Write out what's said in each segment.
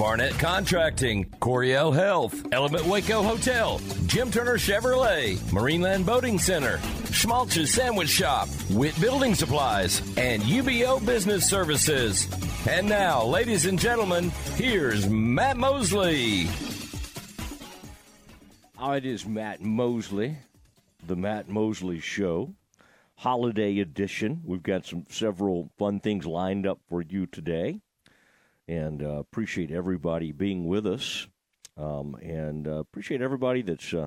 Barnett Contracting, Coriel Health, Element Waco Hotel, Jim Turner Chevrolet, Marineland Boating Center, Schmaltz's Sandwich Shop, Witt Building Supplies, and UBO Business Services. And now, ladies and gentlemen, here's Matt Mosley. Oh, it is Matt Mosley, the Matt Mosley Show, holiday edition. We've got some several fun things lined up for you today and uh, appreciate everybody being with us, um, and uh, appreciate everybody that's uh,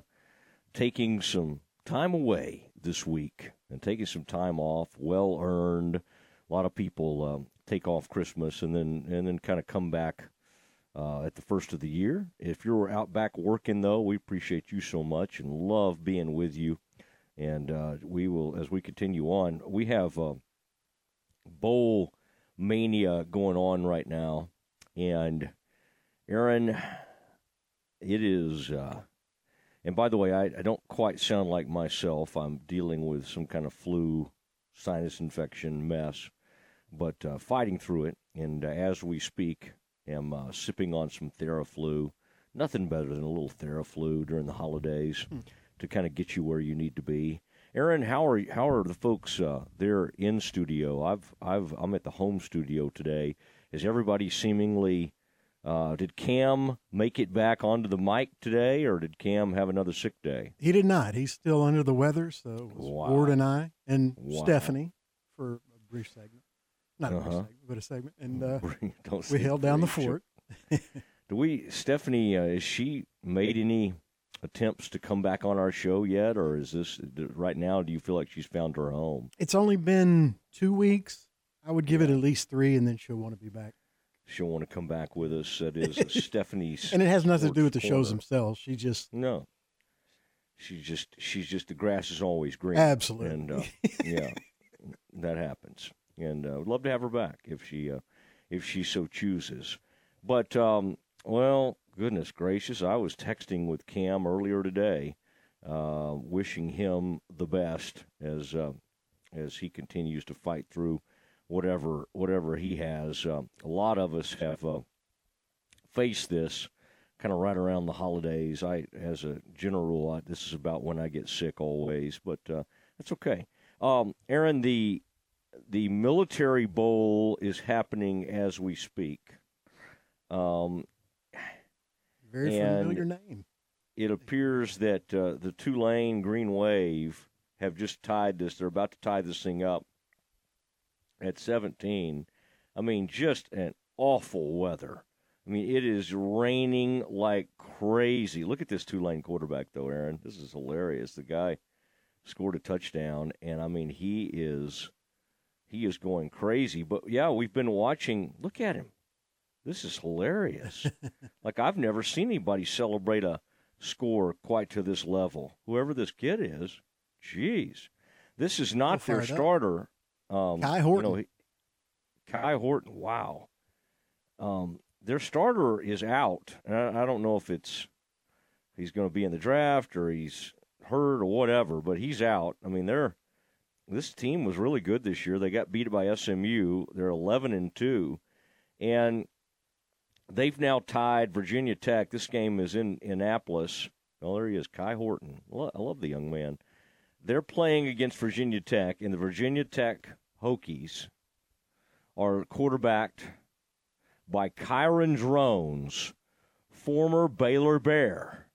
taking some time away this week and taking some time off, well earned. A lot of people um, take off Christmas and then and then kind of come back uh, at the first of the year. If you're out back working though, we appreciate you so much and love being with you. And uh, we will, as we continue on, we have uh, bowl mania going on right now and Aaron, it is. Uh, and by the way, I, I don't quite sound like myself. I'm dealing with some kind of flu, sinus infection mess, but uh, fighting through it. And uh, as we speak, am uh, sipping on some Theraflu. Nothing better than a little Theraflu during the holidays hmm. to kind of get you where you need to be. Aaron, how are how are the folks uh, there in studio? I've I've I'm at the home studio today is everybody seemingly? Uh, did Cam make it back onto the mic today, or did Cam have another sick day? He did not. He's still under the weather, so it was wow. Ward and I and wow. Stephanie for a brief segment. Not uh-huh. a brief uh-huh. segment, but a segment. And uh, we held down the fort. Do we, Stephanie, uh, has she made any attempts to come back on our show yet, or is this right now? Do you feel like she's found her home? It's only been two weeks, I would give it at least three, and then she'll want to be back. She'll want to come back with us. That is Stephanie's, and it has nothing to do with the shows themselves. She just no. She's just she's just the grass is always green. Absolutely, and uh, yeah, that happens. And uh, would love to have her back if she uh, if she so chooses. But um, well, goodness gracious, I was texting with Cam earlier today, uh, wishing him the best as uh, as he continues to fight through whatever whatever he has. Uh, a lot of us have uh, faced this kind of right around the holidays. I, as a general rule, I, this is about when I get sick always, but uh, that's okay. Um, Aaron, the the military bowl is happening as we speak. Um, Very familiar name. It appears that uh, the Tulane Green Wave have just tied this. They're about to tie this thing up at 17. I mean, just an awful weather. I mean, it is raining like crazy. Look at this Tulane quarterback, though, Aaron. This is hilarious. The guy scored a touchdown, and I mean, he is he is going crazy. But yeah, we've been watching. Look at him. This is hilarious. like I've never seen anybody celebrate a score quite to this level. Whoever this kid is, jeez, this is not their starter. Um, Kai Horton. You know, Kai Horton. Wow. Um, their starter is out. I, I don't know if it's he's going to be in the draft or he's hurt or whatever, but he's out. I mean, they're this team was really good this year. They got beat by SMU. They're 11 and 2 and they've now tied Virginia Tech. This game is in Annapolis. Oh, there he is, Kai Horton. I love the young man. They're playing against Virginia Tech, and the Virginia Tech Hokies are quarterbacked by Kyron Drones, former Baylor Bear.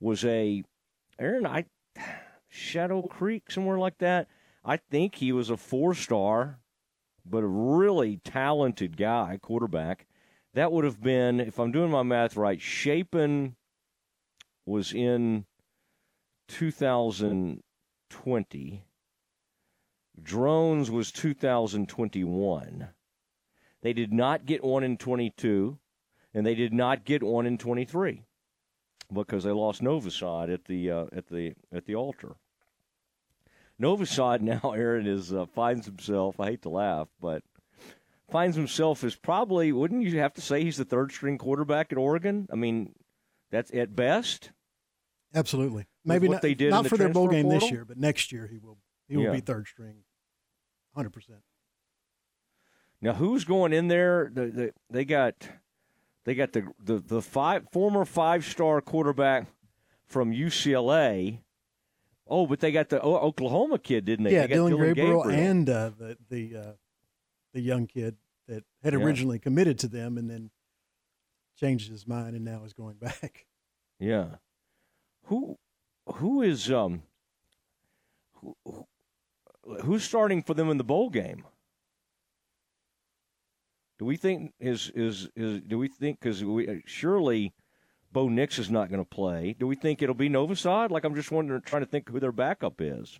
Was a Aaron I Shadow Creek somewhere like that. I think he was a four star, but a really talented guy, quarterback. That would have been, if I'm doing my math right, Shapen was in 2020. Drones was 2021. They did not get one in 22, and they did not get one in 23 because they lost Novosad at the uh, at the at the altar. Novosad now, Aaron is uh, finds himself. I hate to laugh, but finds himself as probably wouldn't you have to say he's the third string quarterback at Oregon? I mean, that's at best. Absolutely. Maybe not, they did not the for their bowl game portal? this year, but next year he will he will yeah. be third string, hundred percent. Now, who's going in there? The, the, they got they got the the, the five former five star quarterback from UCLA. Oh, but they got the Oklahoma kid, didn't they? Yeah, they Dillon, Dillon Gabriel, Gabriel, and uh, the the uh, the young kid that had originally yeah. committed to them and then changed his mind and now is going back. Yeah. Who who is um who, who's starting for them in the bowl game? Do we think is is is do we think because we uh, surely Bo Nix is not going to play? Do we think it'll be Novosad? Like I'm just wondering, trying to think who their backup is.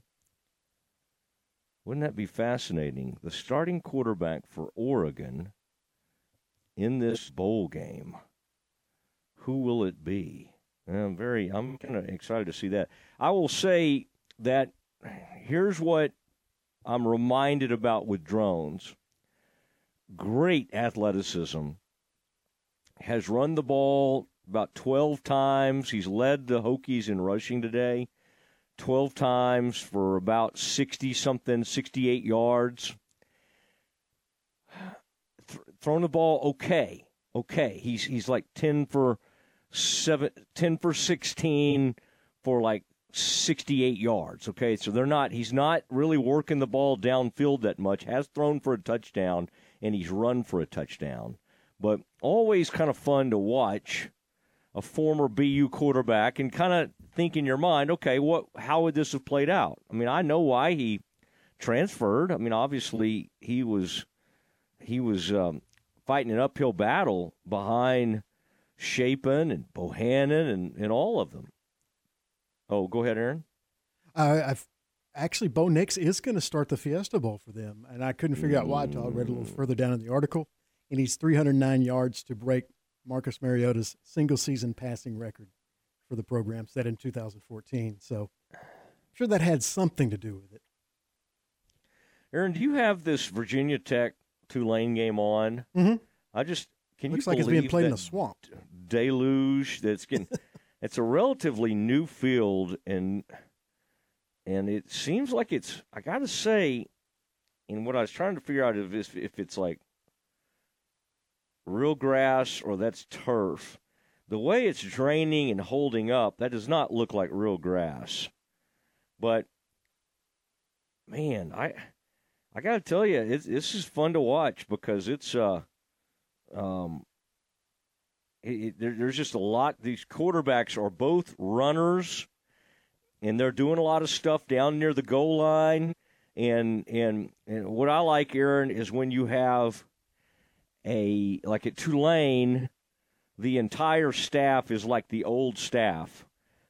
Wouldn't that be fascinating? The starting quarterback for Oregon in this bowl game. Who will it be? I'm very. I'm kind of excited to see that. I will say that here's what I'm reminded about with drones. Great athleticism. Has run the ball about 12 times. He's led the Hokies in rushing today. 12 times for about 60 something, 68 yards. Th- thrown the ball okay. Okay. He's he's like 10 for 7 10 for 16 for like 68 yards. Okay. So they're not he's not really working the ball downfield that much. Has thrown for a touchdown and he's run for a touchdown. But always kind of fun to watch a former BU quarterback and kind of think in your mind, okay, what how would this have played out? I mean, I know why he transferred. I mean, obviously he was he was um, fighting an uphill battle behind Shapen and Bohannon and, and all of them. Oh, go ahead, Aaron. Uh, I've actually Bo Nix is going to start the Fiesta Bowl for them, and I couldn't figure out why until I read a little mm. further down in the article. And he's 309 yards to break Marcus Mariota's single season passing record for the program set in 2014. So I'm sure that had something to do with it. Aaron, do you have this Virginia Tech Tulane game on? Mm-hmm. I just can you Looks you like it's being played in a swamp. Deluge that's getting. it's a relatively new field, and and it seems like it's. I got to say, and what I was trying to figure out is if it's like real grass or that's turf. The way it's draining and holding up, that does not look like real grass. But man, I I got to tell you, it's, this is fun to watch because it's uh um it, there, there's just a lot. These quarterbacks are both runners, and they're doing a lot of stuff down near the goal line. And and and what I like, Aaron, is when you have a like at Tulane, the entire staff is like the old staff,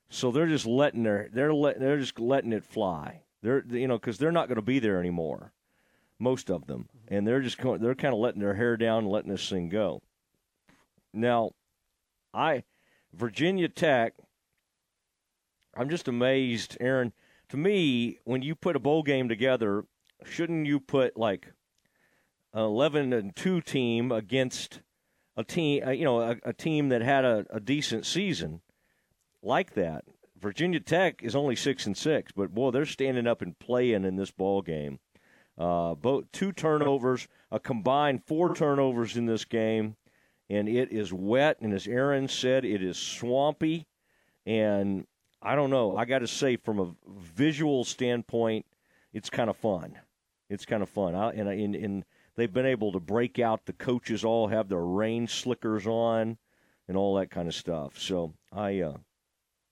so they're just letting their they're let, they're just letting it fly. They're you know because they're not going to be there anymore, most of them, and they're just they're kind of letting their hair down, letting this thing go. Now, I Virginia Tech. I'm just amazed, Aaron. To me, when you put a bowl game together, shouldn't you put like an 11 and 2 team against a team, uh, you know, a, a team that had a, a, decent season like that. Virginia Tech is only 6 and 6, but boy, they're standing up and playing in this ball game. Uh, both two turnovers, a combined four turnovers in this game, and it is wet. And as Aaron said, it is swampy. And I don't know. I got to say, from a visual standpoint, it's kind of fun. It's kind of fun. I, and, and, and they've been able to break out. The coaches all have their rain slickers on and all that kind of stuff. So I, uh,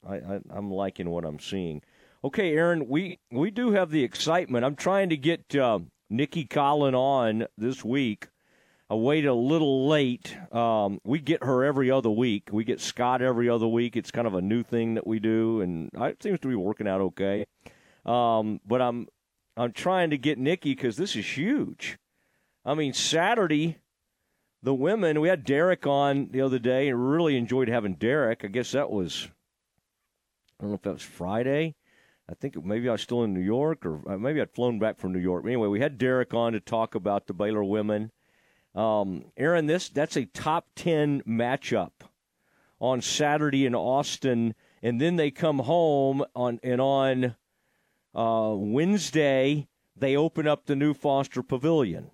I, I am liking what I'm seeing. Okay, Aaron, we we do have the excitement. I'm trying to get uh, Nicki Collen on this week. I wait a little late. Um, we get her every other week. We get Scott every other week. It's kind of a new thing that we do, and it seems to be working out okay. Um, but I'm I'm trying to get Nikki because this is huge. I mean, Saturday, the women, we had Derek on the other day and really enjoyed having Derek. I guess that was, I don't know if that was Friday. I think maybe I was still in New York, or uh, maybe I'd flown back from New York. But Anyway, we had Derek on to talk about the Baylor women. Um, Aaron, this that's a top ten matchup on Saturday in Austin, and then they come home on and on uh, Wednesday they open up the new Foster Pavilion.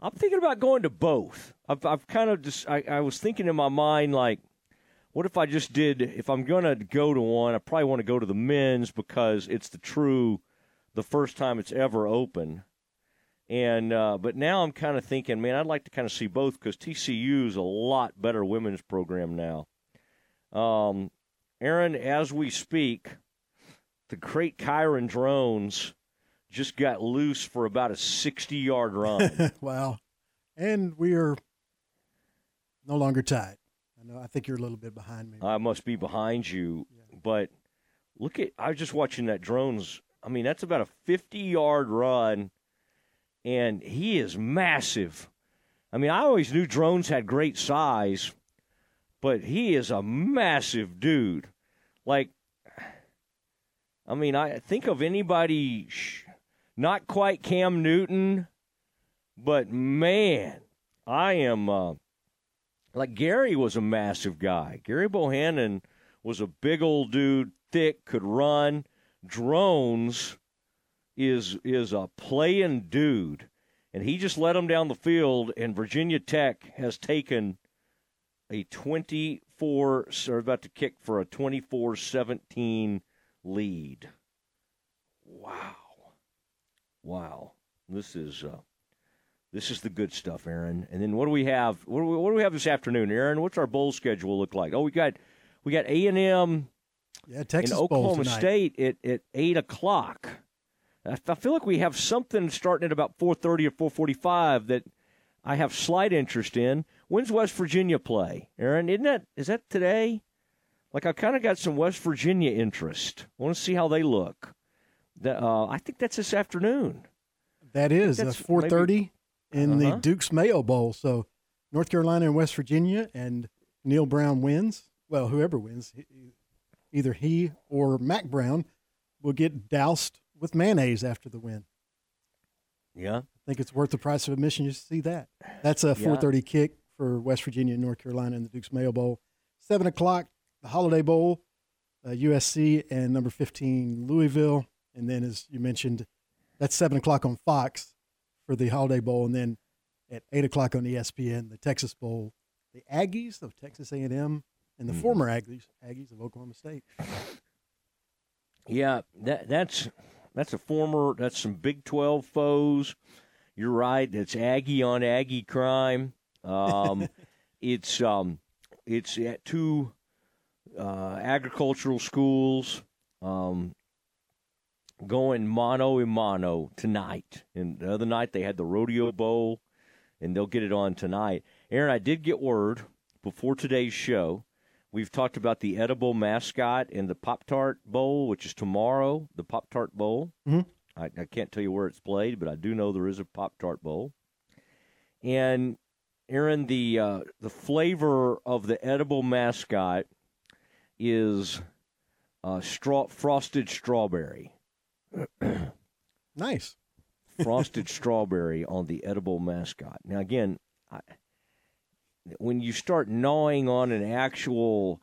I'm thinking about going to both. I've, I've kind of just I, I was thinking in my mind like what if I just did, if I'm to go to one, I probably want to go to the men's because it's the true, the first time it's ever open. And, uh, but now I'm kind of thinking, man, I'd like to kind of see both because TCU is a lot better women's program now. Um, Aaron, as we speak, the great Kyron drones just got loose for about a 60 yard run. wow. And we are no longer tied. I know. I think you're a little bit behind me. I must be behind you, yeah. but look at. I was just watching that drones. I mean, that's about a 50 yard run, and he is massive. I mean, I always knew drones had great size, but he is a massive dude. Like, I mean, I think of anybody, not quite Cam Newton, but man, I am. Uh, like Gary was a massive guy. Gary Bohannon was a big old dude, thick, could run. Drones is is a playing dude, and he just let him down the field. And Virginia Tech has taken a 24, or about to kick for a 24-17 lead. Wow, wow, this is. Uh, this is the good stuff, Aaron. And then what do we have? What do we, what do we have this afternoon, Aaron? What's our bowl schedule look like? Oh, we got we got A and M, yeah, Texas and Oklahoma State at, at eight o'clock. I feel like we have something starting at about four thirty or four forty five that I have slight interest in. When's West Virginia play, Aaron? Isn't that is that today? Like I've kind of got some West Virginia interest. I want to see how they look. uh, I think that's this afternoon. That is uh, four thirty in uh-huh. the Duke's Mayo Bowl. So North Carolina and West Virginia, and Neal Brown wins. Well, whoever wins, either he or Mack Brown will get doused with mayonnaise after the win. Yeah, I think it's worth the price of admission just to see that. That's a 4:30 yeah. kick for West Virginia and North Carolina in the Duke's Mayo Bowl. Seven o'clock, the Holiday Bowl, uh, USC and number 15 Louisville, and then as you mentioned, that's seven o'clock on Fox for the Holiday Bowl, and then at eight o'clock on ESPN, the Texas Bowl, the Aggies of Texas A&M and the mm. former Aggies, Aggies of Oklahoma State. Yeah, that that's that's a former. That's some Big Twelve foes. You're right. That's Aggie on Aggie crime. Um, it's um, it's at two uh, agricultural schools. Um, going mano a mano tonight. And the other night they had the rodeo bowl, and they'll get it on tonight. Aaron, I did get word before today's show. We've talked about the edible mascot and the Pop Tart Bowl, which is tomorrow, the Pop Tart Bowl. Mm-hmm. I, I can't tell you where it's played, but I do know there is a Pop Tart Bowl. And Aaron, the uh, the flavor of the edible mascot is uh, straw, frosted strawberry. nice. Frosted strawberry on the edible mascot. Now, again, I, when you start gnawing on an actual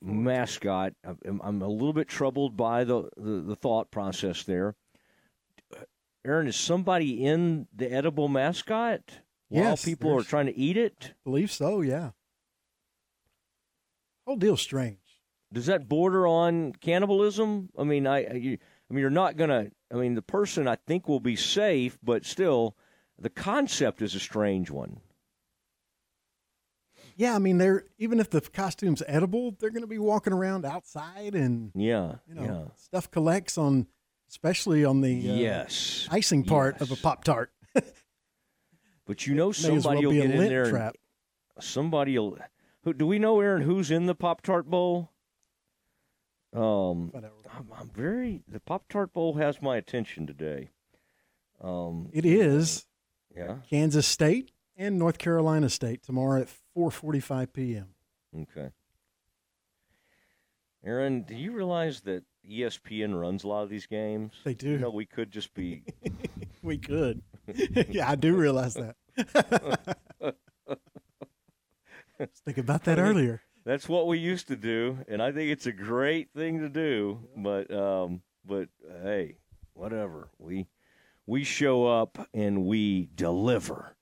mascot, I'm, I'm, a little bit troubled by the, the, the thought process there. Aaron, is somebody in the edible mascot while yes, people are trying to eat it? I believe so, yeah. Whole deal's strange. Does that border on cannibalism? I mean, I, I I mean, you're not going to, I mean, the person I think will be safe, but still, the concept is a strange one. Yeah, I mean, they're even if the costume's edible, they're going to be walking around outside, and yeah, you know, yeah. stuff collects on, especially on the uh, yes icing part yes. of a pop tart. but you know, somebody well will get in there. Trap. somebody will. Who do we know, Aaron? Who's in the pop tart bowl? Um, I'm, I'm, very the Pop Tart Bowl has my attention today. Um, it is, yeah, Kansas State and North Carolina State tomorrow at 4:45 p.m. Okay. Aaron, do you realize that ESPN runs a lot of these games. They do. You know, we could just be. we could. yeah, I do realize that. think about that I mean, earlier. That's what we used to do, and I think it's a great thing to do. But um, but hey, whatever. We we show up and we deliver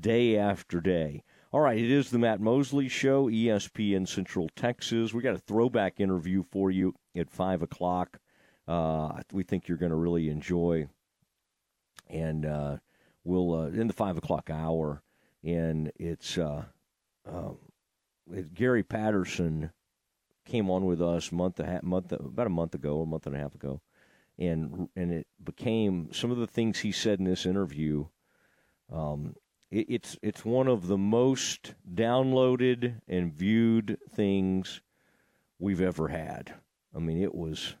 day after day. All right, it is the Matt Mosley Show, ESPN Central Texas. We got a throwback interview for you at five o'clock. Uh, we think you're going to really enjoy, and uh, we'll uh, in the five o'clock hour, and it's uh, um, Gary Patterson came on with us month a month about a month ago, a month and a half ago, and and it became some of the things he said in this interview. Um, it's it's one of the most downloaded and viewed things we've ever had. I mean, it was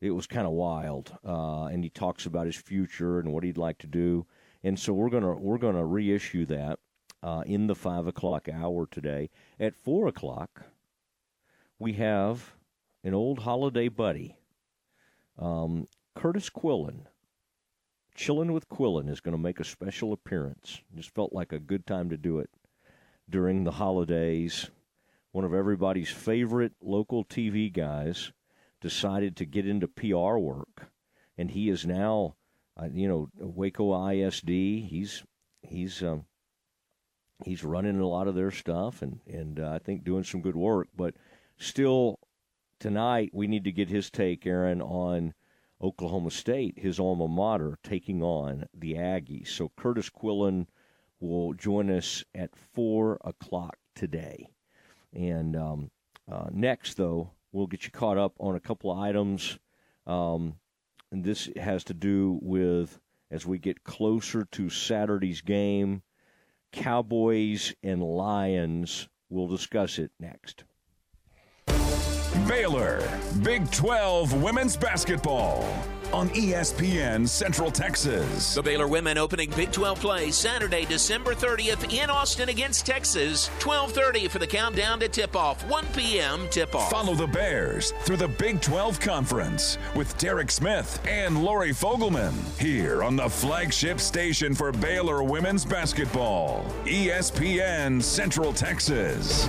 it was kind of wild. Uh, and he talks about his future and what he'd like to do. And so we're gonna we're gonna reissue that uh, in the five o'clock hour today. At four o'clock, we have an old holiday buddy, um, Curtis Quillen. Chillin' with Quillen is going to make a special appearance. Just felt like a good time to do it during the holidays. One of everybody's favorite local TV guys decided to get into PR work, and he is now, uh, you know, Waco ISD. He's he's um, he's running a lot of their stuff, and and uh, I think doing some good work. But still, tonight we need to get his take, Aaron, on Oklahoma State, his alma mater, taking on the Aggies. So Curtis Quillen will join us at 4 o'clock today. And um, uh, next, though, we'll get you caught up on a couple of items. Um, and this has to do with as we get closer to Saturday's game, Cowboys and Lions. We'll discuss it next. Baylor, Big 12 Women's Basketball on ESPN Central Texas. The Baylor women opening Big 12 play Saturday, December 30th in Austin against Texas. 12:30 for the countdown to tip-off. 1 p.m. tip-off. Follow the Bears through the Big 12 Conference with Derek Smith and Lori Fogelman here on the flagship station for Baylor women's basketball, ESPN Central Texas.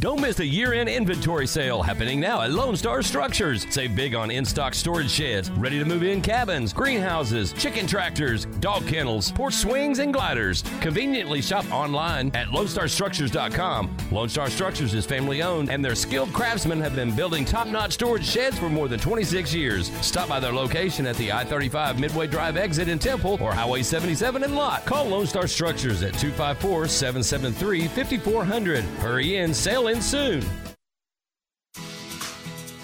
Don't miss the year-end inventory sale happening now at Lone Star Structures. Save big on in-stock storage sheds, ready-to-move-in cabins, greenhouses, chicken tractors, dog kennels, porch swings, and gliders. Conveniently shop online at LoneStarStructures.com. Lone Star Structures is family-owned, and their skilled craftsmen have been building top-notch storage sheds for more than 26 years. Stop by their location at the I-35 Midway Drive exit in Temple or Highway 77 in Lott. Call Lone Star Structures at 254-773-5400. Hurry in, sale in soon.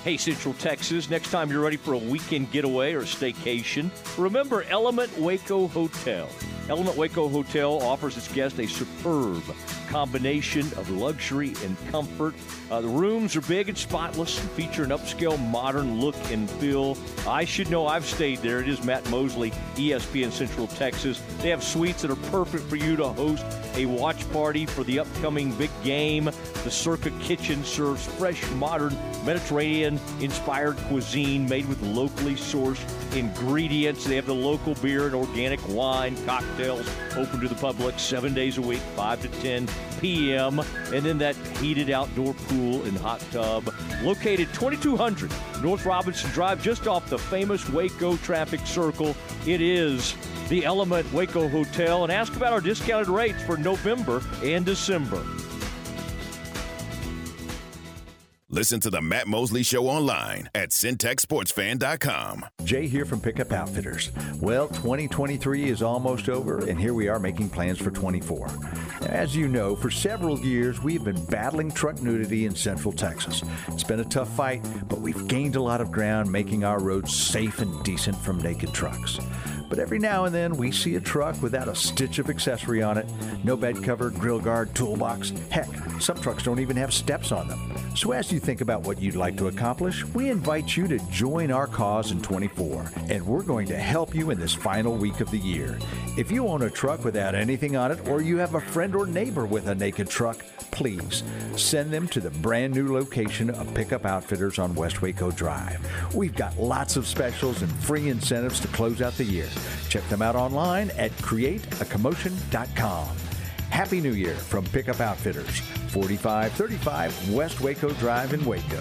Hey, Central Texas, next time you're ready for a weekend getaway or staycation, remember Element Waco Hotel. Element Waco Hotel offers its guests a superb combination of luxury and comfort. Uh, the rooms are big and spotless and feature an upscale, modern look and feel. I should know I've stayed there. It is Matt Mosley, ESPN Central Texas. They have suites that are perfect for you to host a watch party for the upcoming big game. The Circa Kitchen serves fresh, modern, Mediterranean inspired cuisine made with locally sourced ingredients. They have the local beer and organic wine, cocktails open to the public seven days a week, 5 to 10 p.m. And then that heated outdoor pool and hot tub located 2200 North Robinson Drive, just off the famous Waco traffic circle. It is the Element Waco Hotel and ask about our discounted rates for November and December. Listen to the Matt Mosley Show online at syntechsportsfan.com. Jay here from Pickup Outfitters. Well, 2023 is almost over, and here we are making plans for 24. As you know, for several years we've been battling truck nudity in Central Texas. It's been a tough fight, but we've gained a lot of ground making our roads safe and decent from naked trucks. But every now and then we see a truck without a stitch of accessory on it no bed cover, grill guard, toolbox. Heck, some trucks don't even have steps on them. So as you think about what you'd like to accomplish, we invite you to join our cause in 24, and we're going to help you in this final week of the year. If you own a truck without anything on it, or you have a friend or neighbor with a naked truck, please send them to the brand new location of Pickup Outfitters on West Waco Drive. We've got lots of specials and free incentives to close out the year. Check them out online at createacommotion.com. Happy New Year from Pickup Outfitters, 4535 West Waco Drive in Waco.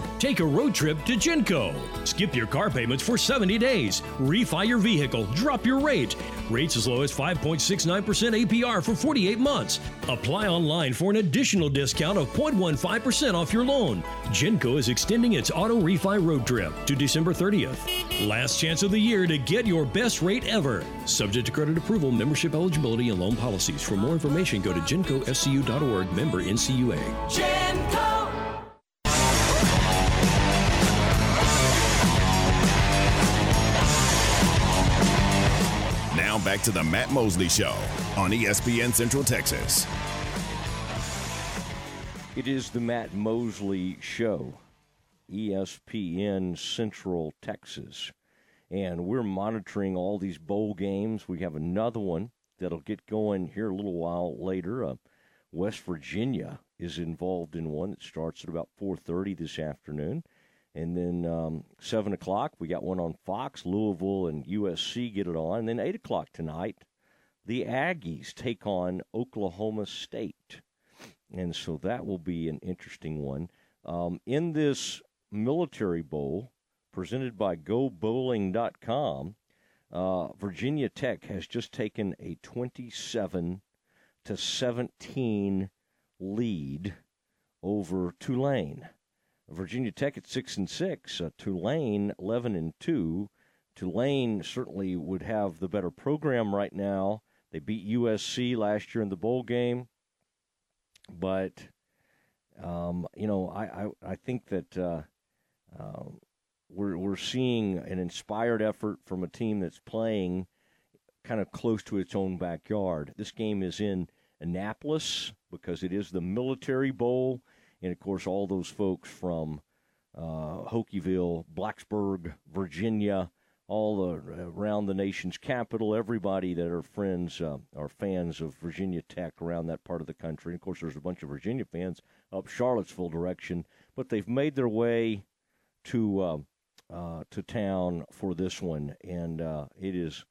Take a road trip to Genco. Skip your car payments for 70 days. Refi your vehicle. Drop your rate. Rates as low as 5.69% APR for 48 months. Apply online for an additional discount of 0.15% off your loan. Genco is extending its auto refi road trip to December 30th. Last chance of the year to get your best rate ever. Subject to credit approval, membership eligibility, and loan policies. For more information, go to gencoscu.org, member NCUA. Genco. Back to the Matt Mosley Show on ESPN Central Texas. It is the Matt Mosley Show, ESPN Central Texas. And we're monitoring all these bowl games. We have another one that'll get going here a little while later. Uh, West Virginia is involved in one that starts at about 4.30 this afternoon. And then um, 7 o'clock, we got one on Fox. Louisville and USC get it on. And then 8 o'clock tonight, the Aggies take on Oklahoma State. And so that will be an interesting one. Um, in this Military Bowl, presented by GoBowling.com, uh, Virginia Tech has just taken a 27 to 17 lead over Tulane. Virginia Tech at six and six. Uh, Tulane eleven and two. Tulane certainly would have the better program right now. They beat USC last year in the bowl game, but um, you know I, I, I think that uh, uh, we're we're seeing an inspired effort from a team that's playing kind of close to its own backyard. This game is in Annapolis because it is the Military Bowl and of course all those folks from uh, Hokieville, Blacksburg, Virginia, all the, around the nation's capital, everybody that are friends, uh, are fans of Virginia Tech around that part of the country. And of course, there's a bunch of Virginia fans up Charlottesville direction, but they've made their way to uh, uh, to town for this one, and uh, it is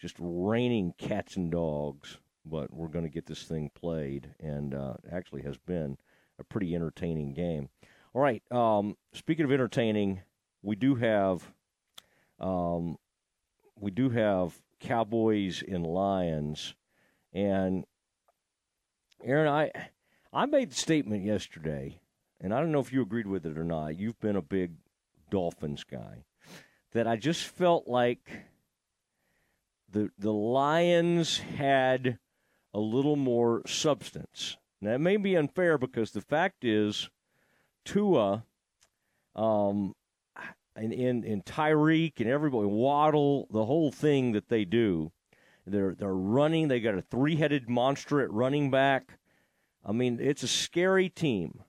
just raining cats and dogs. But we're going to get this thing played, and uh, actually has been a pretty entertaining game. All right. Um, speaking of entertaining, we do have um, we do have Cowboys and Lions, and Aaron, I I made the statement yesterday, and I don't know if you agreed with it or not. You've been a big Dolphins guy, that I just felt like the the Lions had a little more substance. Now, it may be unfair because the fact is, Tua, um, and in in Tyreek and everybody, Waddle, the whole thing that they do, they're they're running. They got a three headed monster at running back. I mean, it's a scary team.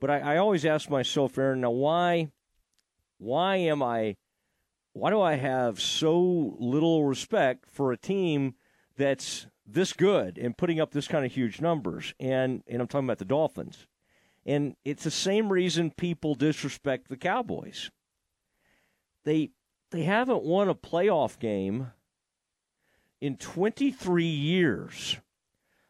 But I, I always ask myself, Aaron, now why why am I why do I have so little respect for a team that's this good and putting up this kind of huge numbers? And and I'm talking about the Dolphins. And it's the same reason people disrespect the Cowboys. They they haven't won a playoff game in 23 years.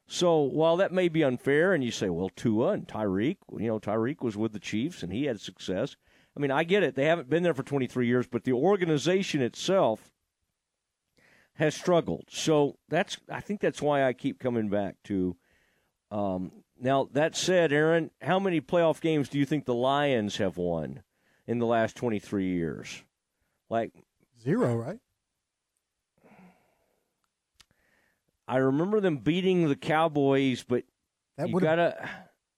So while that may be unfair, and you say, well, Tua and Tyreek, you know, Tyreek was with the Chiefs and he had success. I mean, I get it. They haven't been there for 23 years, but the organization itself has struggled. So that's, I think that's why I keep coming back to. Um, now that said, Aaron, how many playoff games do you think the Lions have won in the last 23 years? Like zero, right? I remember them beating the Cowboys, but that you gotta.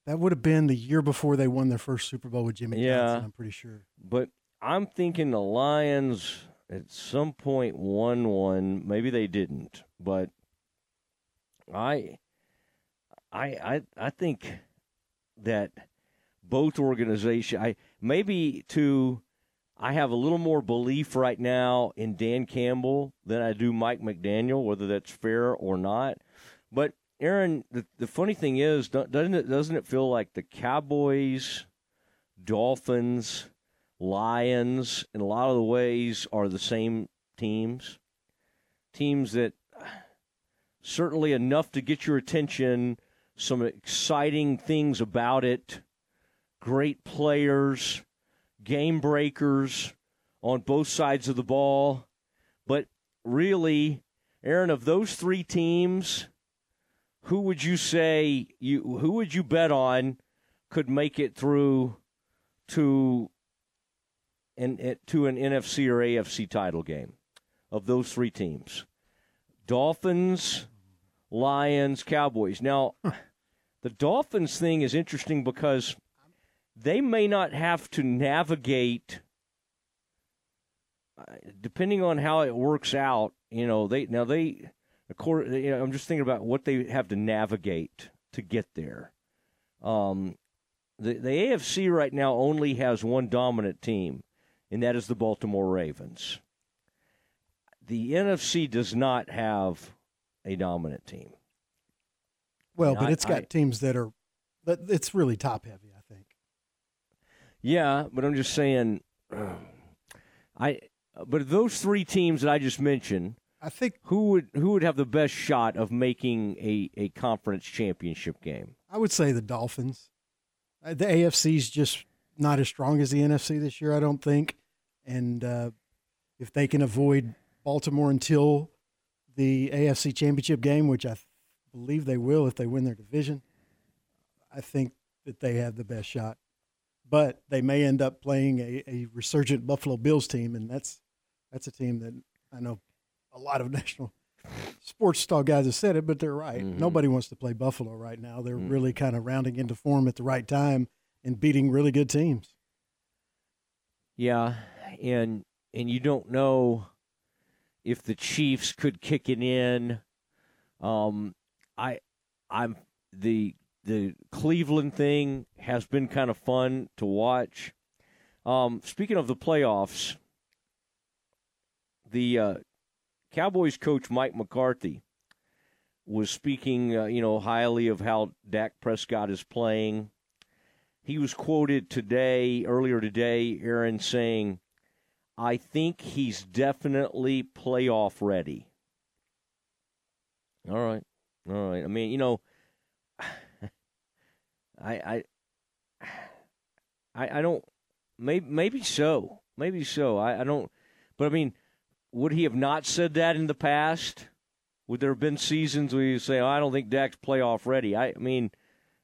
That would have been the year before they won their first Super Bowl with Jimmy yeah, Johnson. I'm pretty sure. But I'm thinking the Lions at some point won one. Maybe they didn't, but I, I, I, I think that both organizations. I maybe to I have a little more belief right now in Dan Campbell than I do Mike McDaniel, whether that's fair or not. But Aaron, the, the funny thing is, doesn't it doesn't it feel like the Cowboys, Dolphins, Lions, in a lot of the ways are the same teams, teams that uh, certainly enough to get your attention, some exciting things about it, great players game breakers on both sides of the ball. But really, Aaron, of those three teams, who would you say you who would you bet on could make it through to an to an NFC or AFC title game of those three teams? Dolphins, Lions, Cowboys. Now, the Dolphins thing is interesting because they may not have to navigate uh, depending on how it works out you know they now they according you know, i'm just thinking about what they have to navigate to get there um, the, the afc right now only has one dominant team and that is the baltimore ravens the nfc does not have a dominant team well but I, it's got I, teams that are but it's really top heavy I think. yeah, but I'm just saying, I. But those three teams that I just mentioned, I think who would who would have the best shot of making a, a conference championship game? I would say the Dolphins. Uh, the AFC's just not as strong as the NFC this year, I don't think. And uh, if they can avoid Baltimore until the AFC Championship game, which I believe they will if they win their division, I think that they have the best shot but they may end up playing a, a resurgent Buffalo Bills team, and that's that's a team that I know a lot of national sports talk guys have said it, but they're right. Mm-hmm. Nobody wants to play Buffalo right now. They're mm-hmm. really kind of rounding into form at the right time and beating really good teams. Yeah, and and you don't know if the Chiefs could kick it in. Um, I I'm the the Cleveland thing has been kind of fun to watch. Um, speaking of the playoffs, the uh, Cowboys coach Mike McCarthy was speaking, uh, you know, highly of how Dak Prescott is playing. He was quoted today, earlier today, Aaron saying, "I think he's definitely playoff ready." All right, all right. I mean, you know I, I, I, I don't. Maybe, maybe so. Maybe so. I, I don't. But I mean, would he have not said that in the past? Would there have been seasons where you say, oh, "I don't think Dak's playoff ready"? I, I mean,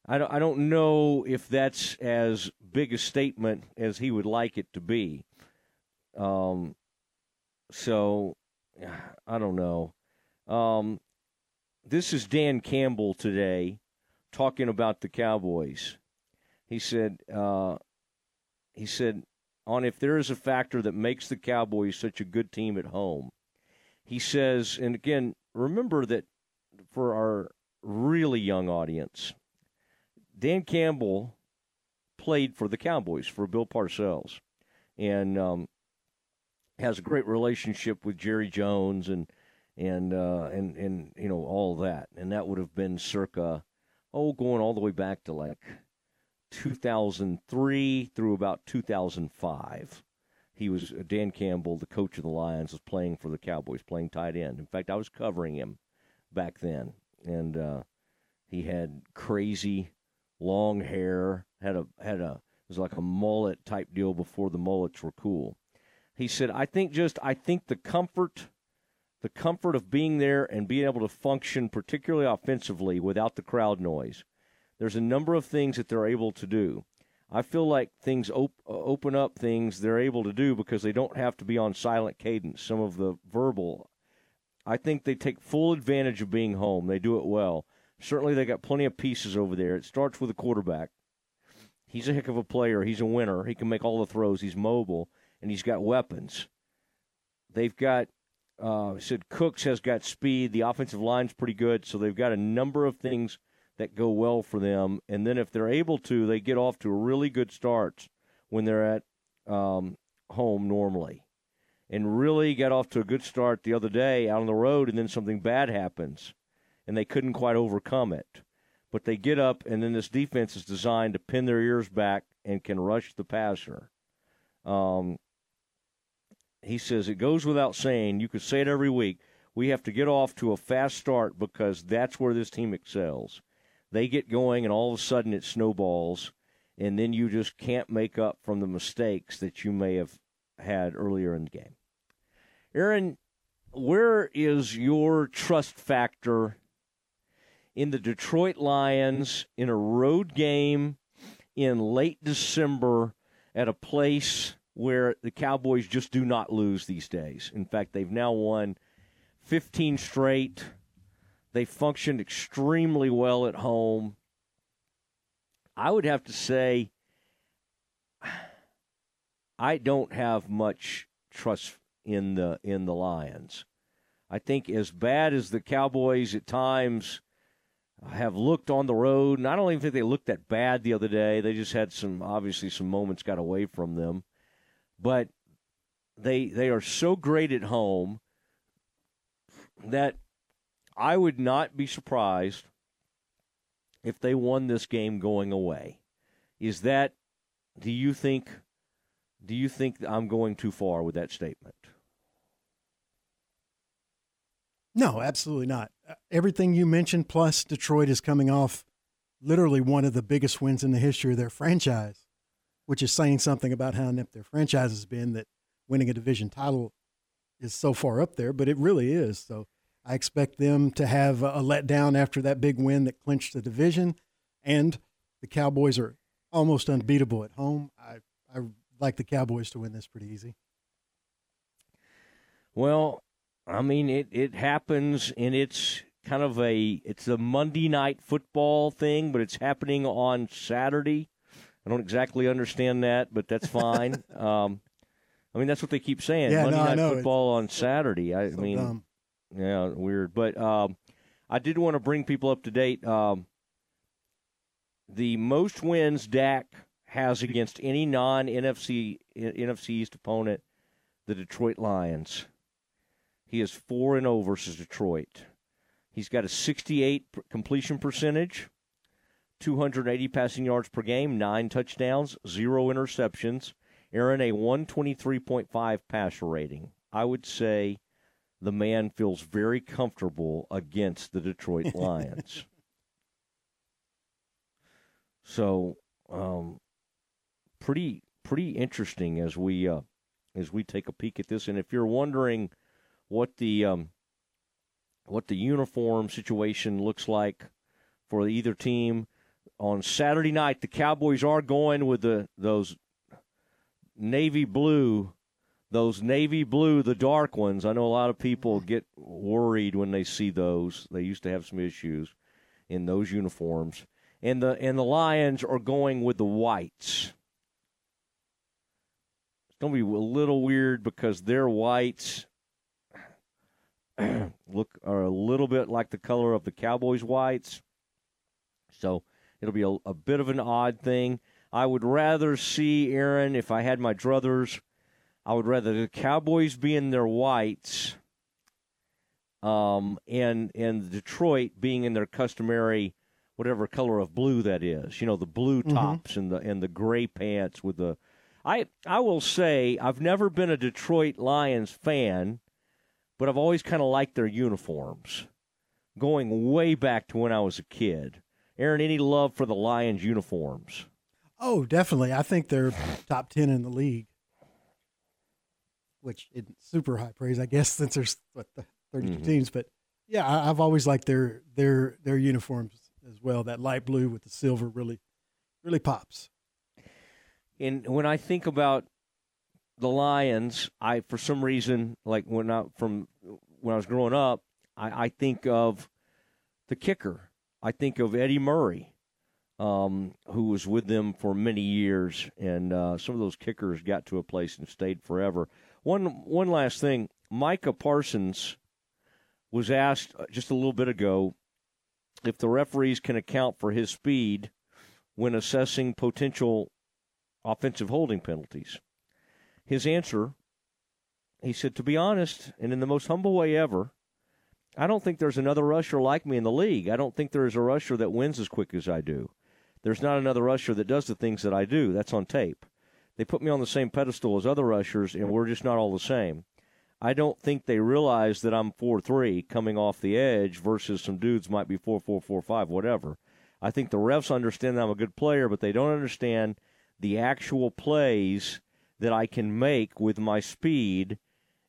I don't. I don't know if that's as big a statement as he would like it to be. Um. So, I don't know. Um, this is Dan Campbell today talking about the Cowboys. He said, uh, he said, on if there is a factor that makes the Cowboys such a good team at home, he says, and again, remember that for our really young audience, Dan Campbell played for the Cowboys for Bill Parcells, and um, has a great relationship with Jerry Jones and and uh, and and you know all that, and that would have been circa oh going all the way back to like 2003 through about 2005. He was uh, Dan Campbell, the coach of the Lions, was playing for the Cowboys, playing tight end. In fact, I was covering him back then, and uh, he had crazy long hair, had a had a it was like a mullet type deal before the mullets were cool. He said, "I think just I think the comfort." the comfort of being there and being able to function, particularly offensively, without the crowd noise. There's a number of things that they're able to do. I feel like things op- uh, open up things they're able to do because they don't have to be on silent cadence. Some of the verbal, I think they take full advantage of being home. They do it well. Certainly, they got plenty of pieces over there. It starts with the quarterback. He's a heck of a player. He's a winner. He can make all the throws. He's mobile, and he's got weapons. They've got uh, said Cooks has got speed. The offensive line's pretty good, so they've got a number of things that go well for them. And then if they're able to, they get off to a really good starts when they're at um, home normally. And really got off to a good start the other day out on the road, and then something bad happens, and they couldn't quite overcome it. But they get up, and then this defense is designed to pin their ears back and can rush the passer. Um, he says it goes without saying. You could say it every week. We have to get off to a fast start because that's where this team excels. They get going, and all of a sudden it snowballs, and then you just can't make up from the mistakes that you may have had earlier in the game. Aaron, where is your trust factor in the Detroit Lions in a road game in late December at a place where the Cowboys just do not lose these days. In fact, they've now won 15 straight. They functioned extremely well at home. I would have to say I don't have much trust in the in the Lions. I think as bad as the Cowboys at times have looked on the road, and I don't even think they looked that bad the other day. They just had some obviously some moments got away from them but they they are so great at home that I would not be surprised if they won this game going away. Is that do you think do you think I'm going too far with that statement? No, absolutely not. Uh, everything you mentioned plus Detroit is coming off literally one of the biggest wins in the history of their franchise which is saying something about how inept their franchise has been that winning a division title is so far up there, but it really is. So I expect them to have a letdown after that big win that clinched the division. And the Cowboys are almost unbeatable at home. I, I like the Cowboys to win this pretty easy. Well, I mean, it, it happens, and it's kind of a it's a Monday night football thing, but it's happening on Saturday. I don't exactly understand that, but that's fine. um, I mean, that's what they keep saying. Yeah, Monday no, night football on Saturday. I so mean, dumb. yeah, weird. But um, I did want to bring people up to date. Um, the most wins Dak has against any non NFC NFC East opponent, the Detroit Lions. He is four and zero versus Detroit. He's got a 68 completion percentage. 280 passing yards per game, nine touchdowns, zero interceptions. Aaron, a 123.5 passer rating. I would say the man feels very comfortable against the Detroit Lions. so, um, pretty pretty interesting as we uh, as we take a peek at this. And if you're wondering what the um, what the uniform situation looks like for either team, on Saturday night, the Cowboys are going with the those navy blue, those navy blue, the dark ones. I know a lot of people get worried when they see those. They used to have some issues in those uniforms, and the and the Lions are going with the whites. It's to be a little weird because their whites look are a little bit like the color of the Cowboys' whites. So It'll be a, a bit of an odd thing. I would rather see Aaron if I had my druthers. I would rather the Cowboys be in their whites, um, and and Detroit being in their customary whatever color of blue that is. You know, the blue Mm-hmm. tops and the and the gray pants with the. I I will say I've never been a Detroit Lions fan, but I've always kind of liked their uniforms, going way back to when I was a kid. Aaron, any love for the Lions uniforms? Oh, definitely. I think they're top ten in the league, which isn't super high praise, I guess, since there's what the 32 Mhm. teams. But yeah, I, I've always liked their their their uniforms as well. That light blue with the silver really really pops. And when I think about the Lions, I for some reason like when I from when I was growing up, I, I think of the kicker. I think of Eddie Murray, um, who was with them for many years, and uh, some of those kickers got to a place and stayed forever. One one last thing, Micah Parsons was asked uh, just a little bit ago if the referees can account for his speed when assessing potential offensive holding penalties. His answer, he said, to be honest, and in the most humble way ever, I don't think there's another rusher like me in the league. I don't think there is a rusher that wins as quick as I do. There's not another rusher that does the things that I do. That's on tape. They put me on the same pedestal as other rushers, and we're just not all the same. I don't think they realize that I'm four three coming off the edge versus some dudes might be four four four five, whatever. I think the refs understand that I'm a good player, but they don't understand the actual plays that I can make with my speed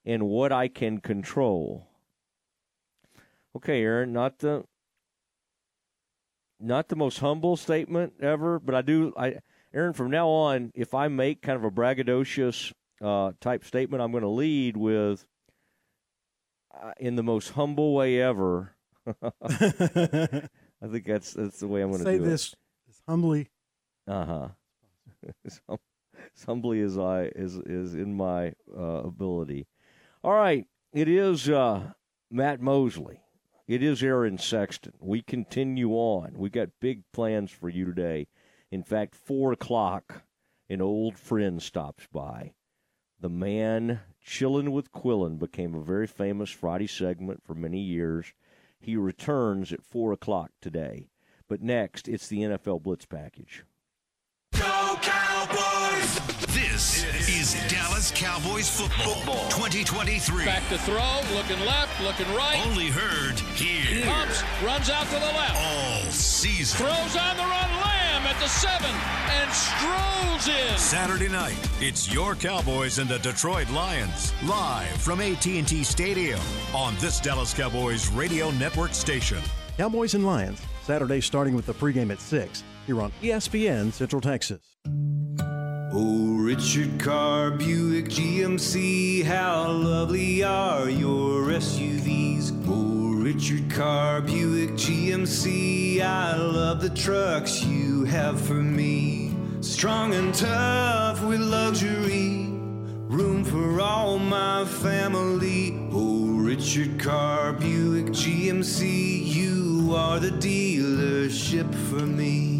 and what I can control. Okay, Aaron, not the not the most humble statement ever, but I do I Aaron from now on if I make kind of a braggadocious uh, type statement, I'm going to lead with uh, in the most humble way ever. I think that's that's the way I'm going to Say do this as humbly. Uh huh. as, hum- as humbly as I is is in my uh, ability. All right, it is uh, Matt Mosley. It is Aaron Sexton. We continue on. We got big plans for you today. In fact, four o'clock, an old friend stops by. The man chillin' with Quillen became a very famous Friday segment for many years. He returns at four o'clock today. But next, it's the NFL Blitz package. Go Cowboys! This is Dallas Cowboys football 2023. Back to throw, looking left, looking right. Only heard here. Pumps, runs out to the left. All season. Throws on the run, Lamb at the seven, and strolls in. Saturday night, it's your Cowboys and the Detroit Lions live from AT&T Stadium on this Dallas Cowboys radio network station. Cowboys and Lions, Saturday starting with the pregame at 6 here on ESPN Central Texas. Oh, Richard Carr, Buick GMC, how lovely are your SUVs. Oh, Richard Carr, Buick GMC, I love the trucks you have for me. Strong and tough with luxury, room for all my family. Oh, Richard Carr, Buick GMC, you are the dealership for me.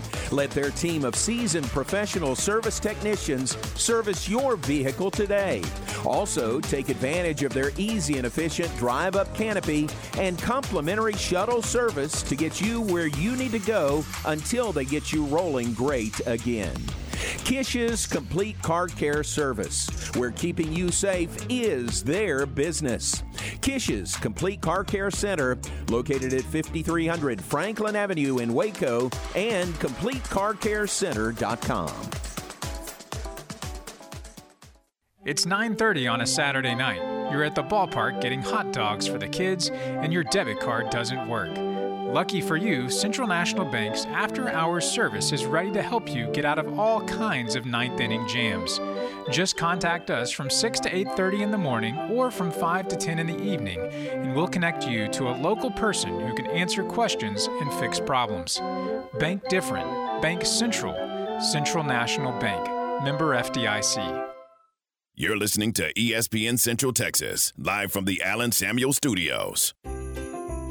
Let their team of seasoned professional service technicians service your vehicle today. Also, take advantage of their easy and efficient drive up canopy and complimentary shuttle service to get you where you need to go until they get you rolling great again. Kish's Complete Car Care Service, where keeping you safe is their business. Kish's Complete Car Care Center, located at 5300 Franklin Avenue in Waco, and CompleteCarCareCenter.com. It's 9:30 on a Saturday night. You're at the ballpark getting hot dogs for the kids and your debit card doesn't work. Lucky for you, Central National Bank's after hours service is ready to help you get out of all kinds of ninth inning jams. Just contact us from 6 to 8:30 in the morning or from 5 to 10 in the evening, and we'll connect you to a local person who can answer questions and fix problems. Bank different. Bank Central. Central National Bank. Member FDIC. You're listening to ESPN Central Texas, live from the Allen Samuel Studios.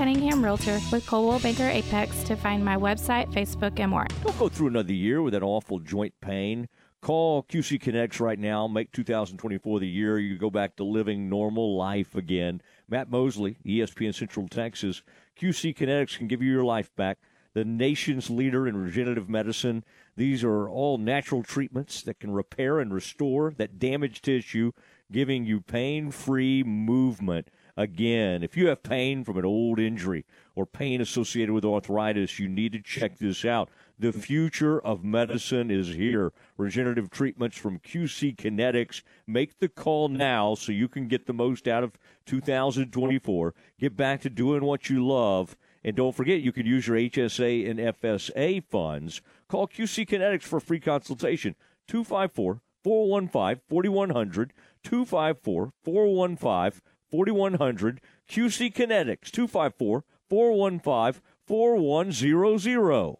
Cunningham Realtor with Coldwell Banker Apex to find my website, Facebook, and more. Don't go through another year with that awful joint pain. Call QC Kinetics right now. Make 2024 the year you go back to living normal life again. Matt Mosley, ESPN Central Texas. QC Kinetics can give you your life back. The nation's leader in regenerative medicine. These are all natural treatments that can repair and restore that damaged tissue, giving you pain free movement. Again, if you have pain from an old injury or pain associated with arthritis, you need to check this out. The future of medicine is here. Regenerative treatments from QC Kinetics. Make the call now so you can get the most out of 2024. Get back to doing what you love. And don't forget, you can use your HSA and FSA funds. Call QC Kinetics for free consultation. 254 415 4100. 254 415 4100. QC Kinetics 254 415 4100.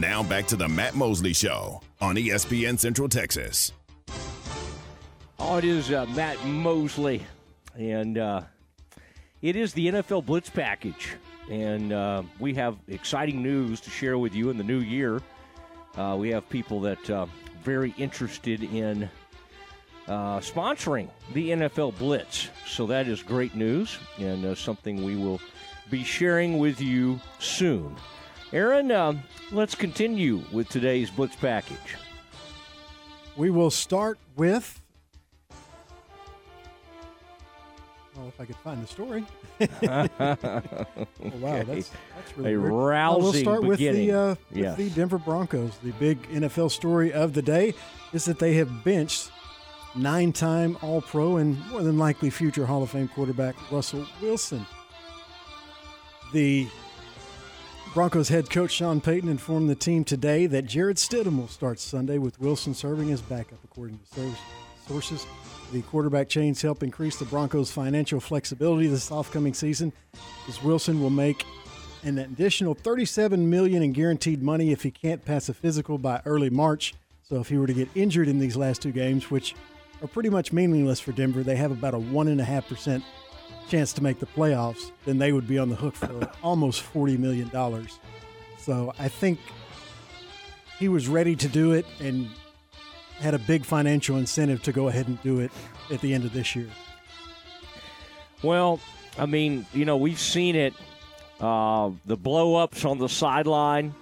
Now back to the Matt Mosley Show on ESPN Central Texas. Oh, it is uh, Matt Mosley, and uh, it is the NFL Blitz package, and uh, we have exciting news to share with you in the new year. Uh, we have people that uh, very interested in uh, sponsoring the NFL Blitz, so that is great news and something we will be sharing with you soon. Aaron, um, let's continue with today's Blitz package. We will start with. Oh, if I could find the story. oh, wow, that's, that's really A weird. rousing we'll start beginning. with the uh, with Yes. the Denver Broncos. The big NFL story of the day is that they have benched nine-time All-Pro and more than likely future Hall of Fame quarterback Russell Wilson. The Broncos head coach Sean Payton informed the team today that Jarrett Stidham will start Sunday with Wilson serving as backup, according to sources. The quarterback change help increase the Broncos' financial flexibility this off-coming season, as Wilson will make an additional 37 million in guaranteed money if he can't pass a physical by early March. So if he were to get injured in these last two games, which are pretty much meaningless for Denver, they have about a one and a half percent chance to make the playoffs, then they would be on the hook for almost $40 million. So I think he was ready to do it and had a big financial incentive to go ahead and do it at the end of this year. Well, I mean, you know, we've seen it. Uh, the blow ups on the sideline.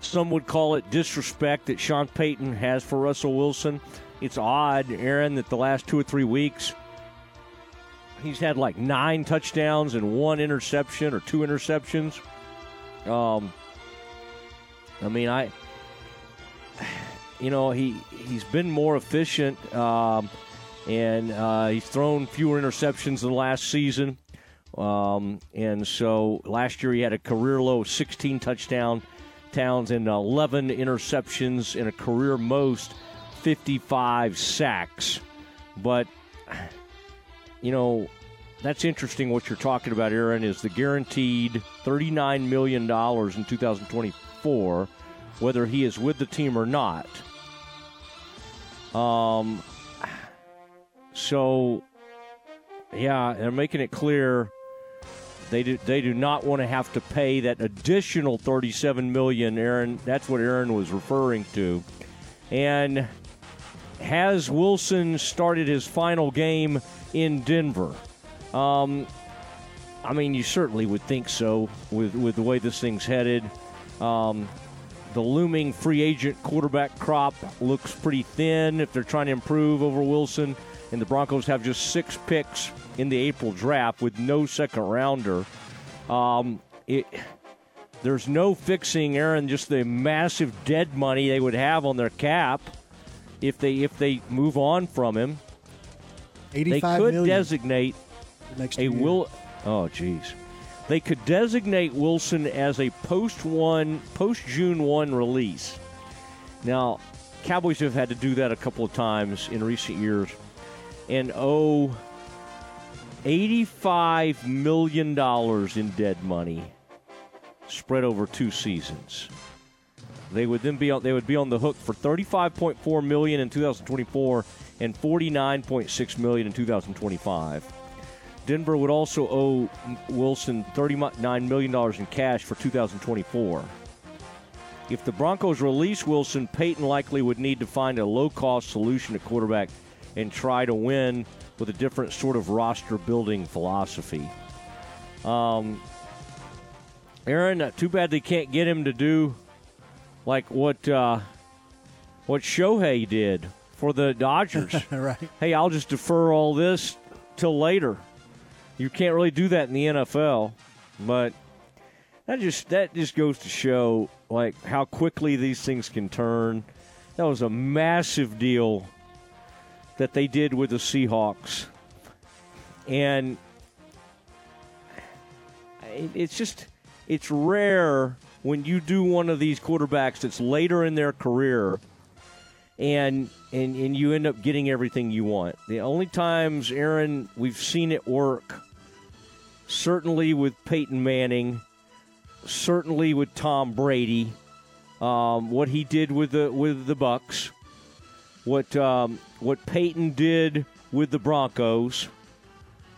Some would call it disrespect that Sean Payton has for Russell Wilson. It's odd, Aaron, that the last two or three weeks he's had like nine touchdowns and one interception or two interceptions. Um, I mean, I, you know, he he's been more efficient, um, and uh, he's thrown fewer interceptions than last season. Um, and so last year he had a career low of 16 touchdown towns and 11 interceptions and a career most 55 sacks. But you know, that's interesting what you're talking about, Aaron, is the guaranteed $39 million in 2024, whether he is with the team or not. Um, so, yeah, they're making it clear they do, they do not want to have to pay that additional 37 million, Aaron. That's what Aaron was referring to. And has Wilson started his final game in Denver? Um, I mean, you certainly would think so with, with the way this thing's headed. Um, the looming free agent quarterback crop looks pretty thin if they're trying to improve over Wilson. And the Broncos have just six picks in the April draft with no second rounder. Um, it, there's no fixing, Aaron, just the massive dead money they would have on their cap if they if they move on from him. They could million designate next a two will. Oh, geez. They could designate Wilson as a post one, post June one release. Now, Cowboys have had to do that a couple of times in recent years, and owe eighty-five million dollars in dead money spread over two seasons. They would then be on, they would be on the hook for 35.4 million in 2024 and 49.6 million in 2025. Denver would also owe Wilson 39 million dollars in cash for 2024. If the Broncos release Wilson, Payton likely would need to find a low-cost solution at quarterback and try to win with a different sort of roster building philosophy. Um, Aaron, too bad they can't get him to do like what uh, what Shohei did for the Dodgers. right. Hey, I'll just defer all this till later. You can't really do that in the NFL, but that just that just goes to show like how quickly these things can turn. That was a massive deal that they did with the Seahawks, and it's just it's rare when you do one of these quarterbacks that's later in their career and and and you end up getting everything you want. The only times, Aaron, we've seen it work, certainly with Peyton Manning, certainly with Tom Brady, um, what he did with the with the Bucks, what um, what Peyton did with the Broncos,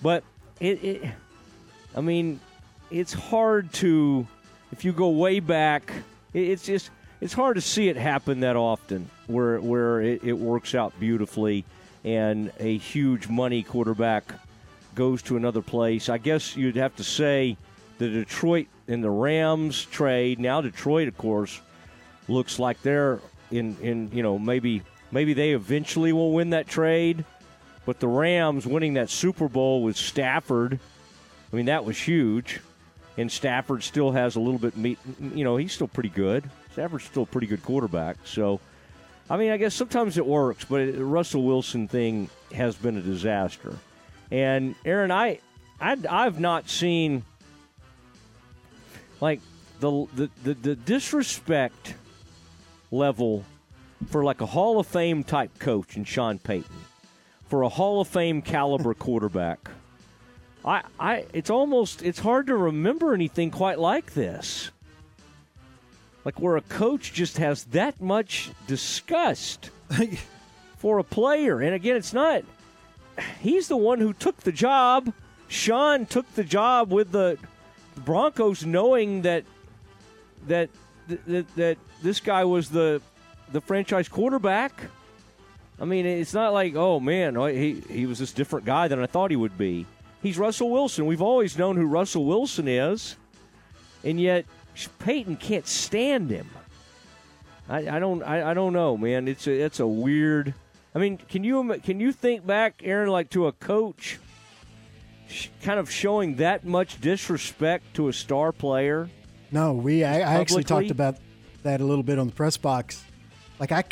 but it, it I mean, it's hard to if you go way back. it- It's just it's hard to see it happen that often where where it, it works out beautifully and a huge money quarterback goes to another place. I guess you'd have to say the Detroit and the Rams trade. Now Detroit, of course, looks like they're in in you know maybe maybe they eventually will win that trade. But the Rams winning that Super Bowl with Stafford, I mean that was huge. And Stafford still has a little bit meat. You know he's still pretty good. Stafford's still a pretty good quarterback. So, I mean I guess sometimes it works, but the Russell Wilson thing has been a disaster. And Aaron, I, I I've not seen like the, the the, the disrespect level for like a Hall of Fame type coach in Sean Payton, for a Hall of Fame caliber quarterback. I, I it's almost it's hard to remember anything quite like this. Like where a coach just has that much disgust for a player. And again, it's not he's the one who took the job. Sean took the job with the Broncos knowing that that that, that this guy was the the franchise quarterback. I mean, it's not like, oh man, oh, he he was this different guy than I thought he would be. He's Russell Wilson. We've always known who Russell Wilson is, and yet Payton can't stand him. I, I don't I, I don't know, man. It's a it's a weird. I mean, can you can you think back, Aaron, like to a coach, kind of showing that much disrespect to a star player? No, we I, I actually talked about that a little bit on the press box. Like I,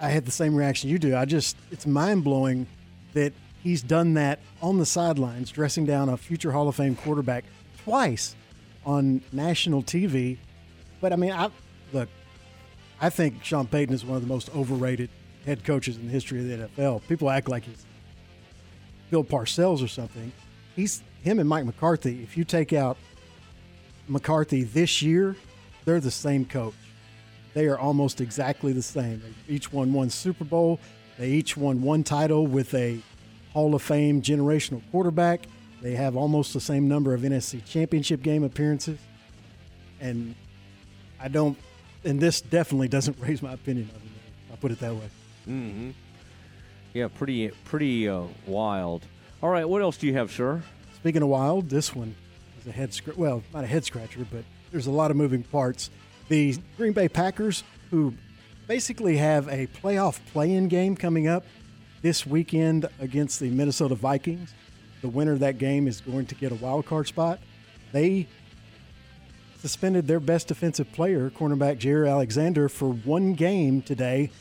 I had the same reaction you do. I just it's mind blowing that he's done that on the sidelines, dressing down a future Hall of Fame quarterback twice on national TV. But I mean, I look. I think Sean Payton is one of the most overrated head coaches in the history of the NFL. People act like he's Bill Parcells or something. He's him and Mike McCarthy. If you take out McCarthy this year, they're the same coach. They are almost exactly the same. They each won one Super Bowl. They each won one title with a Hall of Fame generational quarterback. They have almost the same number of NFC championship game appearances. And I don't, and this definitely doesn't raise my opinion of them. I'll put it that way. Mm-hmm. Yeah, pretty pretty uh, wild. All right, what else do you have, sir? Speaking of wild, this one is a head scratcher. Well, not a head scratcher, but there's a lot of moving parts. The Green Bay Packers, who basically have a playoff play-in game coming up this weekend against the Minnesota Vikings. The winner of that game is going to get a wild card spot. They suspended their best defensive player, cornerback Jaire Alexander, for one game today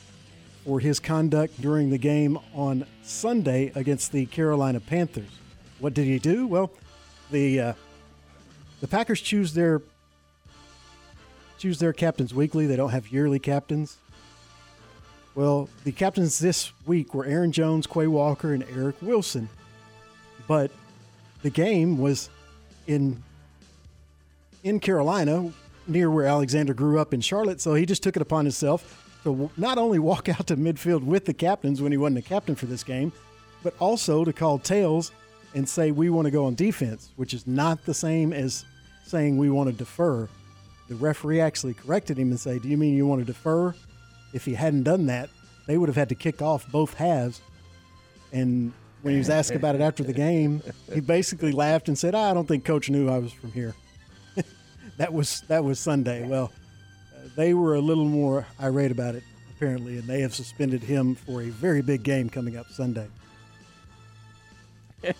for his conduct during the game on Sunday against the Carolina Panthers. What did he do? Well, the uh, the Packers choose their choose their captains weekly. They don't have yearly captains. Well, the captains this week were Aaron Jones, Quay Walker, and Eric Wilson. But the game was in in Carolina, near where Alexander grew up in Charlotte, so he just took it upon himself to not only walk out to midfield with the captains when he wasn't a captain for this game, but also to call tails and say we want to go on defense, which is not the same as saying we want to defer. The referee actually corrected him and said, "Do you mean you want to defer?" If he hadn't done that, they would have had to kick off both halves. And when he was asked about it after the game, he basically laughed and said, ah, "I don't think coach knew I was from here." that was that was Sunday. Well, uh, they were a little more irate about it, apparently, and they have suspended him for a very big game coming up Sunday.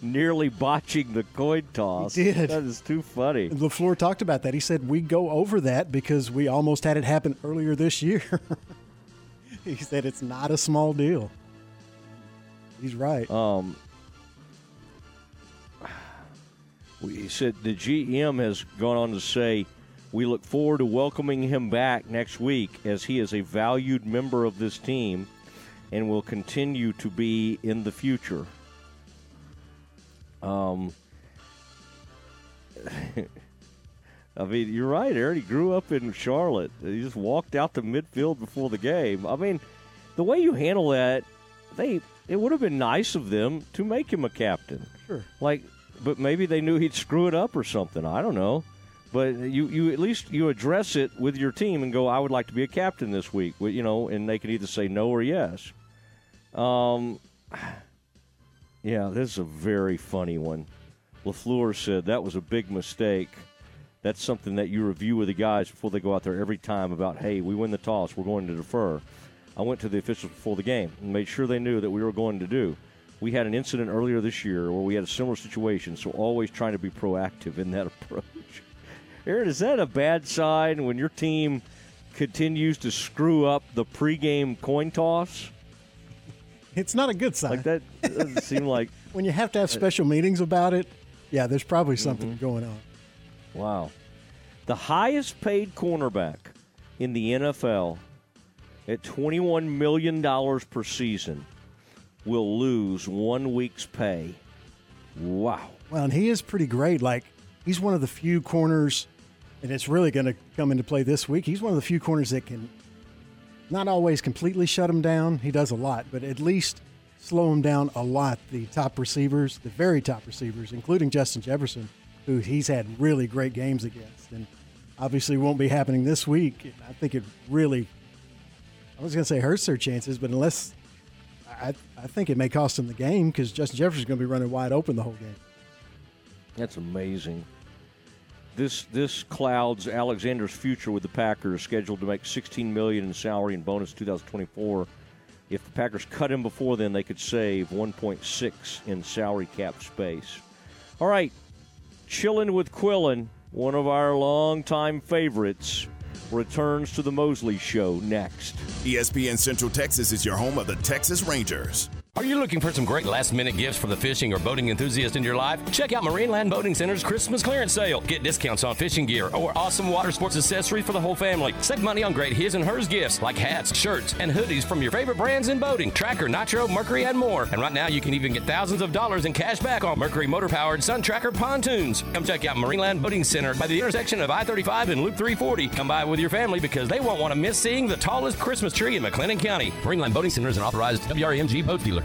Nearly botching the coin toss. He did. That is too funny. LaFleur talked about that. He said, We go over that because we almost had it happen earlier this year. he said, It's not a small deal. He's right. Um, said the GM has gone on to say we look forward to welcoming him back next week as he is a valued member of this team and will continue to be in the future. Um, I mean, you're right, Aaron. He grew up in Charlotte. He just walked out to midfield before the game. I mean, the way you handle that, they it would have been nice of them to make him a captain. Sure. Like, but maybe they knew he'd screw it up or something. I don't know. But you, you at least you address it with your team and go, I would like to be a captain this week. You know, and they can either say no or yes. Um, yeah, this is a very funny one. LaFleur said that was a big mistake. That's something that you review with the guys before they go out there every time about, hey, we win the toss, we're going to defer. I went to the officials before the game and made sure they knew that we were going to do. We had an incident earlier this year where we had a similar situation, so always trying to be proactive in that approach. Aaron, is that a bad sign when your team continues to screw up the pregame coin toss? It's not a good sign. Like that doesn't seem like when you have to have special meetings about it. Yeah, there's probably something mm-hmm. going on. Wow. The highest paid cornerback in the NFL at $21 million per season will lose one week's pay. Wow. Well, and he is pretty great. Like, he's one of the few corners, and it's really going to come into play this week. He's one of the few corners that can not always completely shut him down. He does a lot, but at least slow him down a lot. The top receivers, the very top receivers, including Justin Jefferson, who he's had really great games against. And obviously won't be happening this week. I think it really, I was going to say hurts their chances, but unless, I, I think it may cost them the game because Justin Jefferson's going to be running wide open the whole game. That's amazing. This this clouds Alexander's future with the Packers, scheduled to make 16 million in salary and bonus 2024. If the Packers cut him before then, they could save 1.6 in salary cap space. All right, chilling with Quillen, one of our longtime favorites, returns to the Mosley Show next. ESPN Central Texas is your home of the Texas Rangers. Are you looking for some great last minute gifts for the fishing or boating enthusiast in your life? Check out Marineland Boating Center's Christmas clearance sale. Get discounts on fishing gear or awesome water sports accessories for the whole family. Save money on great his and hers gifts like hats, shirts, and hoodies from your favorite brands in boating Tracker, Nitro, Mercury, and more. And right now you can even get thousands of dollars in cash back on Mercury motor powered Sun Tracker pontoons. Come check out Marineland Boating Center by the intersection of I 35 and Loop 340. Come by with your family because they won't want to miss seeing the tallest Christmas tree in McLennan County. Marineland Boating Center is an authorized WRMG boat dealer.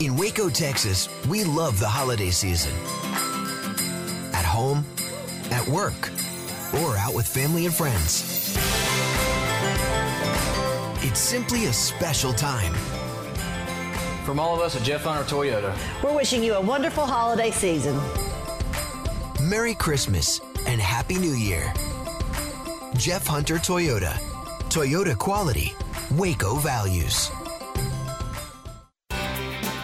In Waco, Texas, we love the holiday season. At home, at work, or out with family and friends. It's simply a special time. From all of us at Jeff Hunter Toyota, we're wishing you a wonderful holiday season. Merry Christmas and Happy New Year. Jeff Hunter Toyota. Toyota quality, Waco values.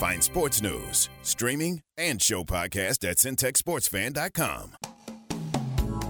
Find sports news, streaming, and show podcast at centexsportsfan.com.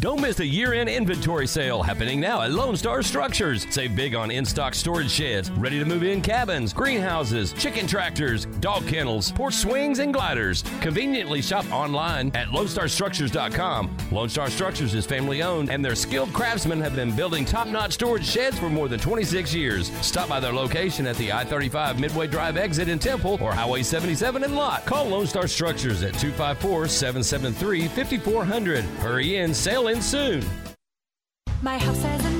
Don't miss the year end inventory sale happening now at Lone Star Structures. Save big on in stock storage sheds, ready to move in cabins, greenhouses, chicken tractors, dog kennels, porch swings, and gliders. Conveniently shop online at LoneStarStructures.com. Lone Star Structures is family owned, and their skilled craftsmen have been building top notch storage sheds for more than 26 years. Stop by their location at the I 35 Midway Drive exit in Temple or Highway 77 in Lott. Call Lone Star Structures at 254 773 5400. Hurry in, sale in soon. My house has a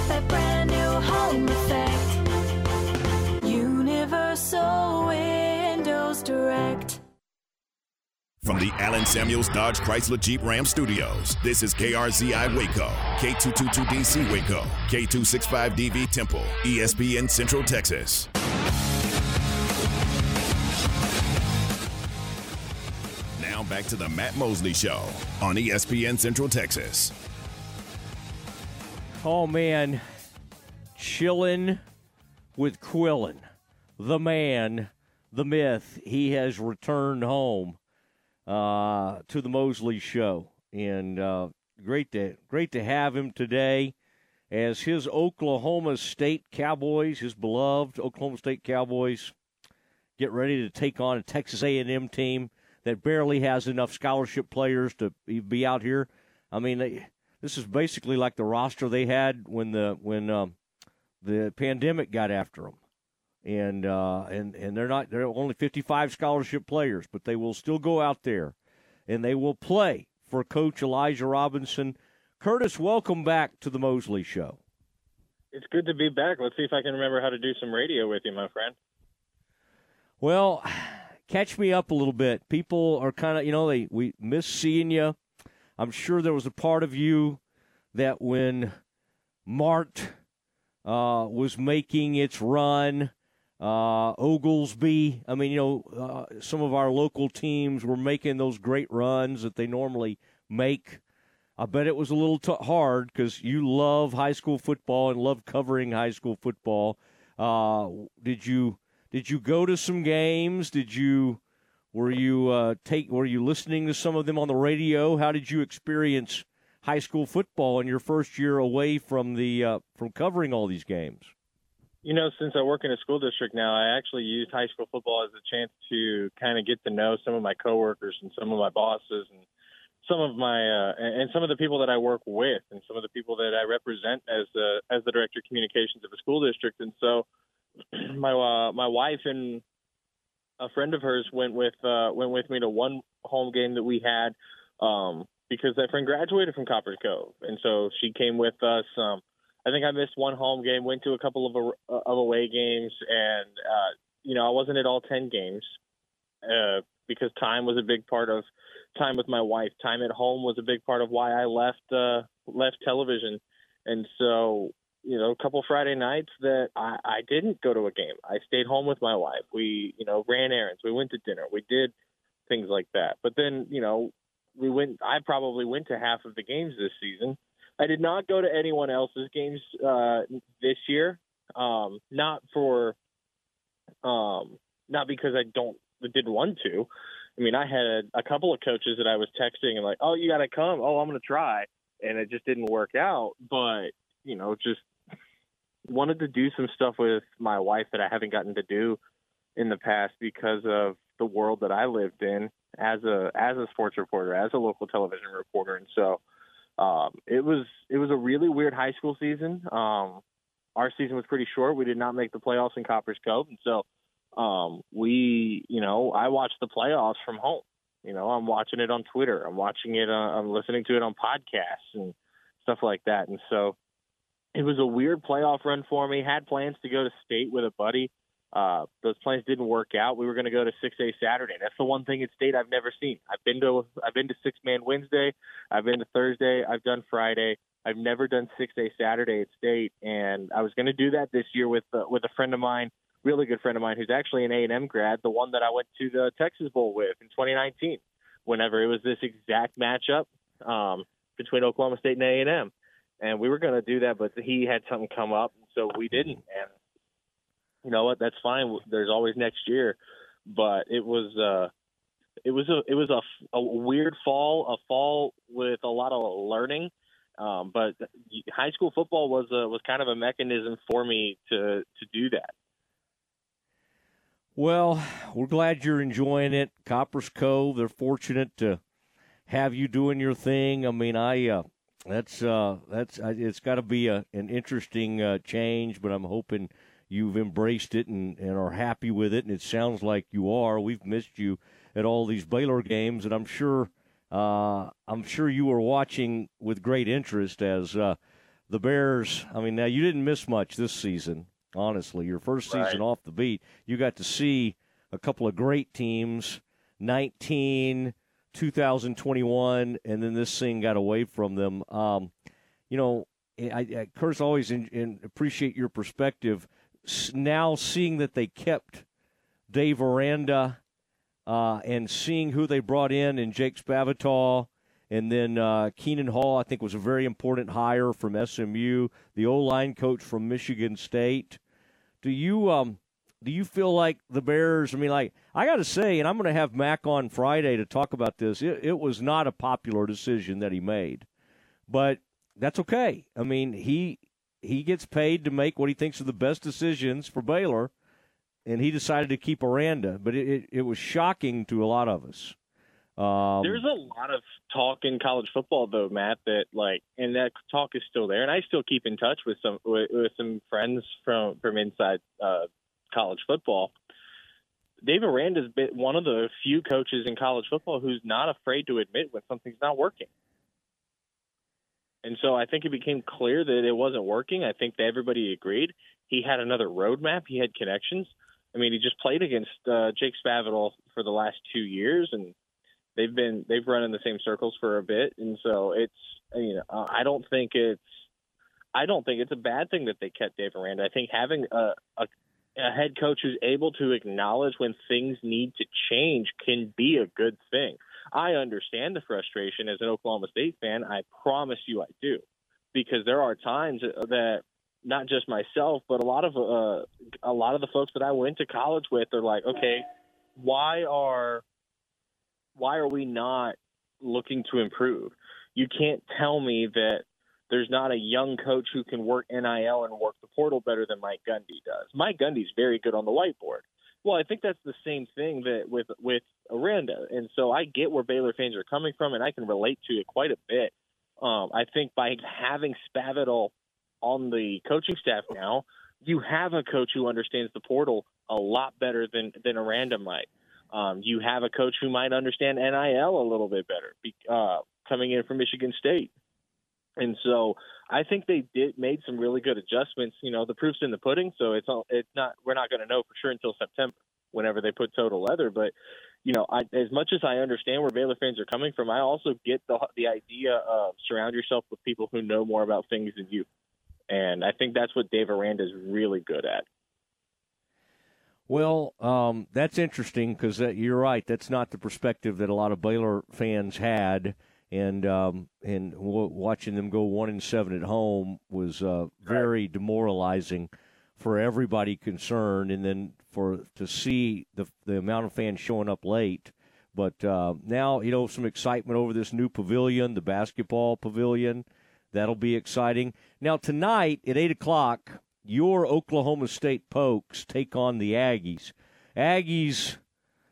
the Allen Samuels Dodge Chrysler Jeep Ram Studios, this is KRZI Waco, K222DC Waco, K265DV Temple, ESPN Central Texas. Now back to the Matt Mosley Show on ESPN Central Texas. Oh man, chillin' with Quillen, the man, the myth. He has returned home uh, to the Mosley Show, and uh, great to great to have him today. As his Oklahoma State Cowboys, his beloved Oklahoma State Cowboys, get ready to take on a Texas A&M team that barely has enough scholarship players to be out here. I mean, they, this is basically like the roster they had when the when um, the pandemic got after them, and uh, and and they're not they're only 55 scholarship players, but they will still go out there, and they will play for Coach Elijah Robinson. Curtis, welcome back to the Mosley Show. It's good to be back. Let's see if I can remember how to do some radio with you, my friend. Well, catch me up a little bit. People are kind of, you know, they we miss seeing you. I'm sure there was a part of you that when Mart uh, was making its run, uh, Oglesby, I mean, you know, uh, some of our local teams were making those great runs that they normally make. I bet it was a little t- hard because you love high school football and love covering high school football. Uh, did you did you go to some games? Did you were you uh, take were you listening to some of them on the radio? How did you experience high school football in your first year away from the uh, from covering all these games? You know, since I work in a school district now, I actually use high school football as a chance to kind of get to know some of my coworkers and some of my bosses and some of my uh, and some of the people that I work with and some of the people that I represent as the as the director of communications of a school district. And so, my uh, my wife and a friend of hers went with uh, went with me to one home game that we had um, because that friend graduated from Copperas Cove, and so she came with us. Um, I think I missed one home game, went to a couple of of away games, and uh, you know I wasn't at all ten games uh, because time was a big part of time with my wife. Time at home was a big part of why I left uh, left television, and so you know, a couple Friday nights that I, I didn't go to a game. I stayed home with my wife. We, you know, ran errands. We went to dinner. We did things like that. But then, you know, we went. I probably went to half of the games this season. I did not go to anyone else's games uh, this year. Um, not for, um, not because I don't didn't want to. I mean, I had a couple of coaches that I was texting and like, "Oh, you got to come. Oh, I'm going to try," and it just didn't work out. But you know, just wanted to do some stuff with my wife that I haven't gotten to do in the past because of the world that I lived in as a as a sports reporter, as a local television reporter, and so um, it was it was a really weird high school season. Um, our season was pretty short. We did not make the playoffs in Copperas Cove, and so um, we, you know, I watched the playoffs from home. You know, I'm watching it on Twitter. I'm watching it. Uh, I'm listening to it on podcasts and stuff like that. And so it was a weird playoff run for me. Had plans to go to state with a buddy. Uh, those plans didn't work out. We were going to go to 6A Saturday. That's the one thing at state I've never seen. I've been to I've been to Six Man Wednesday. I've been to Thursday. I've done Friday. I've never done 6A Saturday at state, and I was going to do that this year with uh, with a friend of mine, really good friend of mine, who's actually an A&M grad, the one that I went to the Texas Bowl with in 2019. Whenever it was this exact matchup um, between Oklahoma State and A&M and we were going to do that, but he had something come up, so we didn't. And you know what? That's fine. There's always next year, but it was uh, it was a it was a, a weird fall, a fall with a lot of learning. Um, but high school football was a, was kind of a mechanism for me to to do that. Well, we're glad you're enjoying it. Copperas Cove, they're fortunate to have you doing your thing. I mean, I uh, that's uh, that's it's got to be a, an interesting uh, change, but I'm hoping you've embraced it and, and are happy with it. And it sounds like you are. We've missed you at all these Baylor games, and I'm sure uh, I'm sure you were watching with great interest as uh, the Bears. I mean, now you didn't miss much this season. Honestly, your first season right. off the beat, you got to see a couple of great teams. 19 2021, and then this thing got away from them. Um, you know, I, I Curtis always in, in appreciate your perspective. Now seeing that they kept Dave Aranda uh, and seeing who they brought in in Jake Spavital, and then uh, Keenan Hall, I think was a very important hire from SMU, the O line coach from Michigan State. Do you um, do you feel like the Bears? I mean, like I got to say, and I'm going to have Mack on Friday to talk about this. It, it, was not a popular decision that he made, but that's okay. I mean, he he gets paid to make what he thinks are the best decisions for Baylor, and he decided to keep Aranda. But it, it, it was shocking to a lot of us. Um, There's a lot of talk in college football, though, Matt. That like, and that talk is still there, and I still keep in touch with some with, with some friends from from inside uh, college football. Dave Aranda's been one of the few coaches in college football who's not afraid to admit when something's not working. And so I think it became clear that it wasn't working. I think that everybody agreed. He had another roadmap. He had connections. I mean, he just played against uh, Jake Spavital for the last two years, and they've been they've run in the same circles for a bit. And so it's you know I don't think it's I don't think it's a bad thing that they kept Dave Aranda. I think having a, a a head coach who's able to acknowledge when things need to change can be a good thing. I understand the frustration as an Oklahoma State fan. I promise you I do. Because there are times that not just myself, but a lot of uh, a lot of the folks that I went to college with are like, okay, why are why are we not looking to improve? You can't tell me that there's not a young coach who can work NIL and work the portal better than Mike Gundy does. Mike Gundy's very good on the whiteboard. Well, I think that's the same thing that with with Aranda, and so I get where Baylor fans are coming from, and I can relate to it quite a bit. Um, I think by having Spavital on the coaching staff now, you have a coach who understands the portal a lot better than than Aranda might. Um, you have a coach who might understand NIL a little bit better, uh, coming in from Michigan State. And so I think they did made some really good adjustments. You know, the proof's in the pudding, so it's all, it's not we're not going to know for sure until September whenever they put total leather. But you know, I, as much as I understand where Baylor fans are coming from, I also get the the idea of surround yourself with people who know more about things than you. And I think that's what Dave Aranda is really good at. Well, um, that's interesting because you're right. That's not the perspective that a lot of Baylor fans had and um, and w- watching them go one and seven at home was uh, very demoralizing for everybody concerned, and then for to see the the amount of fans showing up late. But uh, now you know some excitement over this new pavilion, the basketball pavilion. That'll be exciting. Now tonight at eight o'clock, your Oklahoma State Pokes take on the Aggies. Aggies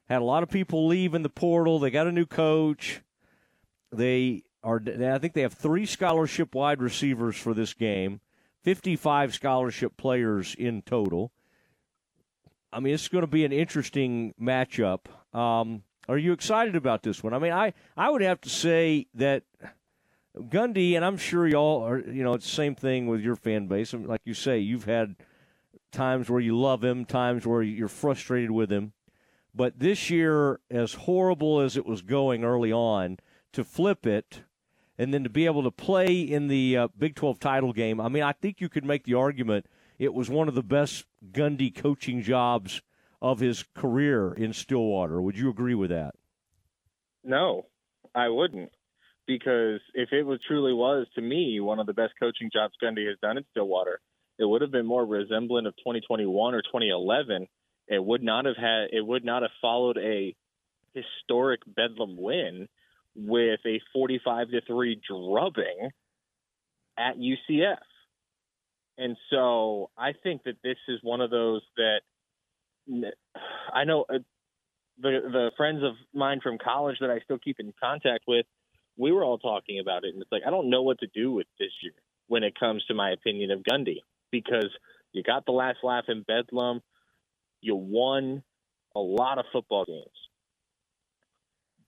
had a lot of people leave in the portal. They got a new coach. They are. I think they have three scholarship wide receivers for this game. Fifty-five scholarship players in total. I mean, it's going to be an interesting matchup. Um, are you excited about this one? I mean, I, I would have to say that Gundy, and I'm sure y'all are, you know, it's the same thing with your fan base. Like you say, you've had times where you love him, times where you're frustrated with him. But this year, as horrible as it was going early on, to flip it and then to be able to play in the uh, Big 12 title game. I mean, I think you could make the argument it was one of the best Gundy coaching jobs of his career in Stillwater. Would you agree with that? No, I wouldn't. because if it was truly was to me one of the best coaching jobs Gundy has done in Stillwater, it would have been more resemblant of 2021 or 2011. It would not have had it would not have followed a historic Bedlam win with a 45 to 3 drubbing at UCF. And so I think that this is one of those that I know uh, the the friends of mine from college that I still keep in contact with, we were all talking about it and it's like I don't know what to do with this year when it comes to my opinion of Gundy because you got the last laugh in Bedlam, you won a lot of football games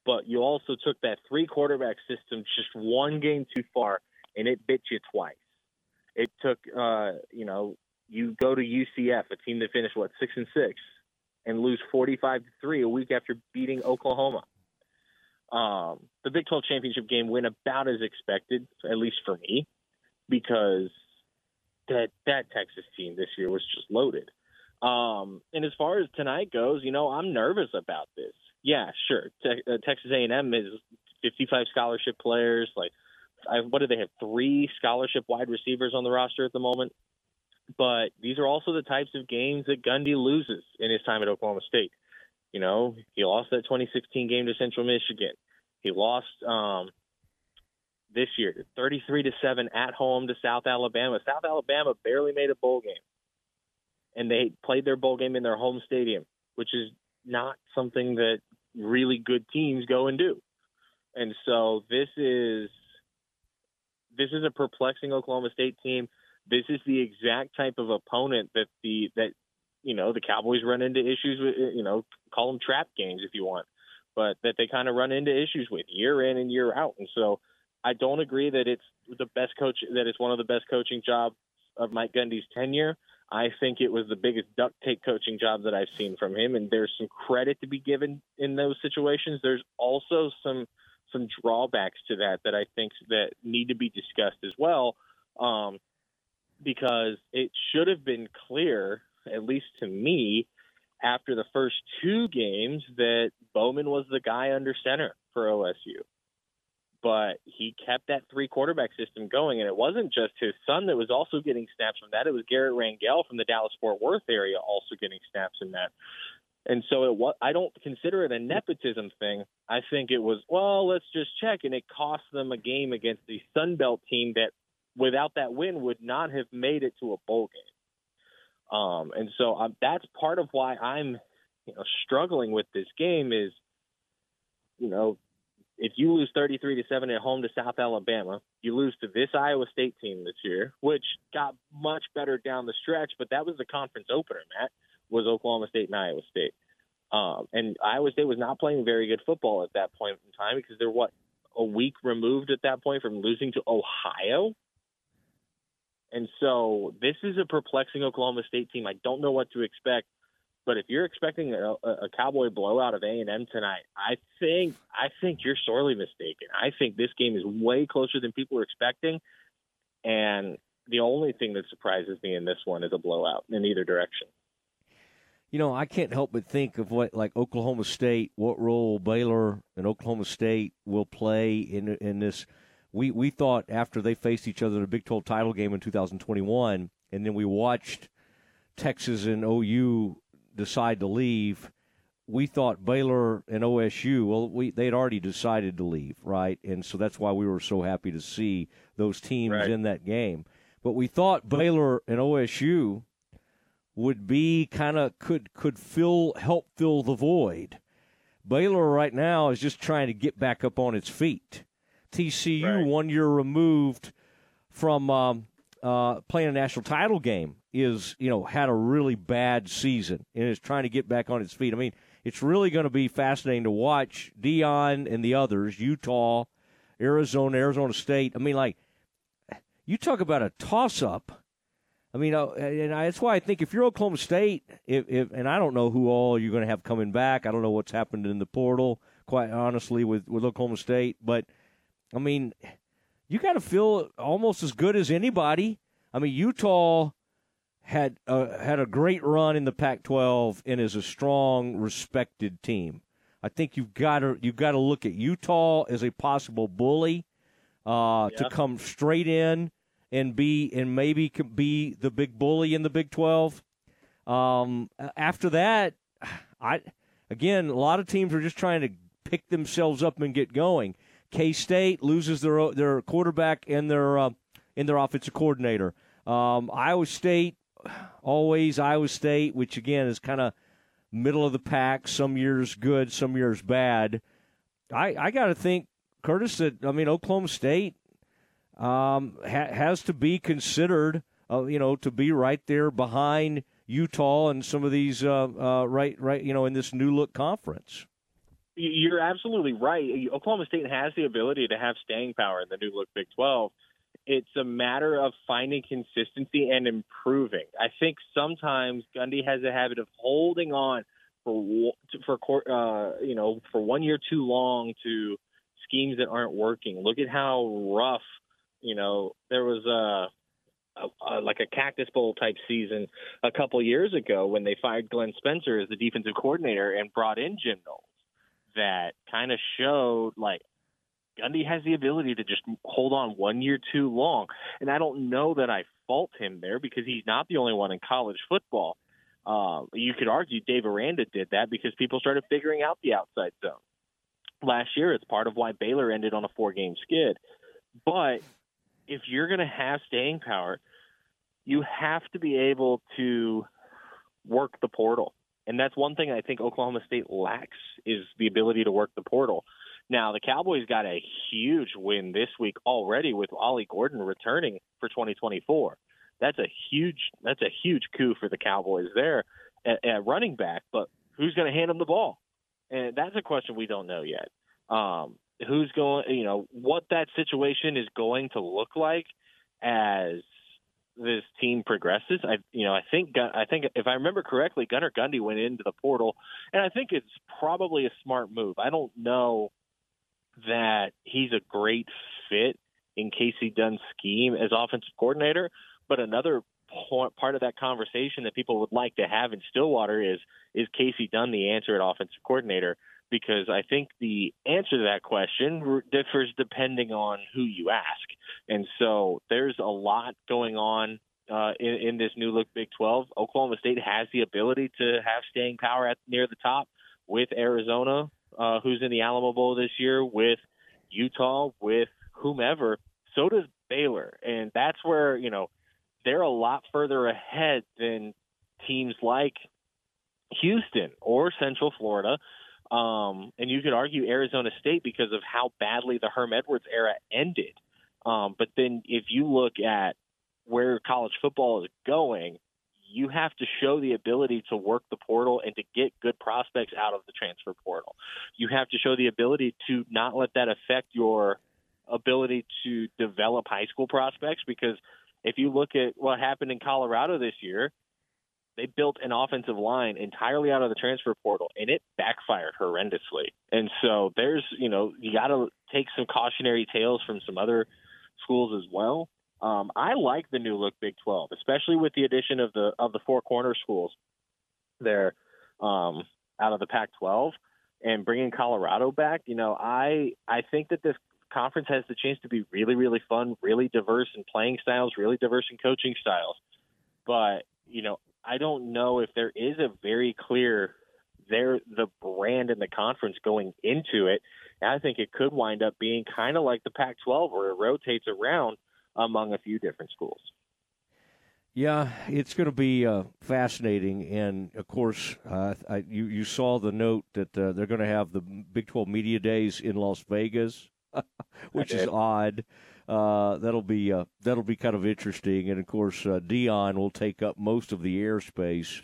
but you also took that three quarterback system just one game too far, and it bit you twice. It took, uh, you know, you go to UCF, a team that finished what six and six, and lose forty-five to three a week after beating Oklahoma. Um, the Big 12 championship game went about as expected, at least for me, because that that Texas team this year was just loaded. Um, and as far as tonight goes, you know, I'm nervous about this yeah, sure. Te- uh, Texas A&M is 55 scholarship players. Like, I, what do they have? Three scholarship wide receivers on the roster at the moment. But these are also the types of games that Gundy loses in his time at Oklahoma State. You know, he lost that 2016 game to Central Michigan. He lost um, this year, 33 to seven at home to South Alabama. South Alabama barely made a bowl game, and they played their bowl game in their home stadium, which is not something that really good teams go and do. And so this is this is a perplexing Oklahoma State team. This is the exact type of opponent that the that you know the Cowboys run into issues with. You know, call them trap games if you want, but that they kind of run into issues with year in and year out. And so I don't agree that it's the best coach that it's one of the best coaching jobs of Mike Gundy's tenure. I think it was the biggest duct tape coaching job that I've seen from him, and there's some credit to be given in those situations. There's also some some drawbacks to that that I think that need to be discussed as well, um, because it should have been clear, at least to me, after the first two games, that Bowman was the guy under center for OSU but he kept that three quarterback system going. And it wasn't just his son that was also getting snaps from that. It was Garret Rangel from the Dallas Fort Worth area also getting snaps in that. And so it was, I don't consider it a nepotism thing. I think it was, well, let's just check. And it cost them a game against the Sun Belt team that without that win would not have made it to a bowl game. Um, and so um, that's part of why I'm you know, struggling with this game is, you know, if you lose 33 to 7 at home to South Alabama, you lose to this Iowa State team this year, which got much better down the stretch, but that was the conference opener, Matt, was Oklahoma State and Iowa State. Um, and Iowa State was not playing very good football at that point in time because they're what a week removed at that point from losing to Ohio. And so this is a perplexing Oklahoma State team. I don't know what to expect. But if you're expecting a, a cowboy blowout of A and M tonight, I think I think you're sorely mistaken. I think this game is way closer than people are expecting, and the only thing that surprises me in this one is a blowout in either direction. You know, I can't help but think of what like Oklahoma State, what role Baylor and Oklahoma State will play in in this. We we thought after they faced each other in the Big 12 title game in 2021, and then we watched Texas and OU decide to leave, we thought Baylor and OSU, well, we they'd already decided to leave, right? And so that's why we were so happy to see those teams right. in that game. But we thought Baylor and OSU would be kind of could could fill help fill the void. Baylor right now is just trying to get back up on its feet. TCU right. one year removed from um, uh, playing a national title game is you know had a really bad season and is trying to get back on its feet. I mean, it's really going to be fascinating to watch Deion and the others, Utah, Arizona, Arizona State. I mean, like you talk about a toss up. I mean, uh, and that's why I think if you're Oklahoma State, if, if and I don't know who all you're going to have coming back. I don't know what's happened in the portal, quite honestly, with with Oklahoma State. But I mean, you got to feel almost as good as anybody. I mean, Utah had uh, had a great run in the Pac-12 and is a strong, respected team. I think you've got to you've got to look at Utah as a possible bully uh, to come straight in and be and maybe be the big bully in the Big Twelve. Um, after that, I again a lot of teams are just trying to pick themselves up and get going. K State loses their their quarterback and their uh, and their offensive coordinator. Um, Iowa State always Iowa State, which again is kind of middle of the pack. Some years good, some years bad. I I got to think, Curtis, that I mean Oklahoma State um, ha- has to be considered, uh, you know, to be right there behind Utah and some of these uh, uh, right right you know in this new look conference. You're absolutely right. Oklahoma State has the ability to have staying power in the new look Big 12 it's a matter of finding consistency and improving. I think sometimes Gundy has a habit of holding on for for uh, you know for one year too long to schemes that aren't working. Look at how rough you know there was a. A, a, like a Cactus Bowl type season a couple years ago when they fired Glenn Spencer as the defensive coordinator and brought in Jim Knowles. That kind of showed like Gundy has the ability to just hold on one year too long. And I don't know that I fault him there because he's not the only one in college football. Uh, you could argue Dave Aranda did that because people started figuring out the outside zone. Last year, it's part of why Baylor ended on a four game skid. But if you're going to have staying power, you have to be able to work the portal. And that's one thing I think Oklahoma State lacks is the ability to work the portal. Now, the Cowboys got a huge win this week already with Ollie Gordon returning for 2024. That's a huge that's a huge coup for the Cowboys there at, at running back. But who's going to hand them the ball? And that's a question we don't know yet. Um, who's going? You know what that situation is going to look like as this team progresses. I you know I think I think if I remember correctly, Gunnar Gundy went into the portal, and I think it's probably a smart move. I don't know that he's a great fit in Kasey Dunn's scheme as offensive coordinator. But another part of that conversation that people would like to have in Stillwater is is Kasey Dunn the answer at offensive coordinator? Because I think the answer to that question differs depending on who you ask. And so there's a lot going on uh, in, in this new look Big 12. Oklahoma State has the ability to have staying power at near the top with Arizona uh, who's in the Alamo Bowl this year, with Utah, with whomever. So does Baylor, and that's where you know they're a lot further ahead than teams like Houston or Central Florida. Um, and you could argue Arizona State because of how badly the Herm Edwards era ended. Um, but then if you look at where college football is going, you have to show the ability to work the portal and to get good prospects out of the transfer portal. You have to show the ability to not let that affect your ability to develop high school prospects because if you look at what happened in Colorado this year, they built an offensive line entirely out of the transfer portal and it backfired horrendously. And so there's, you know, you got to take some cautionary tales from some other schools as well. Um, I like the new look Big 12, especially with the addition of the of the four corner schools there um, out of the Pac-12 and bringing Colorado back. You know, I I think that this conference has the chance to be really really fun, really diverse in playing styles, really diverse in coaching styles. But you know, I don't know if there is a very clear there the brand in the conference going into it. And I think it could wind up being kind of like the Pac-12 where it rotates around among a few different schools. Yeah, it's going to be uh, fascinating, and of course, uh, I, you you saw the note that uh, they're going to have the Big Twelve Media Days in Las Vegas, which is odd. Uh, that'll be uh, that'll be kind of interesting, and of course, uh, Deion will take up most of the airspace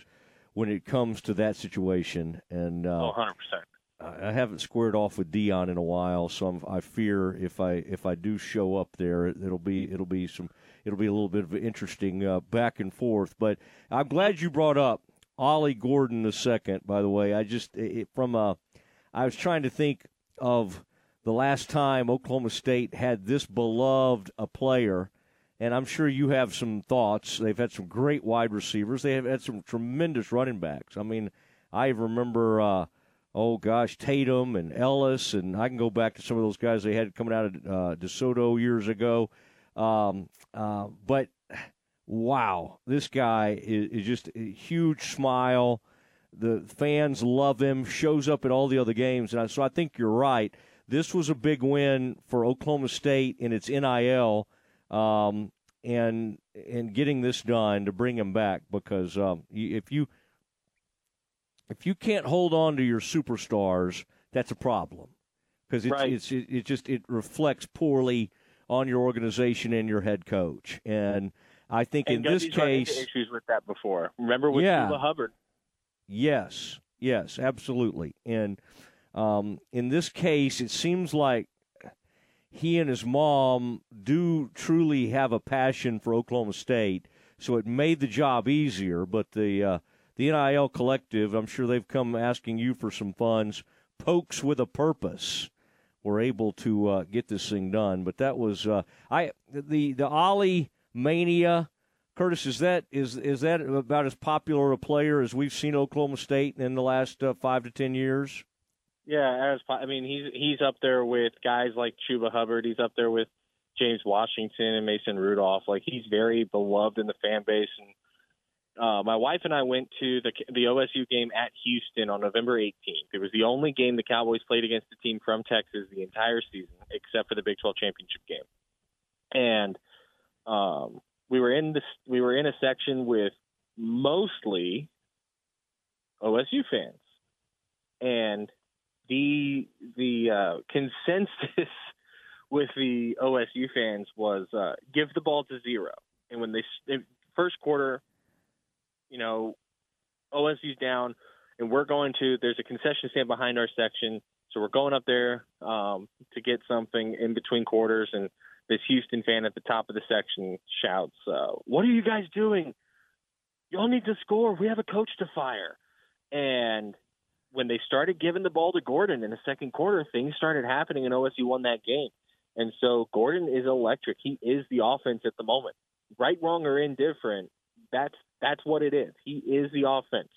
when it comes to that situation. And oh, 100 percent. I haven't squared off with Deion in a while, so I'm, i fear if I if I do show up there, it'll be it'll be some it'll be a little bit of interesting uh, back and forth. But I'm glad you brought up Ollie Gordon the second. By the way, I just it, from a uh, was trying to think of the last time Oklahoma State had this beloved a player, and I'm sure you have some thoughts. They've had some great wide receivers. They have had some tremendous running backs. I mean, I remember. Uh, oh gosh, Tatum and Ellis, and I can go back to some of those guys they had coming out of uh, DeSoto years ago. Um, uh, but wow, this guy is, is just a huge smile. The fans love him. Shows up at all the other games, and so I think you're right. This was a big win for Oklahoma State in its NIL, um, and and getting this done to bring him back because um, if you if you can't hold on to your superstars, that's a problem because it's, Right. it's it, it just it reflects poorly on your organization and your head coach. And I think And in this Gundy's case, issues with that before. Remember with Yeah. Chuba Hubbard? Yes, yes, absolutely. And um, in this case, it seems like he and his mom do truly have a passion for Oklahoma State, so it made the job easier. But the uh, the NIL collective, I'm sure they've come asking you for some funds. Pokes with a purpose were able to uh, get this thing done. But that was uh, I the the Ollie mania. Curtis, is that is is that about as popular a player as we've seen Oklahoma State in the last uh, five to ten years? Yeah, as I mean, he's he's up there with guys like Chuba Hubbard. He's up there with James Washington and Mason Rudolph. Like he's very beloved in the fan base. And uh, my wife and I went to the the OSU game at Houston on November 18th. It was the only game the Cowboys played against a team from Texas the entire season, except for the Big 12 championship game. And um, we were in this we were in a section with mostly OSU fans, and the the uh, consensus with the OSU fans was uh, give the ball to zero. And when they first quarter, you know, OSU's down, and we're going to. There's a concession stand behind our section, so we're going up there um, to get something in between quarters. And this Houston fan at the top of the section shouts, uh, "What are you guys doing? Y'all need to score. We have a coach to fire." And when they started giving the ball to Gordon in the second quarter, things started happening, and OSU won that game. And so Gordon is electric. He is the offense at the moment. Right, wrong, or indifferent, that's that's what it is. He is the offense.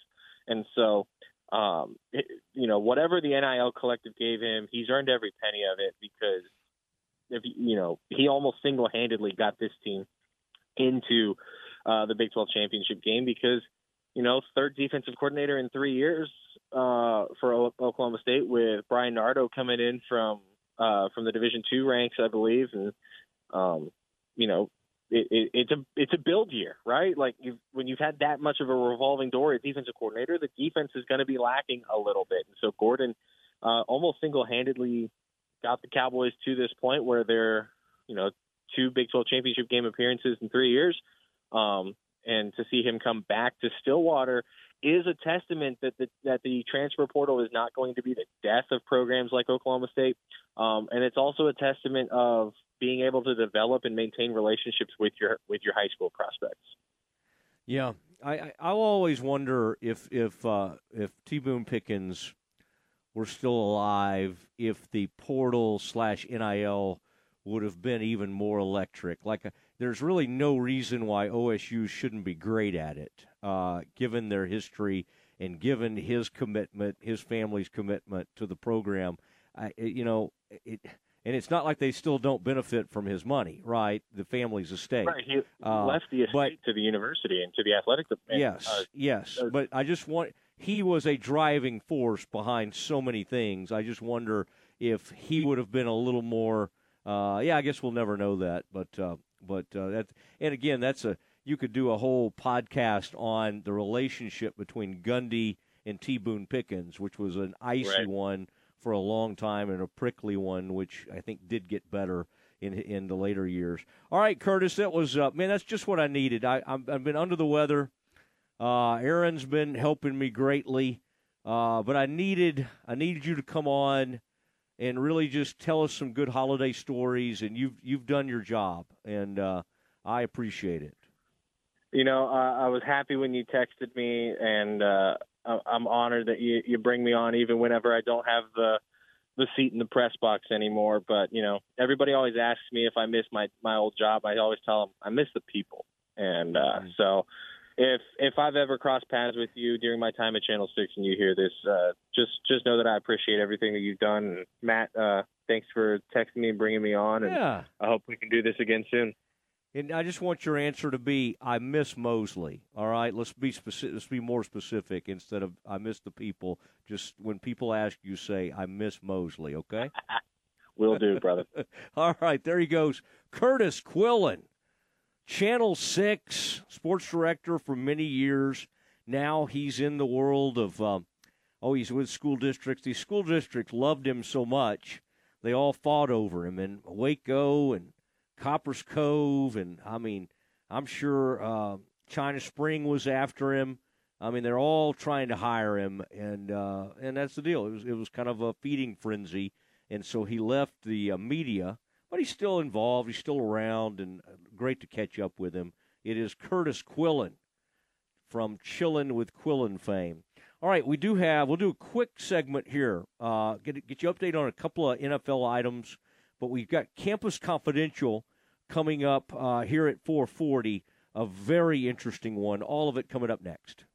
And so, um, it, you know, whatever the NIL collective gave him, he's earned every penny of it because if you know he almost single-handedly got this team into uh, the Big 12 championship game because you know third defensive coordinator in three years uh, for O- Oklahoma State with Bryan Nardo coming in from uh, from the Division two ranks, I believe, and um, you know it, it, it's a it's a build year, right? Like you've, when you've had that much of a revolving door at defensive coordinator, the defense is going to be lacking a little bit, and so Gordon uh, almost single-handedly got the Cowboys to this point where they're you know two Big 12 championship game appearances in three years. Um, and to see him come back to Stillwater is a testament that the, that the transfer portal is not going to be the death of programs like Oklahoma State, um, and it's also a testament of being able to develop and maintain relationships with your with your high school prospects. Yeah, I, I I'll always wonder if if uh, if T Boone Pickens were still alive, if the portal slash NIL would have been even more electric. Like, uh, there's really no reason why OSU shouldn't be great at it, uh, given their history and given his commitment, his family's commitment to the program. I, you know, it. And it's not like they still don't benefit from his money, right? The family's estate. Right, he Uh, left the estate but- to the university and to the athletic department. Yes, Uh, yes. But I just want he was a driving force behind so many things. I just wonder if he would have been a little more. Uh, yeah, I guess we'll never know that. But uh, but uh, that and again, that's a you could do a whole podcast on the relationship between Gundy and T. Boone Pickens, which was an icy Right. one for a long time and a prickly one, which I think did get better in in the later years. All right, Curtis, that was uh, man. That's just what I needed. I I'm, I've been under the weather. Uh, Aaron's been helping me greatly, uh, but I needed I needed you to come on and really just tell us some good holiday stories. And you've you've done your job, and uh, I appreciate it. You know, uh, I was happy when you texted me, and uh, I'm honored that you, you bring me on, even whenever I don't have the the seat in the press box anymore. But you know, everybody always asks me if I miss my my old job. I always tell them I miss the people, and uh, so if if I've ever crossed paths with you during my time at Channel Six and you hear this, uh, just just know that I appreciate everything that you've done. And Matt, uh, thanks for texting me and bringing me on. And Yeah. I hope we can do this again soon. And I just want your answer to be, I miss Mosley. All right, let's be specific. Let's be more specific instead of I miss the people. Just when people ask you, say I miss Mosley. Okay. Will do, brother. All right, there he goes, Curtis Quillen, Channel Six sports director for many years. Now he's in the world of, um, oh, he's with school districts. These school districts loved him so much, they all fought over him in Waco and Copperas Cove, and I mean, I'm sure uh, China Spring was after him. I mean, they're all trying to hire him, and uh, and that's the deal. It was it was kind of a feeding frenzy, and so he left the uh, media, but he's still involved. He's still around, and uh, great to catch up with him. It is Curtis Quillen from Chillin' with Quillen fame. All right, we do have. We'll do a quick segment here. Uh, get get you update on a couple of NFL items, but we've got Campus Confidential coming up uh, here at 440. A very interesting one. All of it coming up next.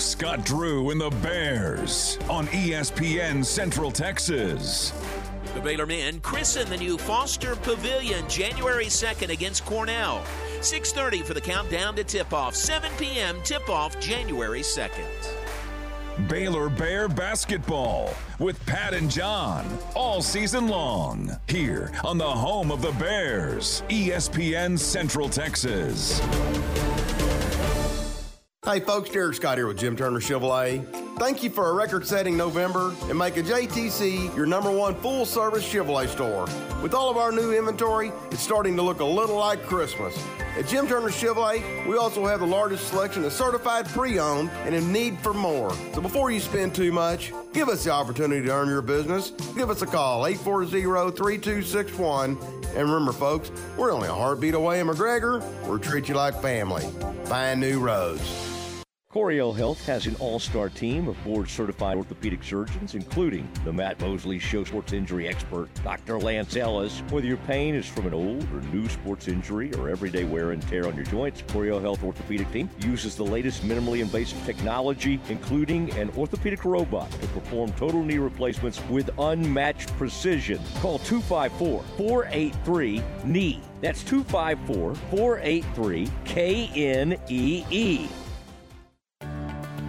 Scott Drew and the Bears on ESPN Central Texas. The Baylor men christen the new Foster Pavilion January 2nd against Cornell. 6:30 for the countdown to tip-off. 7 p.m. tip-off January 2nd. Baylor Bear basketball with Pat and John all season long here on the home of the Bears, ESPN Central Texas. Hey folks, Derek Scott here with Jim Turner Chevrolet. Thank you for a record setting November and make a JTC your number one full service Chevrolet store. With all of our new inventory, it's starting to look a little like Christmas. At Jim Turner Chevrolet, we also have the largest selection of certified pre owned and in need for more. So before you spend too much, give us the opportunity to earn your business. Give us a call, 840 3261. And remember, folks, we're only a heartbeat away in McGregor. We'll treat you like family. Find new roads. Coryell Health has an all-star team of board-certified orthopedic surgeons, including the Matt Mosley Show sports injury expert, Dr. Lance Ellis. Whether your pain is from an old or new sports injury or everyday wear and tear on your joints, Coryell Health orthopedic team uses the latest minimally invasive technology, including an orthopedic robot to perform total knee replacements with unmatched precision. Call 254-483-KNEE. That's 254-483-KNEE.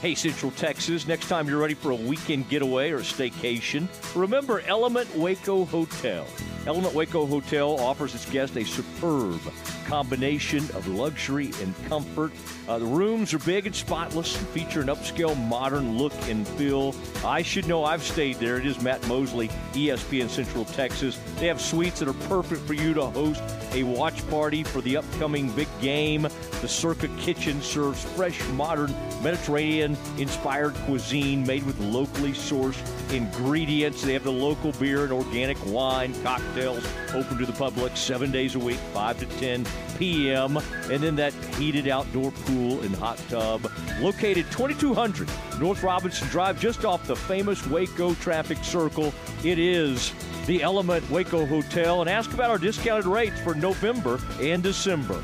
Hey, Central Texas, next time you're ready for a weekend getaway or staycation, remember Element Waco Hotel. Element Waco Hotel offers its guests a superb combination of luxury and comfort. Uh, the rooms are big and spotless and feature an upscale modern look and feel. I should know I've stayed there. It is Matt Mosley, ESPN Central Texas. They have suites that are perfect for you to host a watch party for the upcoming big game. The Circa Kitchen serves fresh, modern Mediterranean inspired cuisine made with locally sourced ingredients. They have the local beer and organic wine, cocktails open to the public seven days a week, 5 to 10 p.m. And then that heated outdoor pool and hot tub located 2200 North Robinson Drive, just off the famous Waco traffic circle. It is the Element Waco Hotel. And ask about our discounted rates for November and December.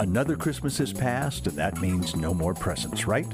Another Christmas has passed, and that means no more presents, right?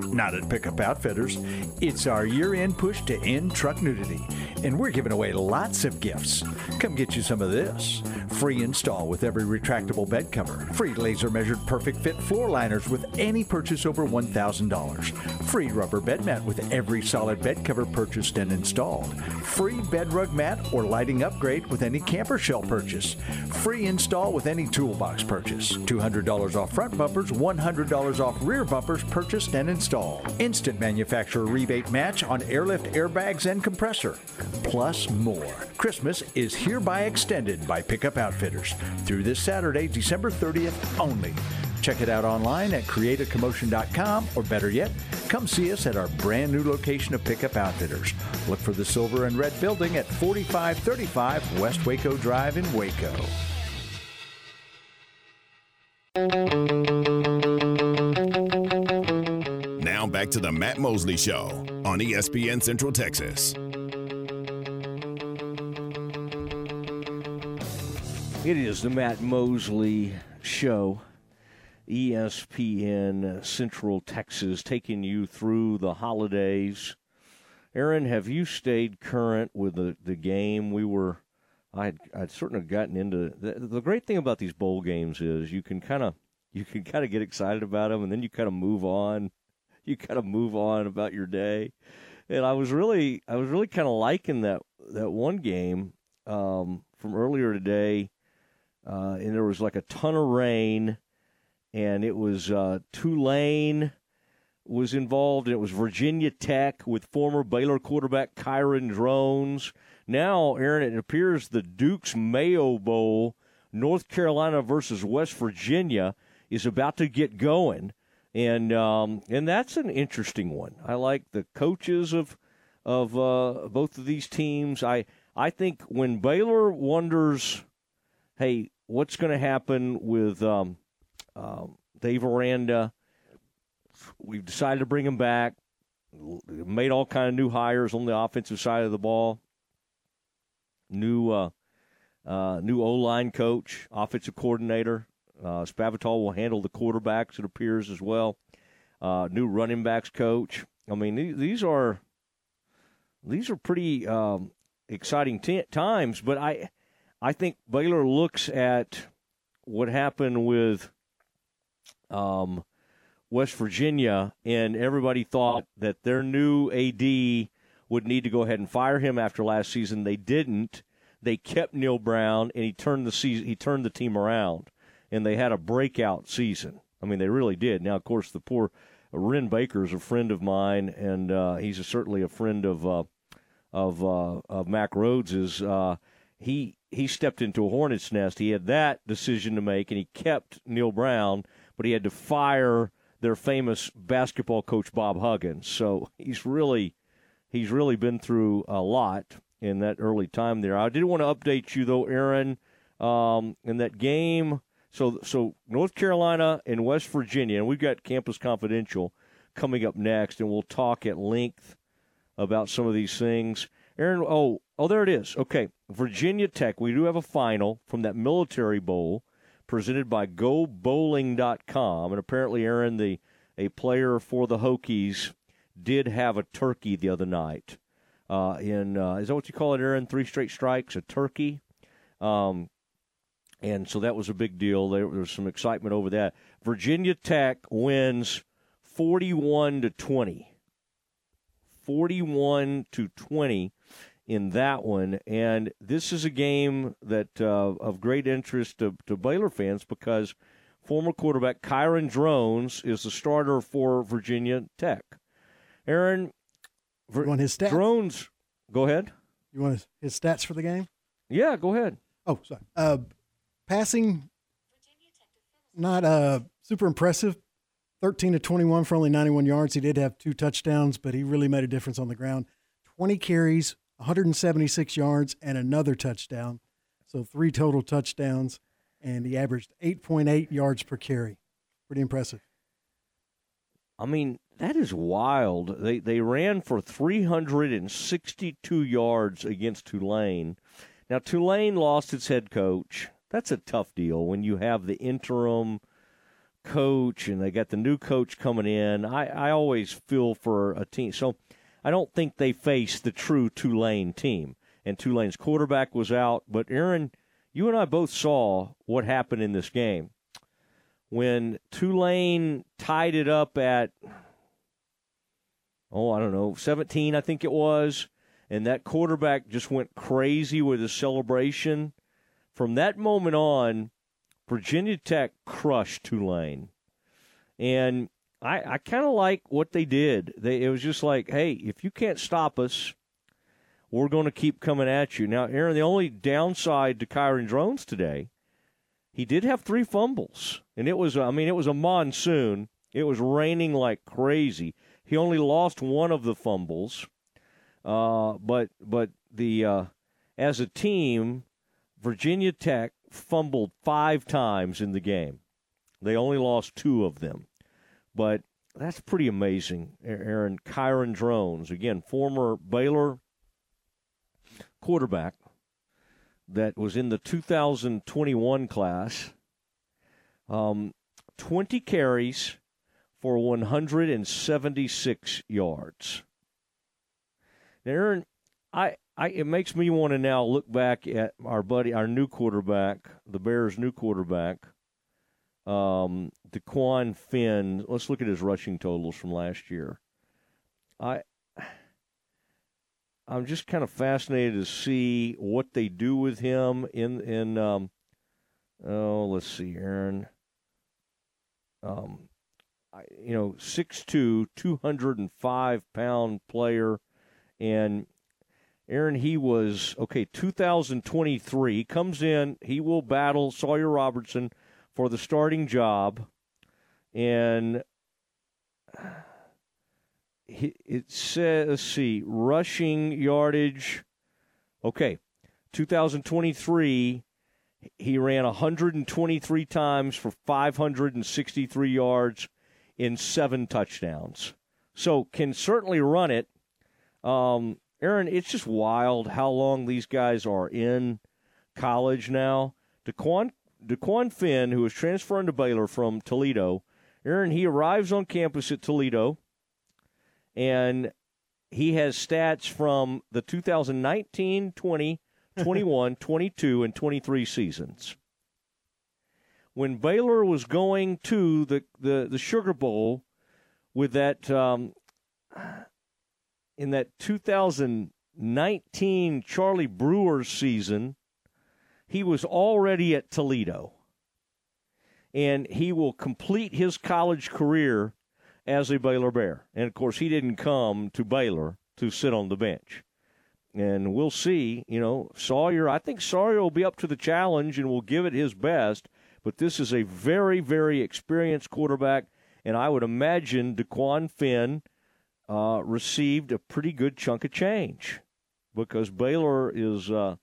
Not at Pickup Outfitters. It's our year end push to end truck nudity, and we're giving away lots of gifts. Come get you some of this. Free install with every retractable bed cover. Free laser measured perfect fit floor liners with any purchase over $1,000. Free rubber bed mat with every solid bed cover purchased and installed. Free bed rug mat or lighting upgrade with any camper shell purchase. Free install with any toolbox purchase. $200 off front bumpers, $100 off rear bumpers purchased and installed. Instant manufacturer rebate match on airlift airbags and compressor. Plus more. Christmas is hereby extended by Pickup Outfitters through this Saturday, December 30th only. Check it out online at createacommotion.com or better yet, come see us at our brand new location of Pickup Outfitters. Look for the silver and red building at 4535 West Waco Drive in Waco. Now back to the Matt Mosley Show on ESPN Central Texas. It is the Matt Mosley Show, ESPN Central Texas, taking you through the holidays. Aaron, have you stayed current with the, the game? We were, I'd, I'd certainly gotten into the, the great thing about these bowl games is you can kind of you can kind of get excited about them, and then you kind of move on. You kind of move on about your day, and I was really, I was really kind of liking that that one game um, from earlier today, uh, and there was like a ton of rain, and it was uh, Tulane was involved, and it was Virginia Tech with former Baylor quarterback Kyron Drones. Now, Aaron, it appears the Duke's Mayo Bowl, North Carolina versus West Virginia is about to get going, and um, and that's an interesting one. I like the coaches of of uh, both of these teams. I I think when Baylor wonders, hey, what's going to happen with um, um, Dave Aranda? We've decided to bring him back. Made all kind of new hires on the offensive side of the ball. New uh, uh, new O line coach, offensive coordinator. Uh, Spavital will handle the quarterbacks, it appears, as well. Uh, new running backs coach. I mean, these are these are pretty um, exciting t- times. But I I think Baylor looks at what happened with um, West Virginia, and everybody thought that their new AD would need to go ahead and fire him after last season. They didn't. They kept Neal Brown, and he turned the season. He turned the team around and they had a breakout season. I mean, they really did. Now, of course, the poor Wren Baker is a friend of mine, and uh, he's a, certainly a friend of uh, of uh, of Mack Rhoades. Is uh, he he stepped into a hornet's nest? He had that decision to make, and he kept Neal Brown, but he had to fire their famous basketball coach Bob Huggins. So he's really he's really been through a lot in that early time there. I did want to update you though, Aaron, um, in that game so, so North Carolina and West Virginia, and we've got Campus Confidential coming up next, and we'll talk at length about some of these things. Aaron, oh, oh, there it is. Okay, Virginia Tech. We do have a final from that Military Bowl presented by GoBowling.com, and apparently, Aaron, the a player for the Hokies, did have a turkey the other night. Uh, in uh, is that what you call it, Aaron? Three straight strikes, a turkey. Um, and so that was a big deal. There, there was some excitement over that. Virginia Tech wins 41 to 20. 41 to 20 in that one. And this is a game that uh, of great interest to, to Baylor fans because former quarterback Kyron Drones is the starter for Virginia Tech. Aaron, you want his stats? Drones, go ahead. You want his stats for the game? Yeah, go ahead. Oh, sorry. Uh, Passing, not uh, super impressive. 13 to 21 for only 91 yards. He did have two touchdowns, but he really made a difference on the ground. 20 carries, 176 yards, and another touchdown. So three total touchdowns, and he averaged 8.8 yards per carry. Pretty impressive. I mean, that is wild. They they ran for 362 yards against Tulane. Now Tulane lost its head coach that's a tough deal when you have the interim coach and they got the new coach coming in. I, I always feel for a team. So I don't think they faced the true Tulane team. And Tulane's quarterback was out. But Aaron, you and I both saw what happened in this game. When Tulane tied it up at, oh, I don't know, 17, I think it was, and that quarterback just went crazy with his celebration from that moment on, Virginia Tech crushed Tulane. And I, I kind of like what they did. They, it was just like, hey, if you can't stop us, we're going to keep coming at you. Now, Aaron, the only downside to Kyron Drones today, he did have three fumbles, and it was I mean it was a monsoon. It was raining like crazy. He only lost one of the fumbles, uh, but but the uh, as a team, Virginia Tech fumbled five times in the game. They only lost two of them, but that's pretty amazing. Aaron Kyron Drones, again, former Baylor quarterback that was in the 2021 class. Um, 20 carries for 176 yards. Now, Aaron, I, I it makes me want to now look back at our buddy, our new quarterback, the Bears' new quarterback, um, Dequan Finn. Let's look at his rushing totals from last year. I I'm just kind of fascinated to see what they do with him in in um, oh let's see Aaron um I, you know 6'2 205 pound player and Aaron he was okay 2023 comes in he will battle Sawyer Robertson for the starting job and it says, let's see, rushing yardage. Okay, 2023, he ran 123 times for 563 yards in seven touchdowns. So can certainly run it. Um, Aaron, it's just wild how long these guys are in college now. Dequan, Dequan Finn, who is transferring to Baylor from Toledo, Aaron, he arrives on campus at Toledo and he has stats from the 2019, 20, 21, 22, and 23 seasons. When Baylor was going to the, the, the Sugar Bowl with that, um, in that 2019 Charlie Brewer season, he was already at Toledo. And he will complete his college career as a Baylor Bear. And of course, he didn't come to Baylor to sit on the bench. And we'll see, you know, Sawyer, I think Sawyer will be up to the challenge and will give it his best. But this is a very, very experienced quarterback. And I would imagine Dequan Finn uh, received a pretty good chunk of change because Baylor is uh,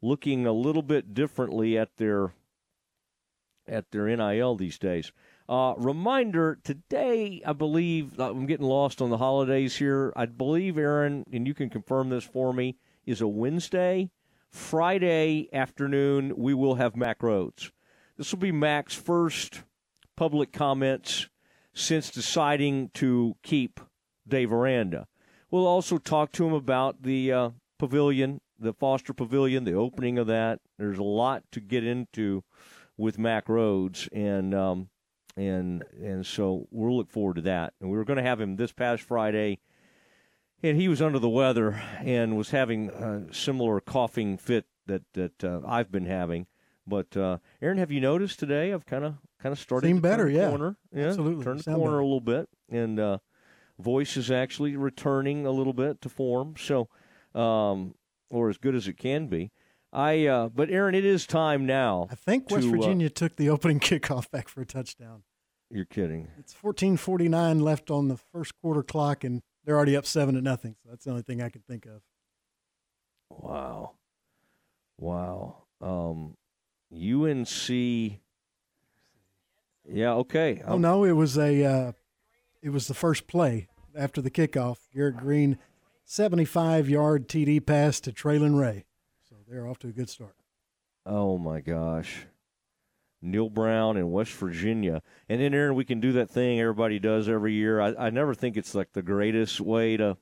looking a little bit differently at their at their NIL these days. Uh, reminder today, I believe, uh, I'm getting lost on the holidays here. I believe, Aaron, and you can confirm this for me, is a Wednesday. Friday afternoon, we will have Mack Rhoades. This will be Mack's first public comments since deciding to keep Dave Aranda. We'll also talk to him about the uh, pavilion, the Foster Pavilion, the opening of that. There's a lot to get into with Mack Rhoades, and um, and and so we'll look forward to that. And we were going to have him this past Friday, and he was under the weather and was having a similar coughing fit that that uh, I've been having. But uh, Aaron, have you noticed today? I've kind of kind of started Seem better, yeah, corner. yeah, absolutely, turned the corner better. a little bit, and uh, voice is actually returning a little bit to form. So, um, or as good as it can be. I uh, but Aaron, it is time now. I think West to, uh, Virginia took the opening kickoff back for a touchdown. you're kidding. It's 14:49 left on the first quarter clock, and they're already up seven to nothing. So that's the only thing I can think of. Wow. Wow. Um, UNC. Yeah. Okay. Oh no, it was a uh, it was the first play after the kickoff. Garrett Greene, 75 yard TD pass to Traylon Ray. So they're off to a good start. Oh my gosh. Neal Brown in West Virginia. And then Aaron, we can do that thing everybody does every year. I, I never think it's like the greatest way to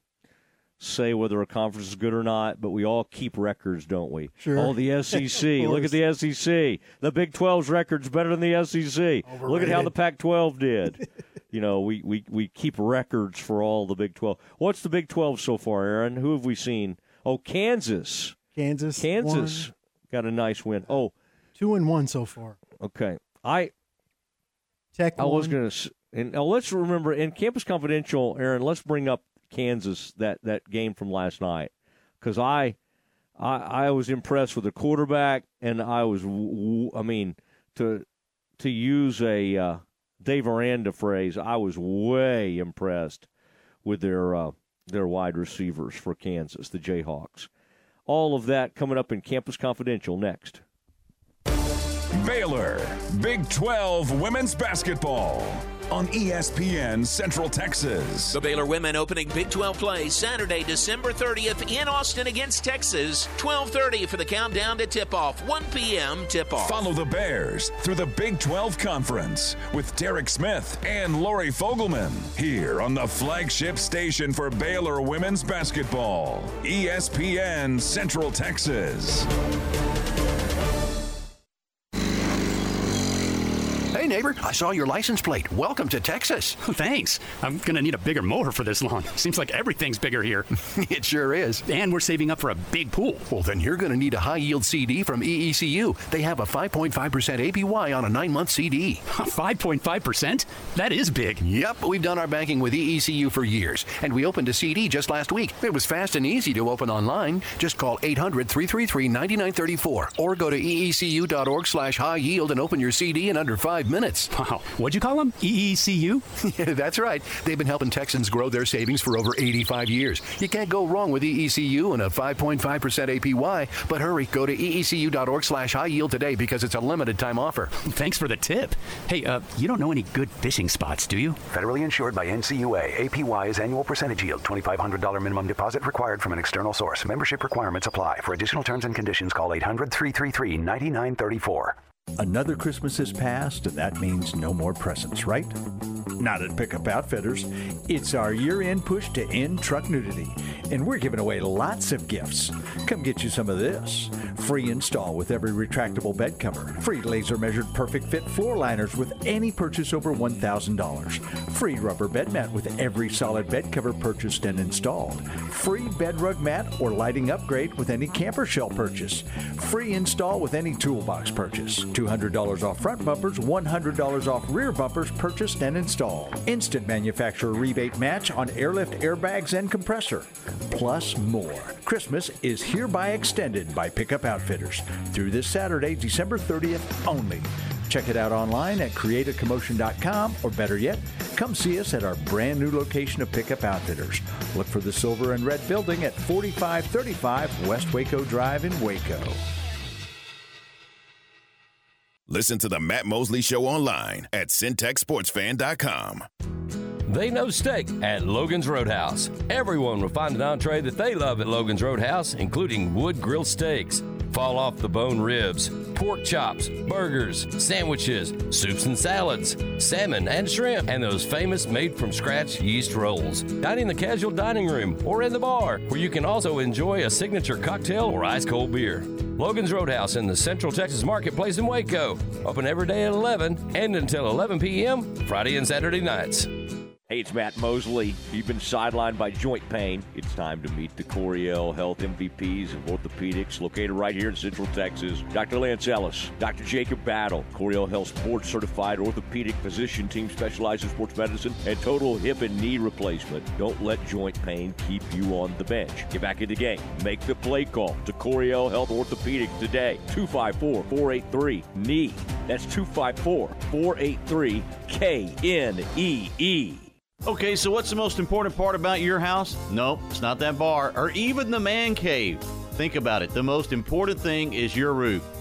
say whether a conference is good or not, but we all keep records, don't we? Sure. Oh, the SEC. Look at the SEC. The Big 12's record's better than the SEC. Look at how the Pac 12 did. you know, we, we, we keep records for all the Big 12. What's the Big 12 so far, Aaron? Who have we seen? Oh, Kansas. Kansas, Kansas won. got a nice win. Oh, two and one so far. Okay, I Tech. I was going to, and now let's remember in Campus Confidential, Aaron. Let's bring up Kansas that that game from last night because I, I I was impressed with the quarterback, and I was I mean to to use a uh, Dave Aranda phrase, I was way impressed with their uh, their wide receivers for Kansas, the Jayhawks. All of that coming up in Campus Confidential next. Baylor, Big 12 Women's Basketball on ESPN Central Texas. The Baylor women opening Big 12 play Saturday, December 30th in Austin against Texas. 12:30 for the countdown to tip-off. 1 p.m. tip-off. Follow the Bears through the Big 12 Conference with Derek Smith and Lori Fogelman here on the flagship station for Baylor women's basketball, ESPN Central Texas. Hey, neighbor, I saw your license plate. Welcome to Texas. Thanks. I'm going to need a bigger mower for this lawn. Seems like everything's bigger here. it sure is. And we're saving up for a big pool. Well, then you're going to need a high yield CD from EECU. They have a 5.5% APY on a nine month CD. 5.5%? That is big. Yep, we've done our banking with EECU for years, and we opened a CD just last week. It was fast and easy to open online. Just call 800 333 9934 or go to eecu.org slash high yield and open your CD in under five minutes. Wow. What'd you call them? EECU? yeah, that's right. They've been helping Texans grow their savings for over 85 years. You can't go wrong with EECU and a 5.5% APY. But hurry, go to eecu.org slash high yield today because it's a limited time offer. Thanks for the tip. Hey, uh, you don't know any good fishing spots, do you? Federally insured by NCUA. APY is annual percentage yield. $2,500 minimum deposit required from an external source. Membership requirements apply. For additional terms and conditions, call 800 333 9934. Another Christmas has passed, and that means no more presents, right? Not at Pickup Outfitters. It's our year end push to end truck nudity, and we're giving away lots of gifts. Come get you some of this. Free install with every retractable bed cover. Free laser measured perfect fit floor liners with any purchase over $1,000. Free rubber bed mat with every solid bed cover purchased and installed. Free bed rug mat or lighting upgrade with any camper shell purchase. Free install with any toolbox purchase. $200 off front bumpers, $100 off rear bumpers purchased and installed. Instant manufacturer rebate match on airlift airbags and compressor. Plus more. Christmas is hereby extended by Pickup Outfitters through this Saturday, December 30th only. Check it out online at createacommotion.com or better yet, come see us at our brand new location of Pickup Outfitters. Look for the silver and red building at 4535 West Waco Drive in Waco. Listen to the Matt Mosley Show online at syntechsportsfan.com. They know steak at Logan's Roadhouse. Everyone will find an entree that they love at Logan's Roadhouse, including wood grilled steaks, fall off the bone ribs, pork chops, burgers, sandwiches, soups and salads, salmon and shrimp, and those famous made from scratch yeast rolls. Dine in the casual dining room or in the bar, where you can also enjoy a signature cocktail or ice cold beer. Logan's Roadhouse in the Central Texas Marketplace in Waco. Open every day at 11 and until 11 p.m. Friday and Saturday nights. Hey, it's Matt Mosley. You've been sidelined by joint pain. It's time to meet the Coryell Health MVPs of orthopedics, located right here in Central Texas. Dr. Lance Ellis, Dr. Jacob Battle, Coryell Health's board certified orthopedic physician team specializes in sports medicine and total hip and knee replacement. Don't let joint pain keep you on the bench. Get back in the game. Make the play call to Coryell Health Orthopedics today. 254 483 knee. That's 254 483 K N E E. Okay, so what's the most important part about your house? Nope, it's not that bar or even the man cave. Think about it. The most important thing is your roof.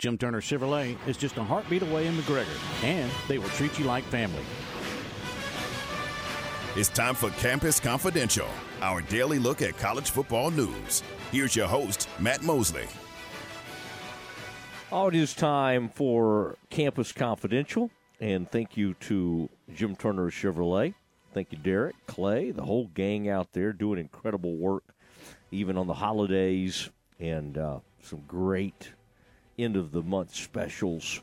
Jim Turner Chevrolet is just a heartbeat away in McGregor, and they will treat you like family. It's time for Campus Confidential, our daily look at college football news. Here's your host, Matt Mosley. Oh, it is time for Campus Confidential, and thank you to Jim Turner Chevrolet. Thank you, Derek, Clay, the whole gang out there doing incredible work, even on the holidays, and uh, some great end of the month specials.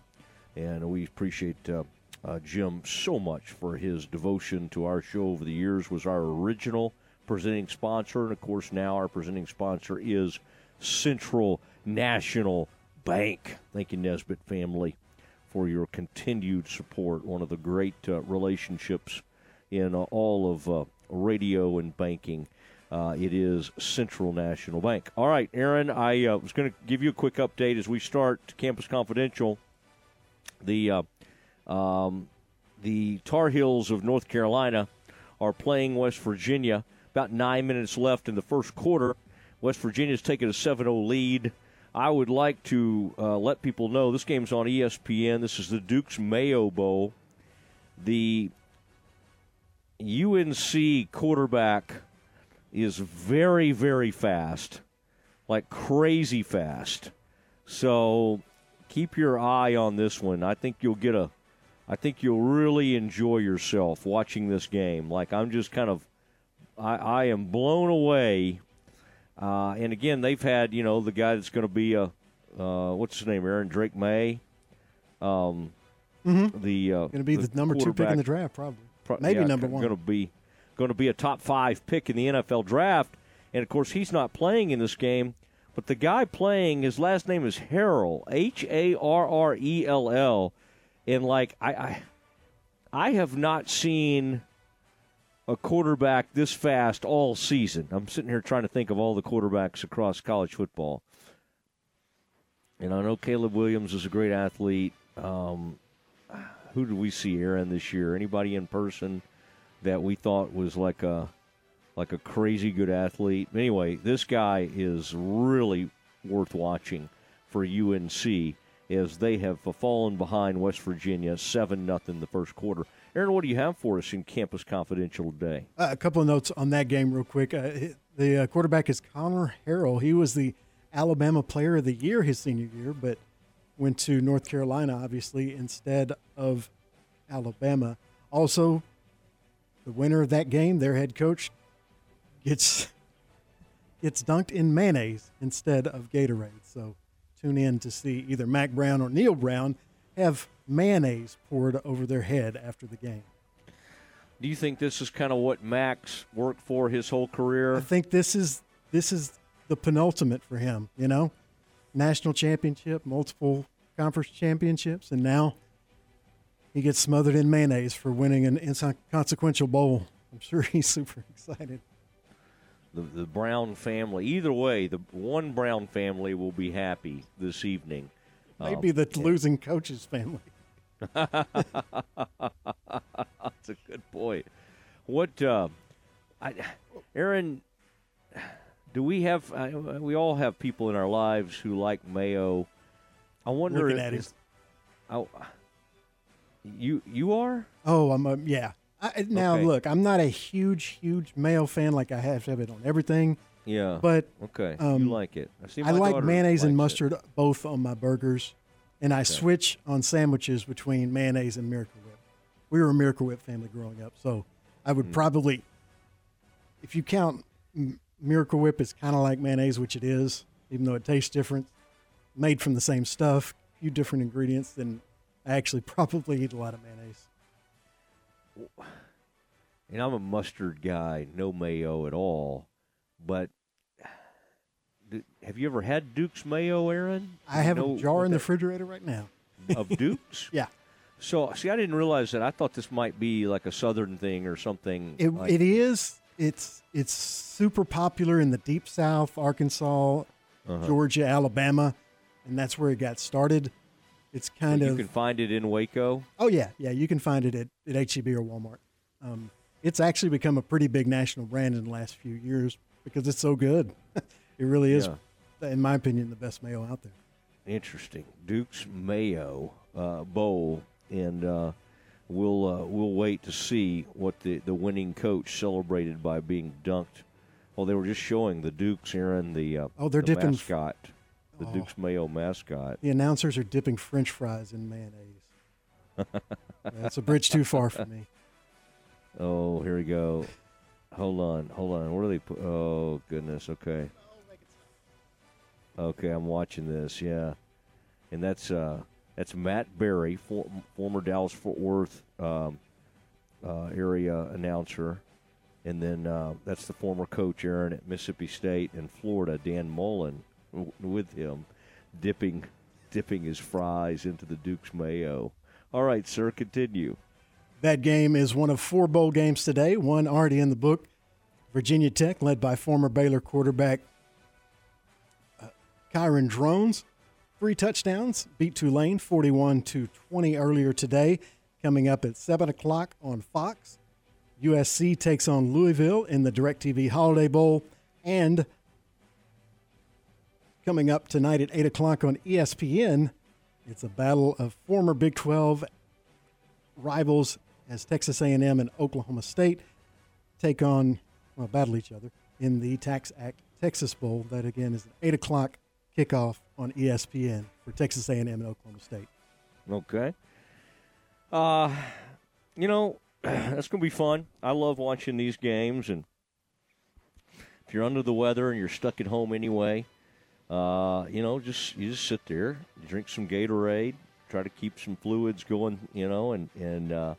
And we appreciate uh, uh, Jim so much for his devotion to our show over the years. Was our original presenting sponsor, and of course now our presenting sponsor is Central National Bank. Thank you, Nesbitt family, for your continued support. One of the great uh, relationships in uh, all of uh, radio and banking. Uh, it is Central National Bank. All right, Aaron, I uh, was going to give you a quick update as we start Campus Confidential. The uh, um, the Tar Heels of North Carolina are playing West Virginia. About nine minutes left in the first quarter. West Virginia's taking a 7 0 lead. I would like to uh, let people know this game's on ESPN. This is the Duke's Mayo Bowl. The UNC quarterback is very, very fast, like crazy fast. So keep your eye on this one. I think you'll get a, I think you'll really enjoy yourself watching this game. Like I'm just kind of, I, I am blown away. Uh, and again, they've had you know the guy that's going to be a, uh, what's his name, Aaron Drake Maye. Um, mm-hmm. The uh, Going to be the, number two pick in the draft, probably. Pro- Maybe yeah, number one. Going to be going to be a top five pick in the NFL draft, and of course he's not playing in this game. But the guy playing, his last name is Harrell, H A R R E L L, and like I, I, I have not seen a quarterback this fast all season. I'm sitting here trying to think of all the quarterbacks across college football. And I know Caleb Williams is a great athlete. Um, who did we see, Aaron, this year? Anybody in person that we thought was like a like a crazy good athlete? Anyway, this guy is really worth watching for UNC as they have fallen behind West Virginia seven nothing the first quarter. Aaron, what do you have for us in Campus Confidential today? Uh, a couple of notes on that game, real quick. Uh, the uh, quarterback is Conner Harrell. He was the Alabama Player of the Year his senior year, but went to North Carolina, obviously, instead of Alabama. Also, the winner of that game, their head coach, gets gets dunked in mayonnaise instead of Gatorade. So tune in to see either Mack Brown or Neal Brown have mayonnaise poured over their head after the game. Do you think this is kind of what Mack's worked for his whole career? I think this is this is the penultimate for him. You know, national championship, multiple conference championships, and now he gets smothered in mayonnaise for winning an inconsequential bowl. I'm sure he's super excited. the, the Brown family. Either way, the one Brown family will be happy this evening. Maybe Um, the losing coach's family. That's a good point. What, uh, I, Aaron? Do we have? Uh, we all have people in our lives who like mayo. I wonder. Looking if at him. Oh, you you are? Oh, I'm a, yeah. I, now Okay. look, I'm not a huge, huge Mayo fan like I have to have it on everything. Yeah. But okay, um, you like it. I see. I like mayonnaise and likes it. mustard both on my burgers, and I switch on sandwiches between mayonnaise and Miracle Whip. We were a Miracle Whip family growing up, so I would Mm. probably, if you count Miracle Whip, it's kind of like mayonnaise, which it is, even though it tastes different. Made from the same stuff, a few different ingredients, then I actually probably eat a lot of mayonnaise. and I'm a mustard guy, no mayo at all. But have you ever had Duke's mayo, Aaron? I have a jar in the refrigerator right now. of Duke's. Yeah. So, see, I didn't realize that. I thought this might be like a Southern thing or something. It, like- it is. It's it's super popular in the deep South, Arkansas, Uh-huh. Georgia, Alabama, and that's where it got started. It's kind you of can find it in Waco. oh yeah yeah you can find it at, at HEB or Walmart. Um, it's actually become a pretty big national brand in the last few years because it's so good. it really is, in my opinion, the best mayo out there. interesting. Duke's Mayo uh, Bowl, and uh, we'll uh, we'll wait to see what the, the winning coach celebrated by being dunked. Well, they were just showing the Dukes here in the uh, Oh, they're the dipping- mascot, the Oh. Dukes Mayo mascot. The announcers are dipping French fries in mayonnaise. That's a bridge too far for me. Oh, here we go. Hold on, hold on. What are they? Put? Oh goodness. Okay. Okay, I'm watching this. Yeah, and that's uh, that's Matt Barrie, for, former Dallas Fort Worth um, uh, area announcer, and then uh, that's the former coach Aaron at Mississippi State and Florida, Dan Mullen, with him, dipping dipping his fries into the Duke's mayo. All right, sir, continue. That game is one of four bowl games today, one already in the book. Virginia Tech, led by former Baylor quarterback uh, Kyron Drones, three touchdowns, beat Tulane 41 to 20 earlier today. Coming up at 7 o'clock on Fox. USC takes on Louisville in the DirecTV Holiday Bowl. And coming up tonight at 8 o'clock on ESPN, it's a battle of former Big 12 rivals as Texas A&M and Oklahoma State take on, well, battle each other in the Tax Act Texas Bowl. That again is an eight o'clock kickoff on ESPN for Texas A&M and Oklahoma State. Okay. Uh, you know, that's going to be fun. I love watching these games, and if you're under the weather and you're stuck at home anyway, uh, you know, just you just sit there, drink some Gatorade, try to keep some fluids going, you know, and and uh,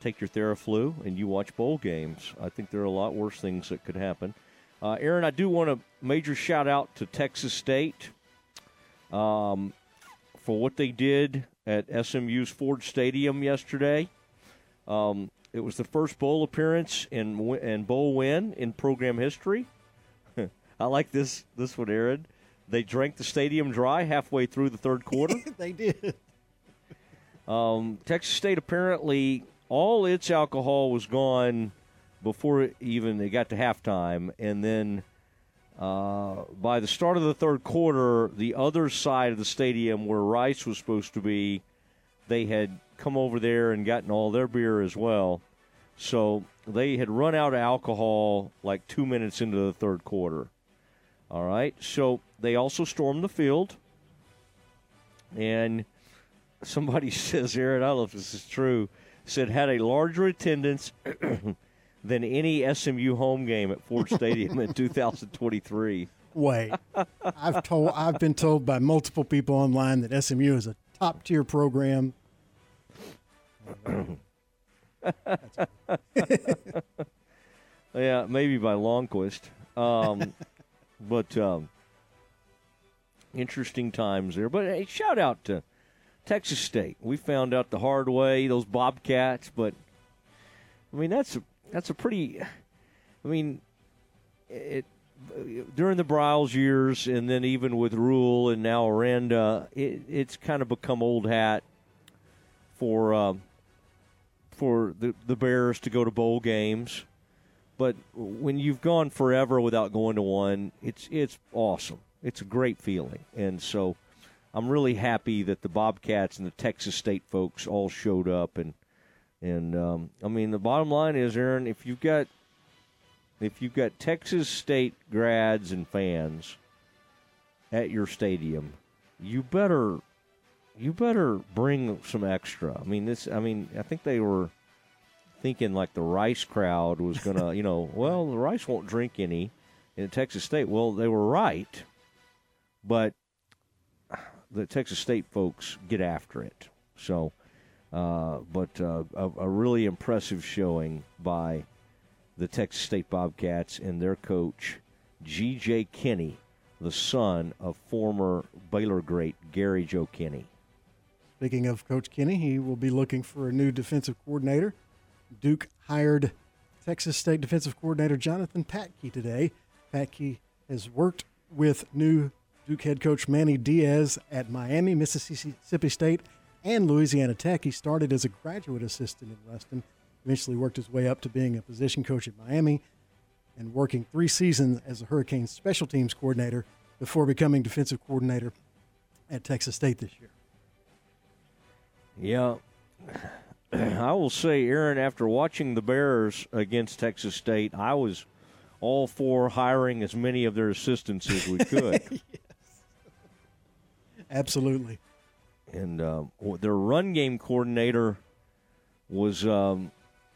take your Theraflu, and you watch bowl games. I think there are a lot worse things that could happen. Uh, Aaron, I do want a major shout out to Texas State um, for what they did at SMU's Ford Stadium yesterday. Um, it was the first bowl appearance and and bowl win in program history. I like this this one, Aaron. They drank the stadium dry halfway through the third quarter. they did. Um, Texas State apparently all its alcohol was gone before it even they got to halftime, and then uh, by the start of the third quarter, the other side of the stadium where Rice was supposed to be, they had come over there and gotten all their beer as well. So they had run out of alcohol like two minutes into the third quarter. All right. So they also stormed the field. And somebody says, Aaron, I don't know if this is true, said had a larger attendance than any SMU home game at Ford Stadium in 2023. Way. I've told I've been told by multiple people online that SMU is a top tier program. yeah, maybe by Longquist. Um, but um, interesting times there. But hey, shout out to Texas State. We found out the hard way those Bobcats, but I mean that's a, that's a pretty. I mean, it during the Briles years, and then even with Rhule and now Aranda, it, it's kind of become old hat for um, for the the Bears to go to bowl games. But when you've gone forever without going to one, it's it's awesome. It's a great feeling, and so I'm really happy that the Bobcats and the Texas State folks all showed up. And and um, I mean, the bottom line is, Aaron, if you've got if you've got Texas State grads and fans at your stadium, you better you better bring some extra. I mean, this. I mean, I think they were thinking like the Rice crowd was gonna, you know, well, the Rice won't drink any in Texas State. Well, they were right, but the Texas State folks get after it. So, uh, but uh, a, a really impressive showing by the Texas State Bobcats and their coach, G.J. Kinney, the son of former Baylor great Gary Joe Kinney. Speaking of Coach Kinney, he will be looking for a new defensive coordinator. Duke hired Texas State defensive coordinator Jonathan Patke today. Patke has worked with new Duke head coach Manny Diaz at Miami, Mississippi State, and Louisiana Tech. He started as a graduate assistant in Ruston, eventually worked his way up to being a position coach at Miami, and working three seasons as a Hurricanes special teams coordinator before becoming defensive coordinator at Texas State this year. Yeah. I will say, Aaron, after watching the Bears against Texas State, I was all for hiring as many of their assistants as we could. Absolutely. And uh, their run game coordinator was um,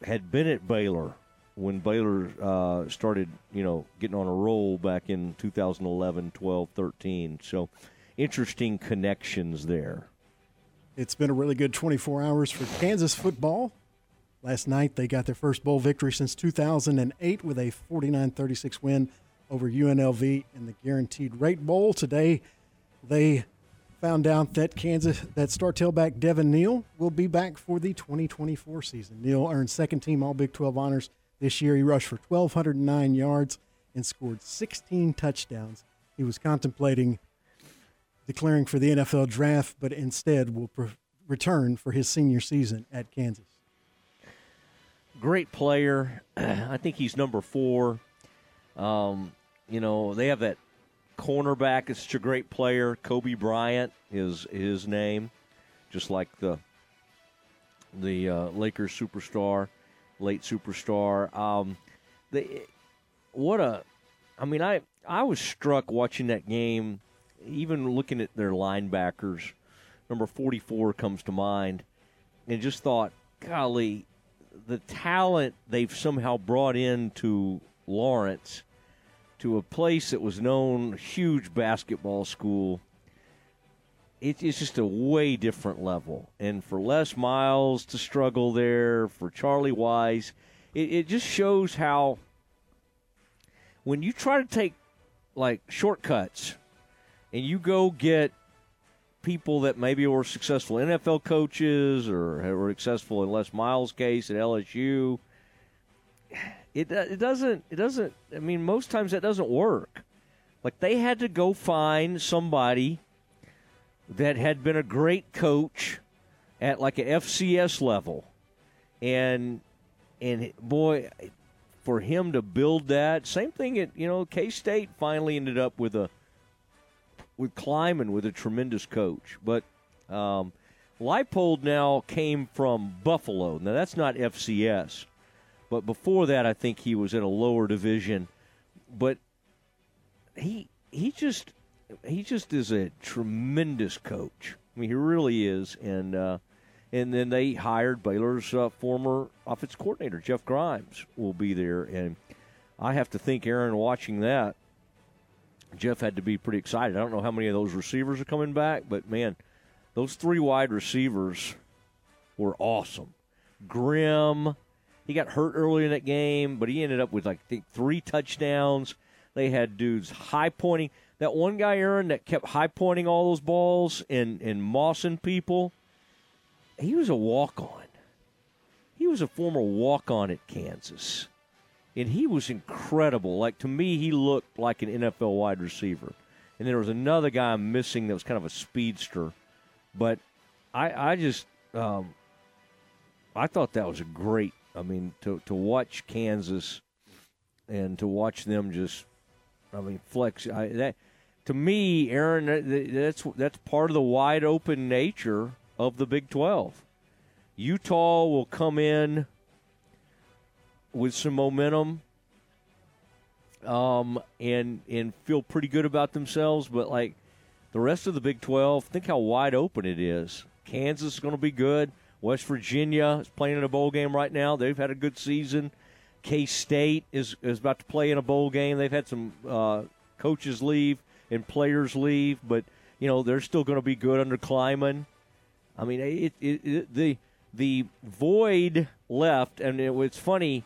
had been at Baylor when Baylor uh, started, you know, getting on a roll back in 2011, 12, 13. So interesting connections there. It's been a really good 24 hours for Kansas football. Last night, they got their first bowl victory since 2008 with a 49 36 win over UNLV in the Guaranteed Rate Bowl. Today, they found out that Kansas, that star tailback Devin Neal will be back for the 2024 season. Neal earned second team All Big 12 honors this year. He rushed for 1,209 yards and scored 16 touchdowns. He was contemplating declaring for the NFL draft, but instead will pre- return for his senior season at Kansas. Great player. I think he's number four. Um, you know, they have that cornerback is such a great player. Cobee Bryant is his name, just like the the uh, Lakers superstar, late superstar. Um, they, what a, I mean, I I was struck watching that game even looking at their linebackers, number 44 comes to mind, and just thought, golly, the talent they've somehow brought into Lawrence to a place that was known huge basketball school. it's just a way different level. And for Les Miles to struggle there, for Charlie Weis, it, it just shows how when you try to take like shortcuts and you go get people that maybe were successful NFL coaches or were successful in Les Miles' case at LSU. It it doesn't it doesn't. I mean, most times that doesn't work. Like they had to go find somebody that had been a great coach at like a FCS level, and and boy, for him to build that same thing at you know K State finally ended up with a with Klieman with a tremendous coach. But um, Leipold now came from Buffalo. Now that's not FCS, but before that, I think he was in a lower division. But he he just he just is a tremendous coach. I mean, he really is, and uh, and then they hired Baylor's uh, former offense coordinator Jeff Grimes will be there, and I have to think, Aaron, watching that, Jeff had to be pretty excited. I don't know how many of those receivers are coming back, but man, those three wide receivers were awesome. Grimm, he got hurt early in that game, but he ended up with like three touchdowns. They had dudes high pointing. That one guy, Aaron, that kept high pointing all those balls and, and mossing people, he was a walk on. He was a former walk on at Kansas and he was incredible. Like to me, he looked like an NFL wide receiver. And there was another guy I'm missing that was kind of a speedster, but I I just um, I thought that was a great. I mean, to to watch Kansas and to watch them just, I mean, flex. I, that to me, Aaron, that's that's part of the wide open nature of the Big Twelve. Utah will come in with some momentum um, and and feel pretty good about themselves. But like the rest of the Big 12, think how wide open it is. Kansas is going to be good. West Virginia is playing in a bowl game right now. They've had a good season. K State is is about to play in a bowl game. They've had some uh, coaches leave and players leave, but you know they're still going to be good under Klieman. I mean, it, it, it, the the void left, and it, it's funny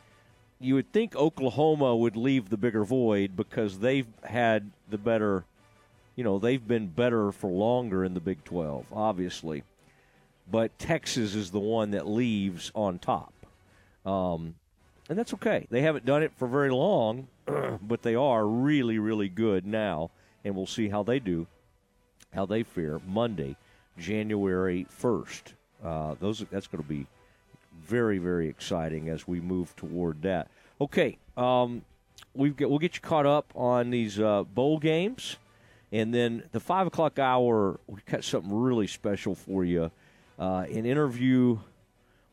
you would think Oklahoma would leave the bigger void because they've had the better, you know, they've been better for longer in the Big 12, obviously. But Texas is the one that leaves on top. Um, and that's okay. They haven't done it for very long, but they are really, really good now. And we'll see how they do, how they fare Monday, January 1st. Uh, those That's going to be very, very exciting as we move toward that. Okay, um, we've we'll get you caught up on these uh, bowl games, And then the five o'clock hour, we've got something really special for you. Uh, an interview,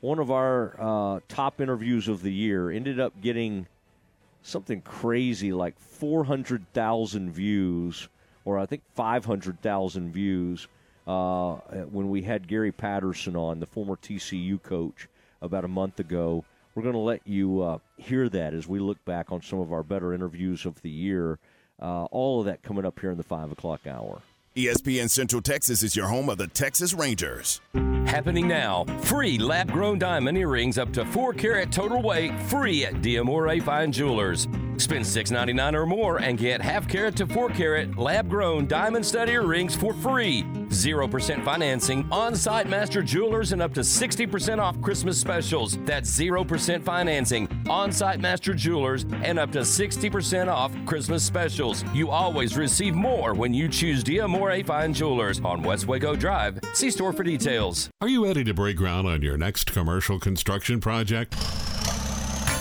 one of our uh, top interviews of the year, ended up getting something crazy like 400,000 views, or I think 500,000 views uh, when we had Gary Patterson on, the former TCU coach, about a month ago. We're going to let you uh, hear that as we look back on some of our better interviews of the year. Uh, all of that coming up here in the 5 o'clock hour. ESPN Central Texas is your home of the Texas Rangers. Happening now. Free lab grown diamond earrings up to 4 carat total weight free at Diamore Fine Jewelers. Spend $6.99 or more and get half carat to 4 carat lab grown diamond stud earrings for free. 0% financing, on site master jewelers, and up to 60% off Christmas specials. That's 0% financing, on site master jewelers, and up to 60% off Christmas specials. You always receive more when you choose Diamore Fine Jewelers on West Waco Drive. See store for details. Are you ready to break ground on your next commercial construction project?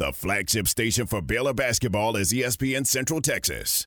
The flagship station for Baylor basketball is ESPN Central Texas.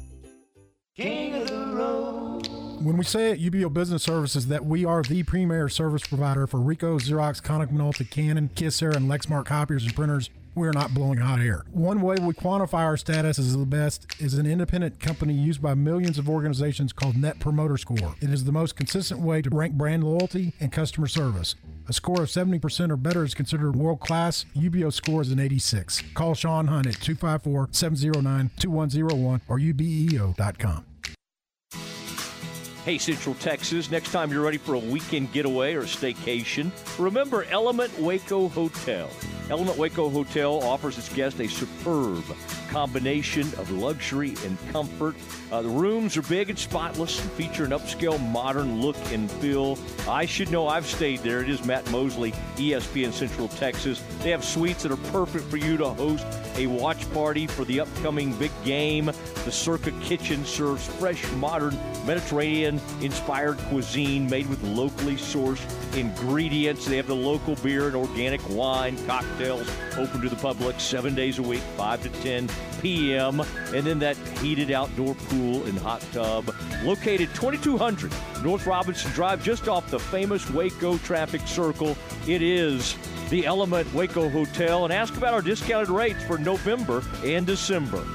King of the road. When we say at UBEO Business Services that we are the premier service provider for Ricoh, Xerox, Konica Minolta, Canon, Kyocera, and Lexmark copiers and printers, we're not blowing hot air. One way we quantify our status as the best is an independent company used by millions of organizations called Net Promoter Score. It is the most consistent way to rank brand loyalty and customer service. A score of 70% or better is considered world class. UBEO score is an 86. Call Sean Hunt at 254 709 2101 or ubeo.com. Hey, Central Texas, next time you're ready for a weekend getaway or staycation, remember Element Waco Hotel. Element Waco Hotel offers its guests a superb combination of luxury and comfort. Uh, the rooms are big and spotless and feature an upscale modern look and feel. I should know I've stayed there. It is Matt Mosley, ESPN Central Texas. They have suites that are perfect for you to host a watch party for the upcoming big game. The Circa Kitchen serves fresh, modern Mediterranean inspired cuisine made with locally sourced ingredients. They have the local beer and organic wine, cocktails open to the public seven days a week, 5 to 10 p.m. And then that heated outdoor pool and hot tub located 2200 North Robinson Drive, just off the famous Waco traffic circle. It is the Element Waco Hotel. And ask about our discounted rates for November and December.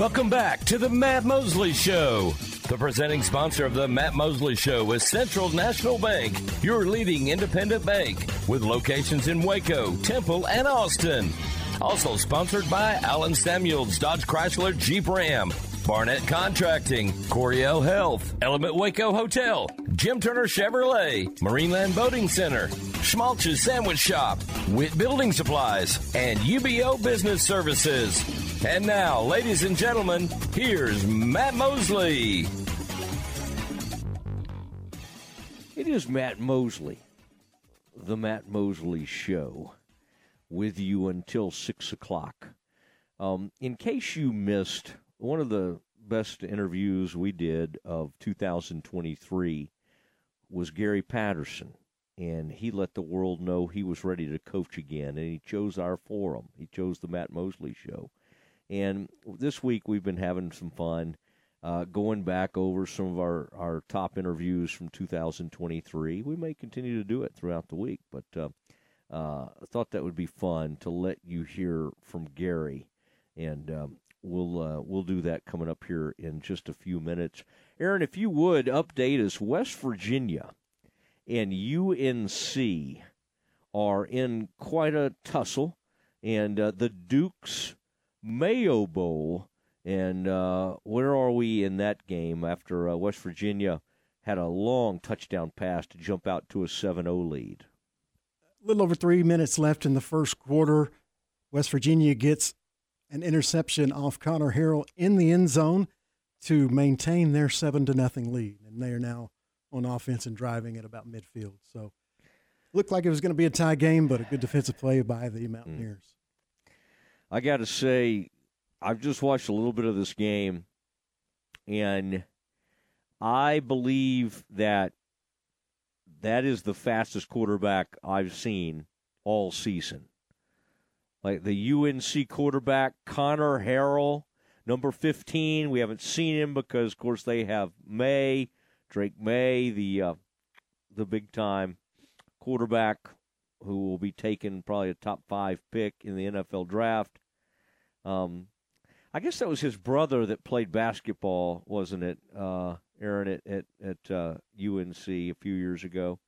Welcome back to the Matt Mosley Show. The presenting sponsor of the Matt Mosley Show is Central National Bank, your leading independent bank with locations in Waco, Temple, and Austin. Also sponsored by Allen Samuels Dodge Chrysler Jeep Ram. Barnett Contracting, Coryell Health, Element Waco Hotel, Jim Turner Chevrolet, Marineland Boating Center, Schmaltz's Sandwich Shop, Witt Building Supplies, and UBEO Business Services. And now, ladies and gentlemen, here's Matt Mosley. It is Matt Mosley, the Matt Mosley Show, with you until 6 o'clock. Um, in case you missed one of the best interviews we did of 2023 was Gary Patterson, and he let the world know he was ready to coach again, and he chose our forum. He chose the Matt Mosley Show. And this week we've been having some fun uh, going back over some of our, our top interviews from 2023. We may continue to do it throughout the week, but uh, uh, I thought that would be fun to let you hear from Gary. And um, we'll uh, we'll do that coming up here in just a few minutes. Aaron, if you would update us, West Virginia and UNC are in quite a tussle, and uh, the Dukes Mayo Bowl. And uh, where are we in that game after uh, West Virginia had a long touchdown pass to jump out to a 7 0 lead? A little over three minutes left in the first quarter. West Virginia gets an interception off Conner Harrell in the end zone to maintain their seven to nothing lead, and they are now on offense and driving at about midfield. So, looked like it was going to be a tie game, but a good defensive play by the Mountaineers. Hmm. I got to say, I've just watched a little bit of this game, and I believe that that is the fastest quarterback I've seen all season. Like the UNC quarterback, Conner Harrell, number 15. We haven't seen him because, of course, they have Maye, Drake Maye, the uh, the big time quarterback who will be taken probably a top five pick in the NFL draft. Um, I guess that was his brother that played basketball, wasn't it, uh, Aaron, at at, at uh, UNC a few years ago.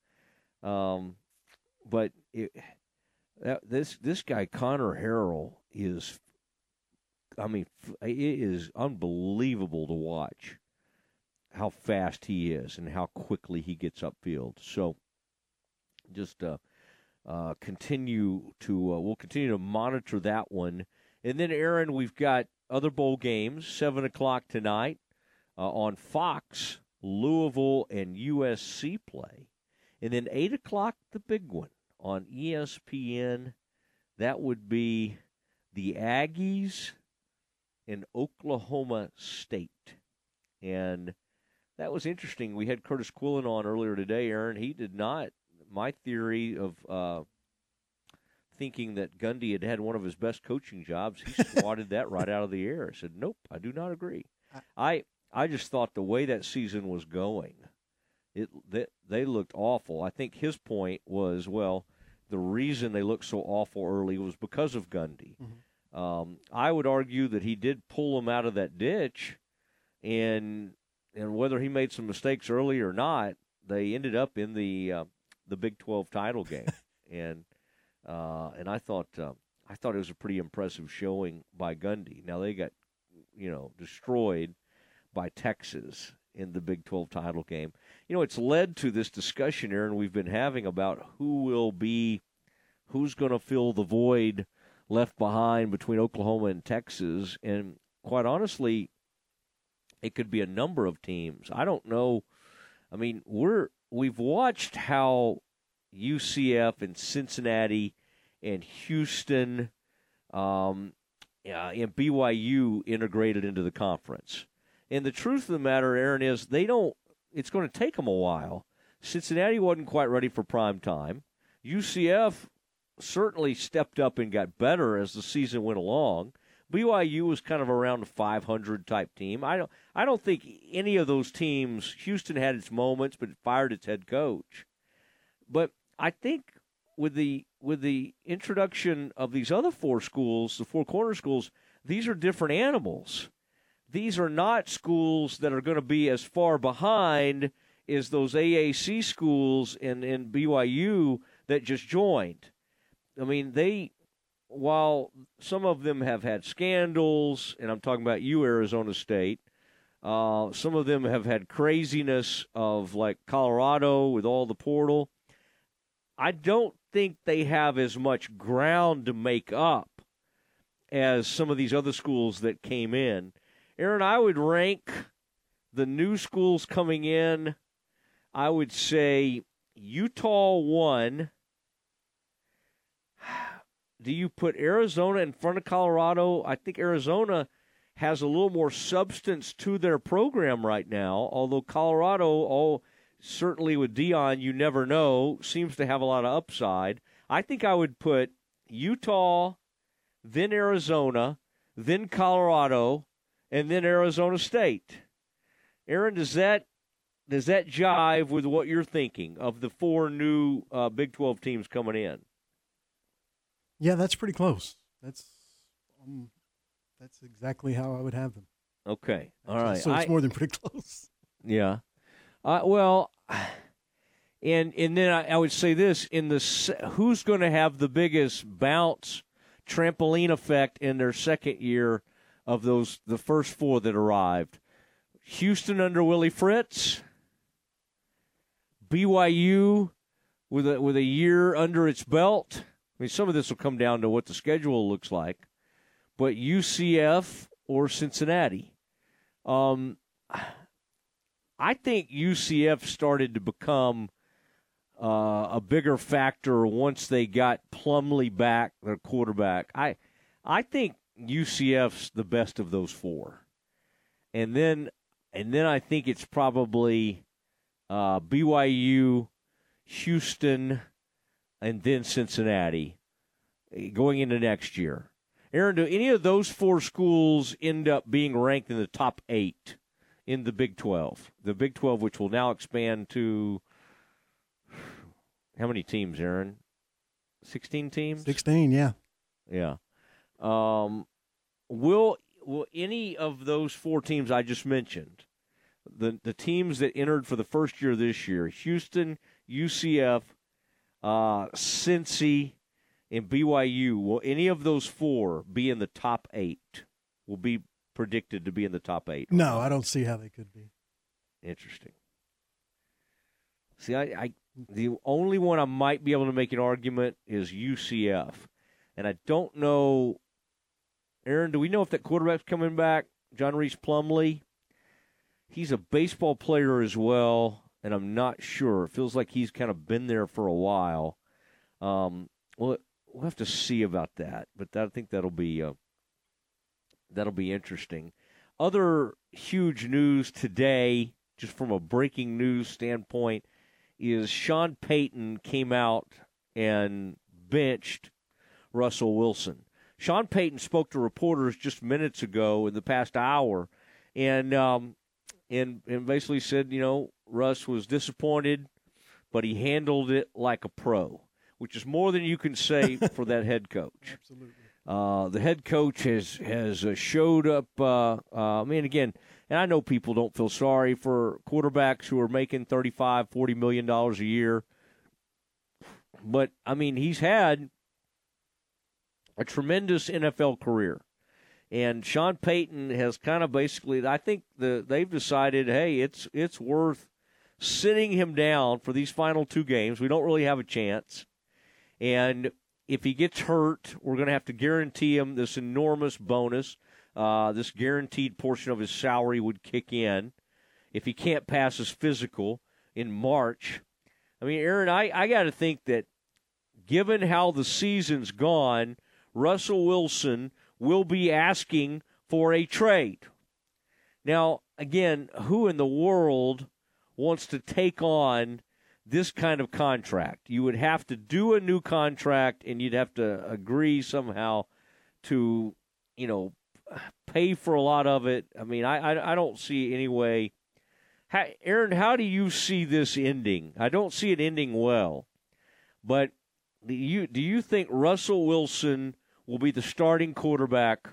Um, but it, that, this this guy Conner Harrell is, I mean, it is unbelievable to watch how fast he is and how quickly he gets upfield. So, just uh, uh, continue to uh, we'll continue to monitor that one, and then Aaron, we've got other bowl games seven o'clock tonight uh, on Fox. Louisville and USC play, and then eight o'clock the big one on ESPN. That would be the Aggies in Oklahoma State. And that was interesting. We had Curtis Quillen on earlier today, Aaron. He did not. My theory of uh, thinking that Gundy had had one of his best coaching jobs, he swatted that right out of the air. I said, nope, I do not agree. I I just thought the way that season was going, it that they looked awful. I think his point was, well, the reason they looked so awful early was because of Gundy. Mm-hmm. Um, I would argue that he did pull them out of that ditch, and and whether he made some mistakes early or not, they ended up in the uh, the Big Twelve title game, and uh, and I thought uh, I thought it was a pretty impressive showing by Gundy. Now they got you know destroyed by Texas in the Big 12 title game. You know, it's led to this discussion, Aaron, we've been having about who will be, who's going to fill the void left behind between Oklahoma and Texas. And quite honestly, it could be a number of teams. I don't know. I mean, we're we've watched how UCF and Cincinnati and Houston um, uh, and BYU integrated into the conference. And the truth of the matter, Aaron, is they don't. It's going to take them a while. Cincinnati wasn't quite ready for prime time. UCF certainly stepped up and got better as the season went along. BYU was kind of around a 500 type team. I don't. I don't think any of those teams. Houston had its moments, but it fired its head coach. But I think with the with the introduction of these other four schools, the four corner schools, these are different animals these are not schools that are going to be as far behind as those AAC schools in, in BYU that just joined. I mean, they while some of them have had scandals, and I'm talking about you, Arizona State, uh, some of them have had craziness of like Colorado with all the portal. I don't think they have as much ground to make up as some of these other schools that came in. Aaron, I would rank the new schools coming in, I would say Utah one. Do you put Arizona in front of Colorado? I think Arizona has a little more substance to their program right now, although Colorado, oh, certainly with Deion, you never know, seems to have a lot of upside. I think I would put Utah, then Arizona, then Colorado, and then Arizona State. Aaron, does that does that jive with what you're thinking of the four new uh, Big 12 teams coming in? Yeah, that's pretty close. That's um, that's exactly how I would have them. Okay, all right. So it's I- more than pretty close. Yeah. Uh, well, and and then I, I would say this in the who's going to have the biggest bounce trampoline effect in their second year of those the first four that arrived. Houston under Willie Fritz, BYU with a with a year under its belt. I mean, some of this will come down to what the schedule looks like, but UCF or Cincinnati. Um, I think UCF started to become uh, a bigger factor once they got Plumlee back, their quarterback. I, I think UCF's the best of those four, and then, and then I think it's probably uh, BYU, Houston, and then Cincinnati eh, going into next year. Aaron, do any of those four schools end up being ranked in the top eight in the Big 12? The Big 12, which will now expand to how many teams, Aaron? 16 teams? 16, yeah. Yeah. Um, will will any of those four teams I just mentioned, the the teams that entered for the first year this year, Houston, UCF, uh, Cincy, and BYU, will any of those four be in the top eight? Will be predicted to be in the top eight? No, I don't see how they could be. Interesting. See, I, I the only one I might be able to make an argument is UCF, and I don't know. Aaron, do we know if that quarterback's coming back? John Rhys Plumlee. He's a baseball player as well, and I'm not sure. It feels like he's kind of been there for a while. Um, well, we'll have to see about that, but that, I think that'll be uh, that'll be interesting. Other huge news today, just from a breaking news standpoint, is Sean Payton came out and benched Russell Wilson. Sean Payton spoke to reporters just minutes ago in the past hour, and um, and and basically said, you know, Russ was disappointed, but he handled it like a pro, which is more than you can say for that head coach. Absolutely. Uh, the head coach has has uh, showed up. Uh, uh, I mean, again, and I know people don't feel sorry for quarterbacks who are making 35 40 million dollars a year, but I mean, he's had a tremendous NFL career. And Sean Payton has kind of basically, I think the they've decided, hey, it's it's worth sitting him down for these final two games. We don't really have a chance, and if he gets hurt, we're going to have to guarantee him this enormous bonus. Uh, this guaranteed portion of his salary would kick in if he can't pass his physical in March. I mean, Aaron, I, I got to think that given how the season's gone, Russell Wilson will be asking for a trade. Now, again, who in the world wants to take on this kind of contract? You would have to do a new contract and you'd have to agree somehow to, you know, pay for a lot of it. I mean, I, I, I don't see any way. How, Aaron, how do you see this ending? I don't see it ending well. But do you do you think Russell Wilson will be the starting quarterback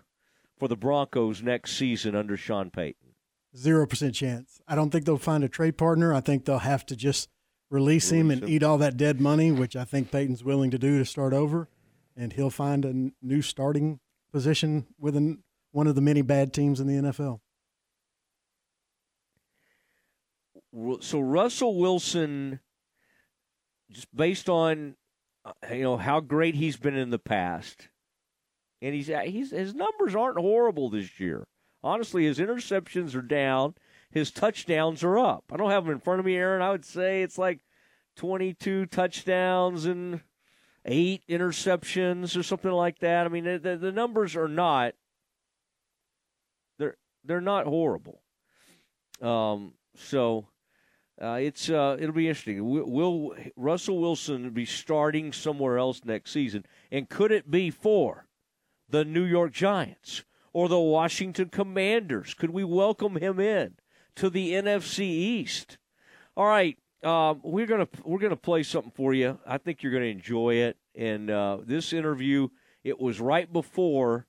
for the Broncos next season under Sean Payton? Zero percent chance. I don't think they'll find a trade partner. I think they'll have to just release, him and him. eat all that dead money, which I think Payton's willing to do to start over. and he'll find a new starting position within one of the many bad teams in the NFL. So Russell Wilson, just based on uh, you know how great he's been in the past, and he's uh, he's his numbers aren't horrible this year. Honestly, his interceptions are down, his touchdowns are up. I don't have them in front of me, Aaron. I would say it's like twenty-two touchdowns and eight interceptions or something like that. I mean, the, the, the numbers are not they're they're not horrible. Um, so uh, it's uh, it'll be interesting. Will, will Russell Wilson be starting somewhere else next season? And could it be for the New York Giants or the Washington Commanders? Could we welcome him in to the NFC East? All right, um, we're gonna we're gonna play something for you. I think you're gonna enjoy it. And uh, this interview, it was right before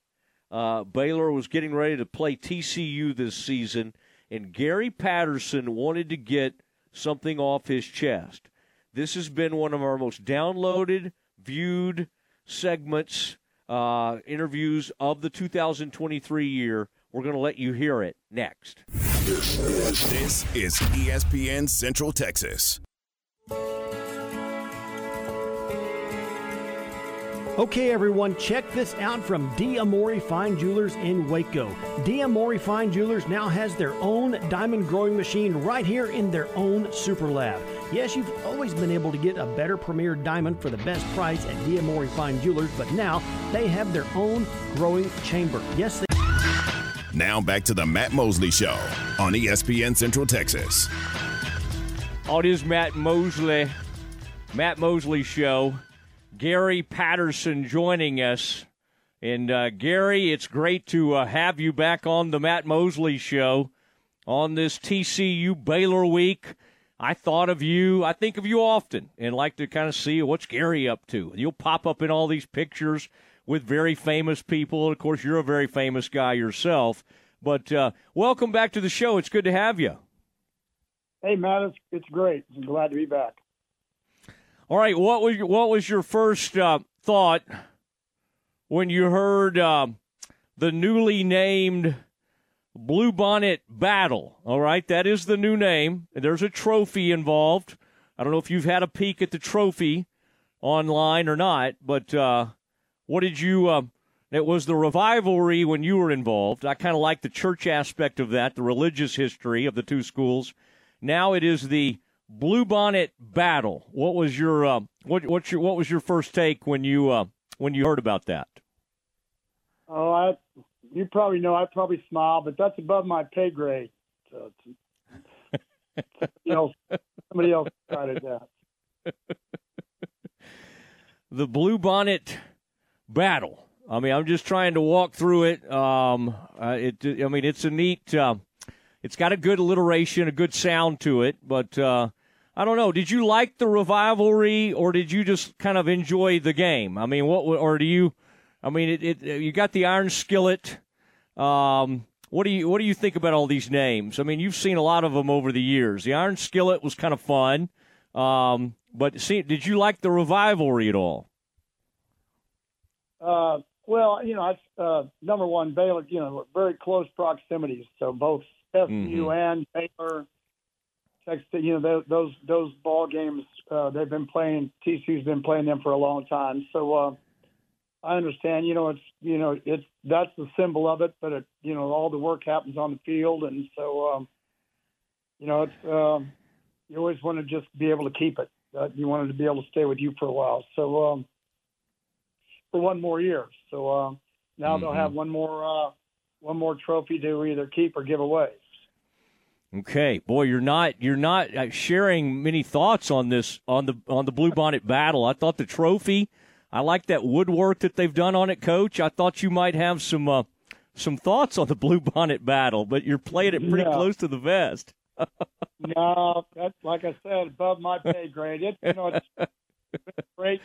uh, Baylor was getting ready to play TCU this season, and Gary Patterson wanted to get something off his chest. This has been one of our most downloaded, viewed segments, uh, interviews of the 2023 year. We're going to let you hear it next. This is ESPN Central Texas. Okay, everyone, check this out from D'Amore Fine Jewelers in Waco. D'Amore Fine Jewelers now has their own diamond growing machine right here in their own super lab. Yes, you've always been able to get a better premier diamond for the best price at D'Amore Fine Jewelers, but now they have their own growing chamber. Yes, they Now back to the Matt Mosley Show on ESPN Central Texas. Oh, it is Matt Mosley, Matt Mosley Show. Gary Patterson joining us. And uh, Gary, it's great to uh, have you back on the Matt Mosley Show on this TCU Baylor week. I thought of you. I think of you often and like to kind of see what's Gary up to. You'll pop up in all these pictures with very famous people. Of course, you're a very famous guy yourself. But uh, welcome back to the show. It's good to have you. Hey, Matt, it's, it's great. I'm glad to be back. All right, what was your, what was your first uh, thought when you heard uh, the newly named Bluebonnet Battle? All right, that is the new name. There's a trophy involved. I don't know if you've had a peek at the trophy online or not, but uh, what did you? Uh, it was the revivalry when you were involved. I kind of like the church aspect of that, the religious history of the two schools. Now it is the Bluebonnet Battle. What was your uh, what what's your what was your first take when you uh, when you heard about that? Oh, I, you probably know I probably smile, but that's above my pay grade. So, you know, somebody else decided that. The Bluebonnet Battle. I mean, I'm just trying to walk through it. Um, uh, it I mean, it's a neat. Uh, it's got a good alliteration, a good sound to it, but uh, I don't know. Did you like the rivalry, or did you just kind of enjoy the game? I mean, what or do you? I mean, it, it you got the Iron Skillet. Um, what do you what do you think about all these names? I mean, you've seen a lot of them over the years. The Iron Skillet was kind of fun, um, but see, did you like the rivalry at all? Uh, well, you know, I, uh, number one, Baylor, you know, very close proximities. So both SMU Mm-hmm. and Baylor, Texas, you know, those those, those ball games uh, they've been playing. TCU's been playing them for a long time. So uh, I understand. You know, it's you know, it's that's the symbol of it, but it, you know, all the work happens on the field, and so um, you know, it's um, you always want to just be able to keep it. Uh, you wanted to be able to stay with you for a while. So. Um, for one more year. So uh, now they'll have one more uh, one more trophy to either keep or give away. Okay, boy, you're not you're not uh, sharing many thoughts on this on the on the Bluebonnet battle. I thought the trophy, I like that woodwork that they've done on it, Coach. I thought you might have some uh, some thoughts on the Bluebonnet battle, but you're playing it pretty No. close to the vest. no, that's like I said, above my pay grade. It you know it's been great.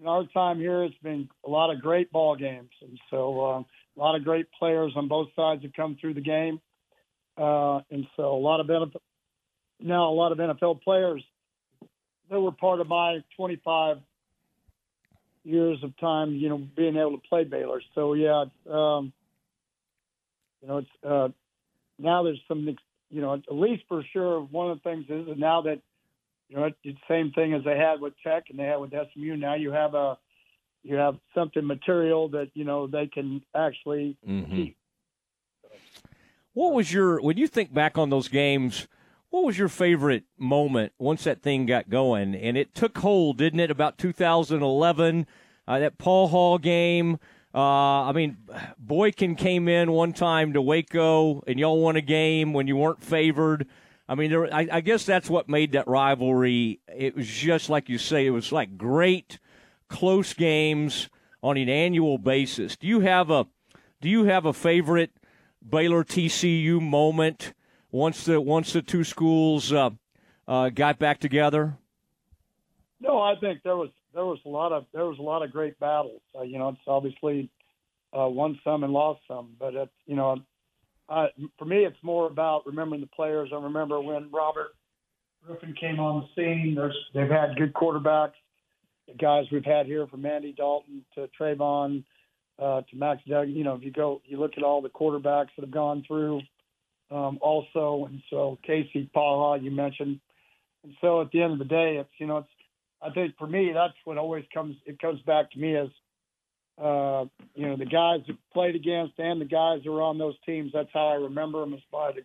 In our time here, it's been a lot of great ball games, and so um, a lot of great players on both sides have come through the game, uh, and so a lot of benefit. Now, a lot of NFL players that were part of my 25 years of time, you know, being able to play Baylor. So yeah, um, you know, it's uh, now there's some, you know, at least for sure. One of the things is now that you know it's the same thing as they had with Tech and they had with SMU. Now you have a you have something material that you know they can actually Mhm. keep. What was your when you think back on those games? What was your favorite moment once that thing got going? And it took hold, didn't it? About 2011, uh, that Paul Hall game. Uh, I mean, Boykin came in one time to Waco, and y'all won a game when you weren't favored. I mean, there, I, I guess that's what made that rivalry. It was just like you say, it was like great, close games on an annual basis. Do you have a Do you have a favorite Baylor TCU moment once the once the two schools uh, uh, got back together? No, I think there was there was a lot of there was a lot of great battles. Uh, you know, it's obviously uh, won some and lost some, but it's you know, uh, for me, it's more about remembering the players. I remember when Robert Griffin came on the scene. There's they've had good quarterbacks. The guys we've had here from Andy Dalton to Trevone uh, to Max Duggan. You know, if you go, you look at all the quarterbacks that have gone through. Um, also, and so Casey Pachall, you mentioned, and so at the end of the day, it's you know, it's I think for me, that's what always comes. It comes back to me as, uh, you know, the guys who played against and the guys who were on those teams. That's how I remember them. Is by the,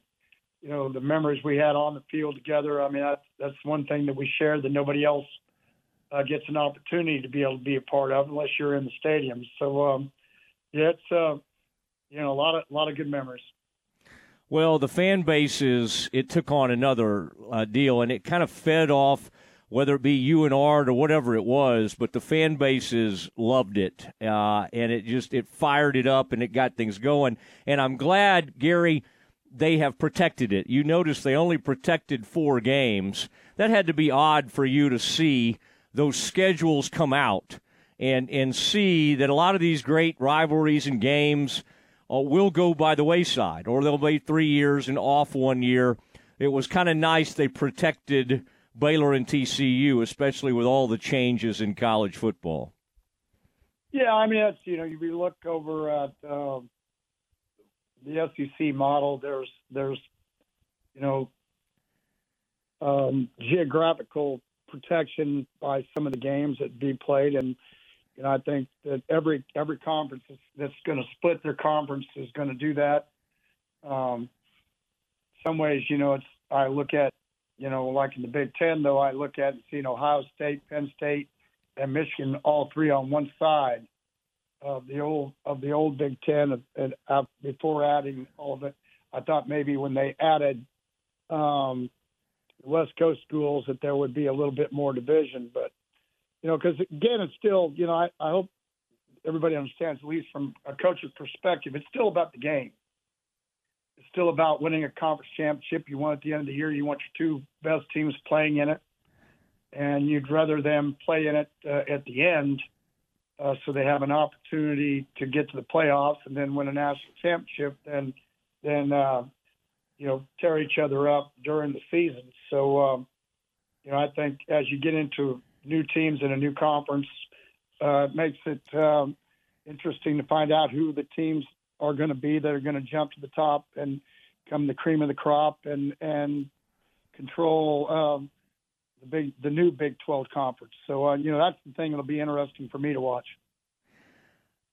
you know, the memories we had on the field together. I mean, that's that's one thing that we shared that nobody else uh, gets an opportunity to be able to be a part of unless you're in the stadium. So, um, yeah, it's uh, you know, a lot of a lot of good memories. Well, the fan base is it took on another uh, deal, and it kind of fed off whether it be you and Art or whatever it was, but the fan bases loved it, uh, and it just it fired it up and it got things going. And I'm glad, Gary, they have protected it. You notice they only protected four games. That had to be odd for you to see those schedules come out and and see that a lot of these great rivalries and games uh, will go by the wayside, or they'll be three years and off one year. It was kind of nice they protected Baylor and TCU, especially with all the changes in college football. Yeah, I mean, it's you know, if you look over at um, the SEC model, there's there's you know um, geographical protection by some of the games that be played, and you know, I think that every every conference is, that's going to split their conference is going to do that. Um, some ways, you know, it's I look at you know, like in the Big Ten, though, I look at and see Ohio State, Penn State, and Michigan, all three on one side of the old of the old Big Ten. And uh, before adding all of it, I thought maybe when they added um, West Coast schools that there would be a little bit more division. But you know, because again, it's still you know, I, I hope everybody understands, at least from a coach's perspective, it's still about the game it's still about winning a conference championship. You want at the end of the year, you want your two best teams playing in it, and you'd rather them play in it uh, at the end, uh, so they have an opportunity to get to the playoffs and then win a national championship. Than than uh, you know tear each other up during the season. So um, you know I think as you get into new teams in a new conference, uh, makes it um, interesting to find out who the teams are going to be that are going to jump to the top and come the cream of the crop and and control um, the big the new Big 12 conference. So uh, you know that's the thing that'll be interesting for me to watch.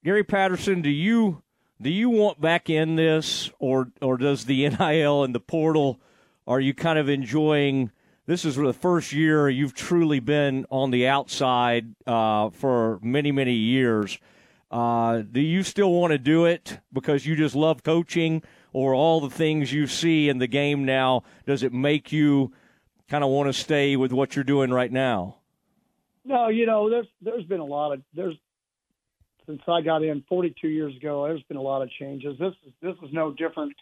Gary Patterson, do you do you want back in this, or or does the NIL and the portal? Are you kind of enjoying? This is the first year you've truly been on the outside uh, for many many years. Uh, do you still want to do it because you just love coaching, or all the things you see in the game now? Does it make you kind of want to stay with what you're doing right now? No, you know, there's there's been a lot of there's since I got in 42 years ago. There's been a lot of changes. This is this is no different.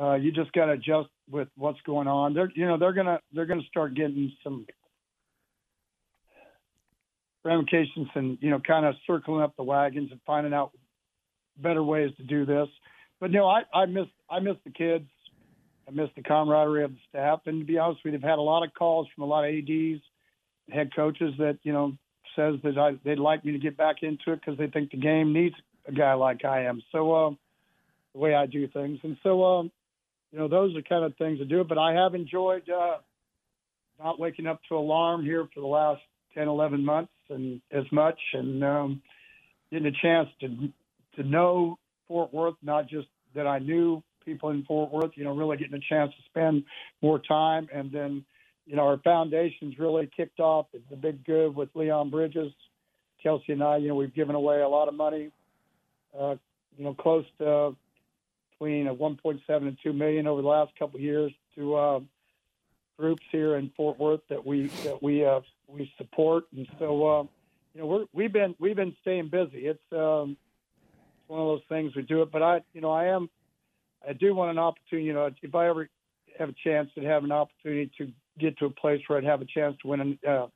Uh, you just got to adjust with what's going on. They're you know they're gonna they're gonna start getting some ramifications and you know kind of circling up the wagons and finding out better ways to do this. But no, I I miss I miss the kids. I miss the camaraderie of the staff. And to be honest you, they've had a lot of calls from a lot of ads, head coaches that you know says that I, they'd like me to get back into it because they think the game needs a guy like I am. So um, the way I do things, and so um, you know, those are kind of things to do. But I have enjoyed uh, not waking up to alarm here for the last 10, 11 months and as much, and um, getting a chance to to know Fort Worth, not just that I knew people in Fort Worth, you know, really getting a chance to spend more time. And then, you know, our foundation's really kicked off the big good with Leon Bridges. Kelsey and I, you know, we've given away a lot of money, uh, you know, close to between a 1.7 and 2 million over the last couple of years to uh, groups here in Fort Worth that we that we uh, we support, and so uh, you know we're we've been we've been staying busy. It's um, one of those things we do it, but I you know I am I do want an opportunity. You know, if I ever have a chance to have an opportunity to get to a place where I'd have a chance to win uh,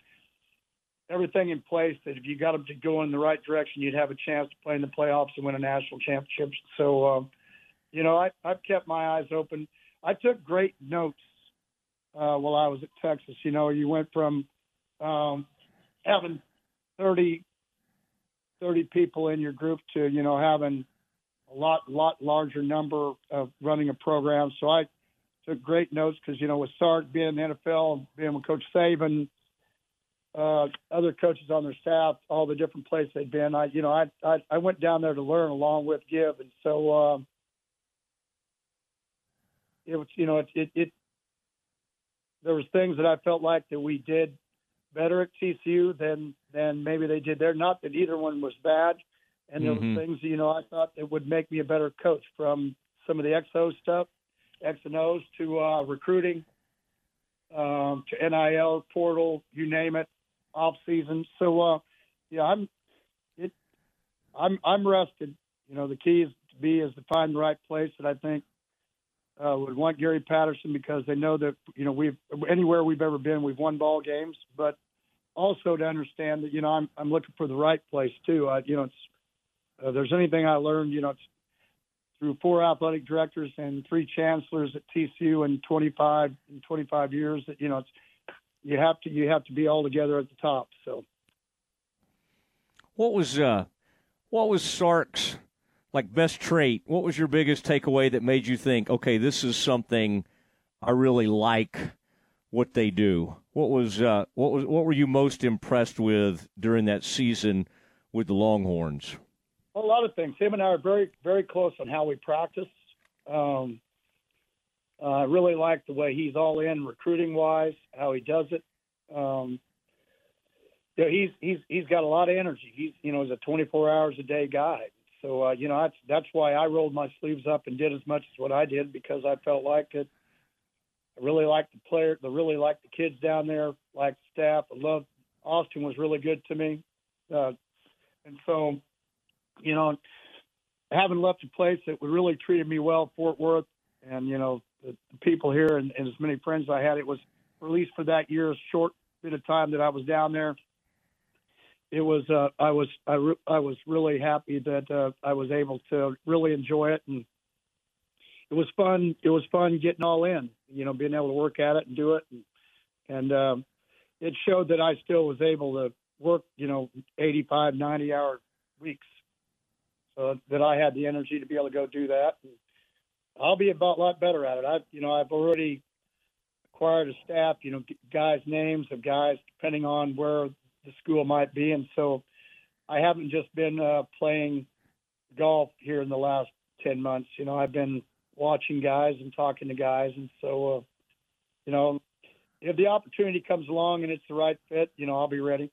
everything in place that if you got them to go in the right direction, you'd have a chance to play in the playoffs and win a national championship. So, uh, you know, I, I've kept my eyes open. I took great notes uh, while I was at Texas. You know, you went from um, having 30, 30 people in your group to, you know, having a lot, lot larger number of running a program. So I took great notes because, you know, with Sark being in the NFL, being with Coach Saban, uh, other coaches on their staff, all the different places they'd been. I, you know, I, I, I went down there to learn along with Give. And so, um, it was, you know, it, it, it, there was things that I felt like that we did better at TCU than, than maybe they did there. Not that either one was bad. And there Mm-hmm. were things, you know, I thought that would make me a better coach from some of the XO stuff, X and O's to uh, recruiting, um, to NIL portal, you name it, off season. So, uh, yeah, I'm, it, I'm, I'm rested. You know, the key is to be is to find the right place that I think uh, would want Gary Patterson because they know that you know we've anywhere we've ever been, we've won ball games, but also to understand that you know I'm I'm looking for the right place too. I, you know, it's uh, there's anything I learned, you know, it's through four athletic directors and three chancellors at TCU in 25 in 25 years. That you know, it's you have to you have to be all together at the top. So What was uh, what was Sark's like best trait? What was your biggest takeaway that made you think, okay, this is something I really like what they do? What was uh, what was what were you most impressed with during that season with the Longhorns? a lot of things. Him and I are very very close on how we practice. Um, uh, I really like the way he's all in recruiting wise, how he does it. Um, you know, he's he's he's got a lot of energy. He's you know he's a 24 hours a day guy. So uh, you know that's that's why I rolled my sleeves up and did as much as what I did because I felt like it. I really liked the player. I really liked the kids down there, Liked the staff. I loved Austin was really good to me, uh, and so you know having left a place that really treated me well, Fort Worth, and you know the, the people here and, and as many friends I had, it was at least for that year's short bit of time that I was down there it was uh, I was I, re- I was really happy that uh, I was able to really enjoy it and it was fun it was fun getting all in you know being able to work at it and do it and, and um, it showed that I still was able to work you know 85 90 hour weeks so that I had the energy to be able to go do that and I'll be about a lot better at it. I you know I've already acquired a staff you know guys names of guys depending on where the school might be. And so I haven't just been uh, playing golf here in the last 10 months. You know, I've been watching guys and talking to guys. And so, uh, you know, if the opportunity comes along and it's the right fit, you know, I'll be ready.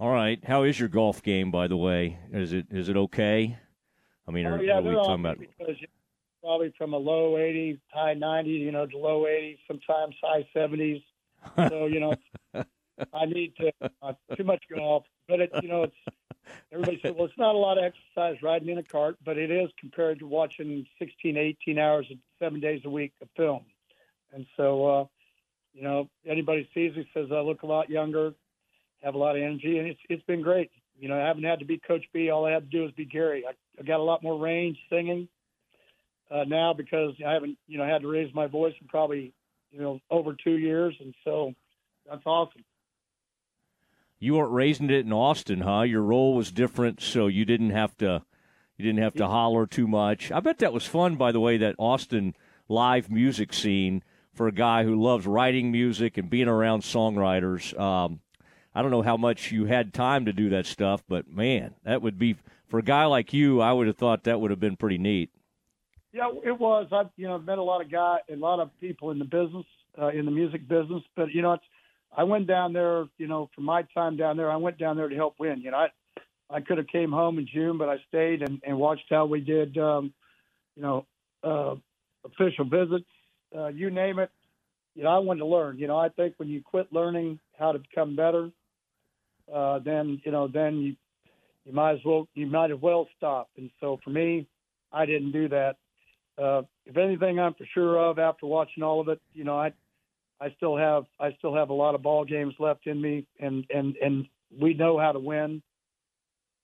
All right, how is your golf game, by the way? Is it is it okay? I mean, Oh, are, yeah, are we talking about? because probably from a low 80s, high 90s, you know, to low 80s, sometimes high 70s. So, you know, I need to uh, too much golf, but it, you know, it's everybody said, well, it's not a lot of exercise riding in a cart, but it is compared to watching 16, 18 hours, seven days a week of film. And so, uh, you know, anybody sees me says I look a lot younger, have a lot of energy, and it's it's been great. You know, I haven't had to be Coach P. All I had to do is be Gary. I, I got a lot more range singing uh, now because I haven't, you know, had to raise my voice in probably, you know, over two years, and so that's awesome. You weren't raising it in Austin, huh? Your role was different, so you didn't have to you didn't have to holler too much. I bet that was fun, by the way, that Austin live music scene for a guy who loves writing music and being around songwriters. Um, I don't know how much you had time to do that stuff, but man, that would be for a guy like you. I would have thought that would have been pretty neat. Yeah, it was. I've you know met a lot of guy, a lot of people in the business, uh, in the music business. But you know, it's, I went down there. You know, for my time down there, I went down there to help win. You know, I I could have came home in June, but I stayed and, and watched how we did. Um, you know, uh, official visits, uh, you name it. You know, I wanted to learn. You know, I think when you quit learning how to become better, uh, then you know, then you you might as well you might as well stop. And so for me, I didn't do that. Uh, if anything, I'm for sure of after watching all of it. You know, I I still have I still have a lot of ball games left in me, and and and we know how to win.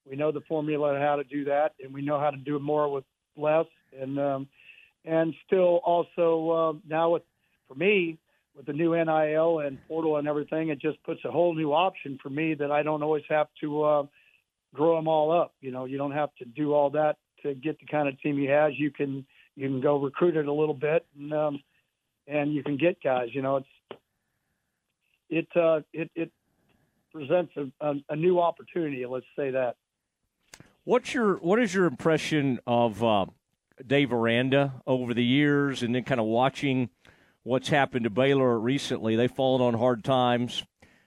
We know the formula how to do that, and we know how to do more with less. And um, and still also uh, now with for me with the new NIL and portal and everything, it just puts a whole new option for me that I don't always have to uh, grow them all up. You know, you don't have to do all that to get the kind of team he has. You can you can go recruit it a little bit and um, and you can get guys. You know, it's it uh, it it presents a, a, a new opportunity. Let's say that. What's your what is your impression of uh, Dave Aranda over the years, and then kind of watching what's happened to Baylor recently? They've fallen on hard times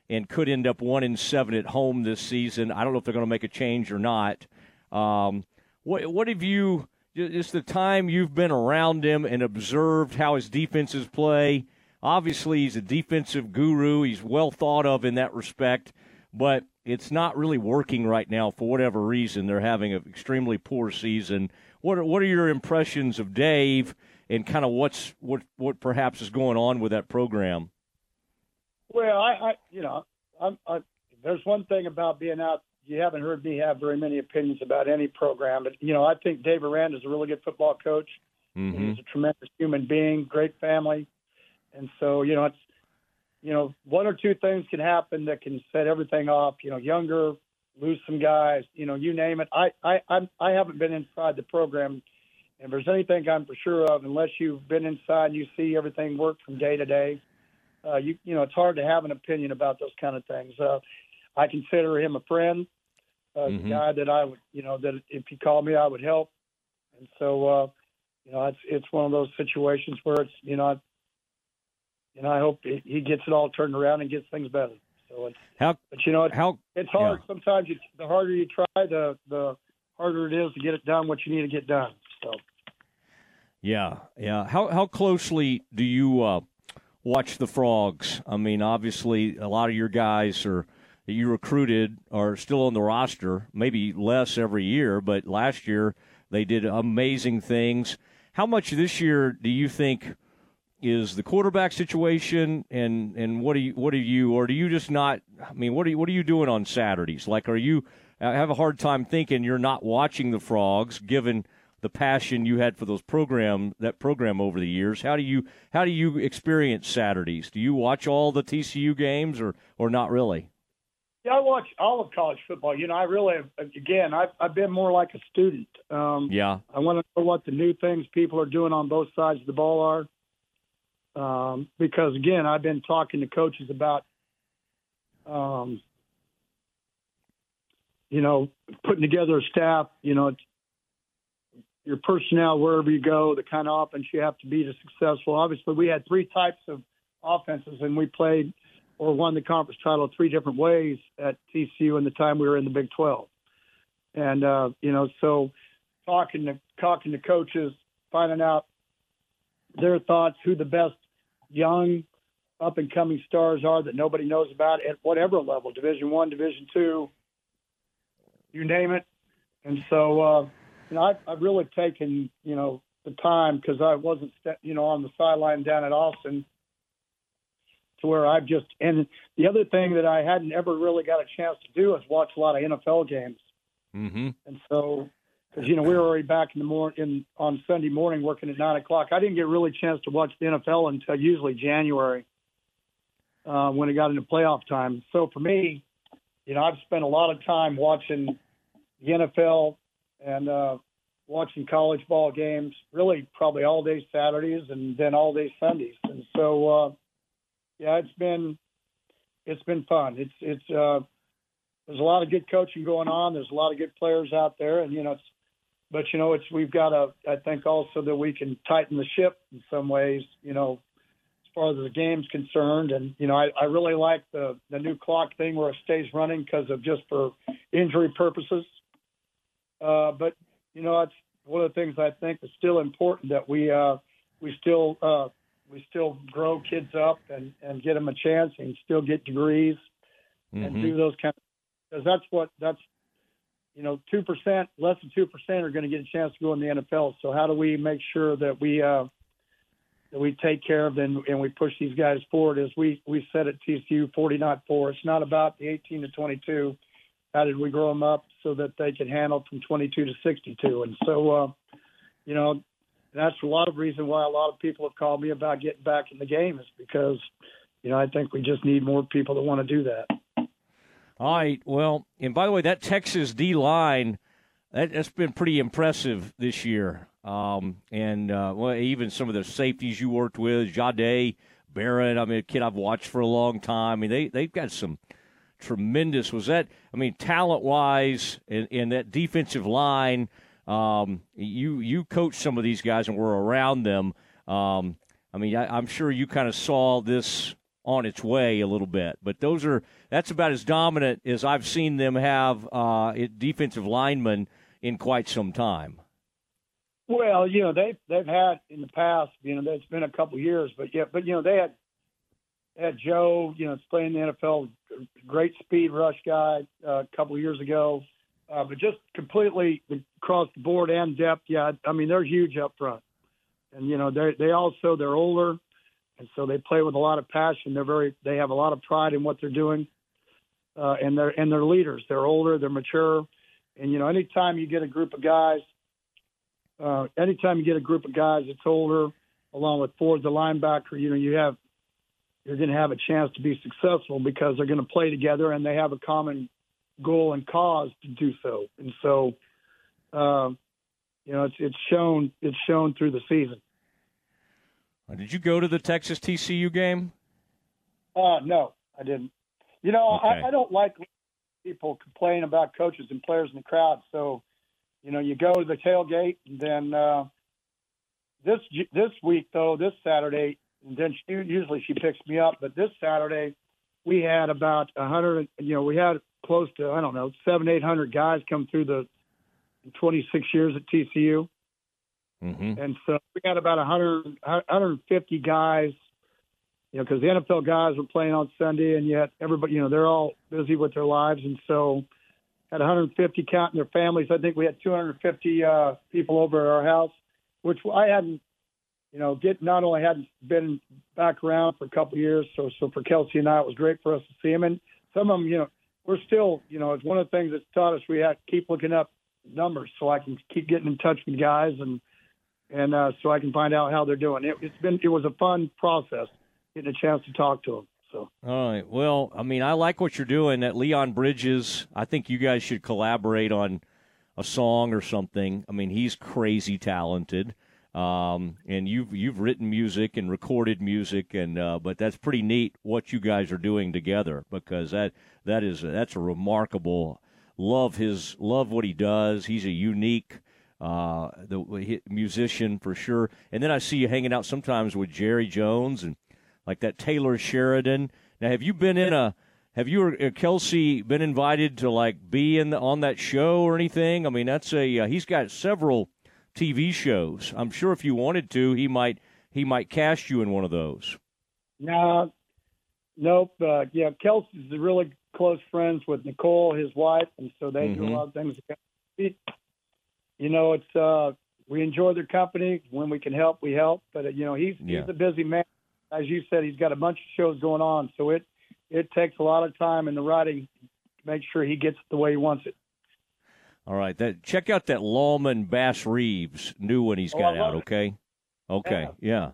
and could end up one in seven at home this season. I don't know if they're going to make a change or not. Um, what what have you? Just the time you've been around him and observed how his defenses play. Obviously, he's a defensive guru. He's well thought of in that respect, but it's not really working right now for whatever reason. They're having an extremely poor season. What are, what are your impressions of Dave and kind of what's what what perhaps is going on with that program? Well, I, I you know, I'm, I, there's one thing about being out. You haven't heard me have very many opinions about any program, but you know, I think Dave Aranda is a really good football coach. Mm-hmm. He's a tremendous human being, great family, and so you know, it's you know, one or two things can happen that can set everything off. You know, younger, lose some guys, you know, you name it. I I I'm, I haven't been inside the program, and if there's anything I'm for sure of, unless you've been inside and you see everything work from day to day, uh, you you know, it's hard to have an opinion about those kind of things. Uh, I consider him a friend, uh, Mm-hmm. a guy that I would, you know, that if he called me, I would help. And so, uh, you know, it's it's one of those situations where it's, you know, I, you know, I hope he he gets it all turned around and gets things better. So it's, How but you know, it's, how it's hard. Sometimes you, the harder you try, the the harder it is to get it done what you need to get done. So. Yeah, yeah. How how closely do you uh, watch the frogs? I mean, obviously, a lot of your guys are that you recruited are still on the roster. Maybe less every year, but last year they did amazing things. How much this year do you think is the quarterback situation, and and what do you what do you or do you just not? I mean, what are you what are you doing on Saturdays? Like, are you? I have a hard time thinking you're not watching the frogs, given the passion you had for those program that program over the years. How do you how do you experience Saturdays? Do you watch all the TCU games or or not really? Yeah, I watch all of college football. You know, I really, again, I've, I've been more like a student. Um, Yeah. I want to know what the new things people are doing on both sides of the ball are. Um, because, again, I've been talking to coaches about, um, you know, putting together a staff, you know, your personnel wherever you go, the kind of offense you have to be to successful. Obviously, we had three types of offenses, and we played or won the conference title three different ways at TCU in the time we were in the Big 12. And uh, you know, so talking to talking to coaches, finding out their thoughts, who the best young up and coming stars are that nobody knows about at whatever level, Division One, Division Two, you name it. And so, uh, you know, I've, I've really taken you know the time because I wasn't you know on the sideline down at Austin to where I've just and the other thing that I hadn't ever really got a chance to do is watch a lot of NFL games. Mm-hmm. And so, because you know we were already back in the morning in, on Sunday morning working at nine o'clock, I didn't get really a chance to watch the NFL until usually January uh, when it got into playoff time. So for me, you know, I've spent a lot of time watching the NFL and uh, watching college ball games, really probably all day Saturdays and then all day Sundays. And so, uh, yeah, it's been it's been fun. It's it's uh, there's a lot of good coaching going on. There's a lot of good players out there, and you know, it's but you know, it's we've got to I think also that we can tighten the ship in some ways. You know, as far as the game's concerned, and you know, I, I really like the the new clock thing where it stays running because of just for injury purposes. Uh, but you know, it's one of the things I think is still important that we uh, we still uh, we still grow kids up and, and get them a chance and still get degrees mm-hmm. and do those kind of because that's what that's you know two percent less than two percent are going to get a chance to go in the NFL. So how do we make sure that we uh, that we take care of them and we push these guys forward as we we said at TCU forty not four. It's not about the eighteen to twenty two. How did we grow them up so that they could handle from 22 to 62? And so, uh, you know, that's a lot of reason why a lot of people have called me about getting back in the game is because, you know, I think we just need more people that want to do that. All right. Well, and by the way, that Texas D line that, has been pretty impressive this year. Um, and uh, well, even some of the safeties you worked with, Jade Barrett. I mean, a kid I've watched for a long time. I mean, they they've got some tremendous. Was that? I mean, talent wise, in, in that defensive line, um, you you coached some of these guys and were around them. Um, I mean, I, I'm sure you kind of saw this on its way a little bit, but those are that's about as dominant as I've seen them have uh, defensive linemen in quite some time. Well, you know they've they've had in the past. You know, it's been a couple years, but yeah, but you know they had had Joe, you know, playing in the NFL, great speed rush guy uh, a couple years ago, uh, but just completely across the board and depth. Yeah, I mean they're huge up front, and you know they they also they're older, and so they play with a lot of passion. They're very they have a lot of pride in what they're doing, uh, and they're and they're leaders. They're older, they're mature, and you know anytime you get a group of guys, uh, anytime you get a group of guys that's older, along with Ford the linebacker, you know you have you're going to have a chance to be successful because they're going to play together and they have a common goal and cause to do so. And so, uh, you know, it's it's shown it's shown through the season. Uh, did you go to the Texas TCU game? Uh, no, I didn't. You know, okay. I, I don't like people complain about coaches and players in the crowd. So, you know, you go to the tailgate, and then uh, this this week though, this Saturday, and then she, usually she picks me up. But this Saturday, we had about a hundred. You know, we had close to I don't know seven, eight hundred guys come through the 26 years at TCU, mm-hmm. and so we had about 100, 150 guys. You know, because the NFL guys were playing on Sunday, and yet everybody, you know, they're all busy with their lives, and so had 150 counting their families. I think we had 250 uh, people over at our house, which I hadn't you know, get not only hadn't been back around for a couple of years, so so for Kelsey and I, it was great for us to see him. And some of them, you know, we're still, you know, it's one of the things that's taught us we have to keep looking up numbers so I can keep getting in touch with guys and and uh, so I can find out how they're doing. It, it's been it was a fun process getting a chance to talk to them. So. All right. Well, I mean, I like what you're doing at Leon Bridges. I think you guys should collaborate on a song or something. I mean, he's crazy talented. Um, and you've you've written music and recorded music, and uh, but that's pretty neat what you guys are doing together because that that is that's a remarkable. Love his love what he does. He's a unique uh, the musician for sure. And then I see you hanging out sometimes with Jerry Jones and like that Taylor Sheridan. Now, have you been in a have you or Kelsey been invited to like be in the, on that show or anything? I mean, that's a uh, he's got several TV shows. I'm sure if you wanted to, he might he might cast you in one of those. No, nope. Uh, yeah, Kelsey's really close friends with Nicole, his wife, and so they mm-hmm. do a mm-hmm. lot of things. You know, it's uh, we enjoy their company. When we can help, we help. But uh, you know, he's yeah. he's a busy man. As you said, he's got a bunch of shows going on, so it it takes a lot of time in the writing to make sure he gets it the way he wants it. All right, that check out that Lawman Bass Reeves new one he's got oh, out. Okay, okay, yeah. yeah.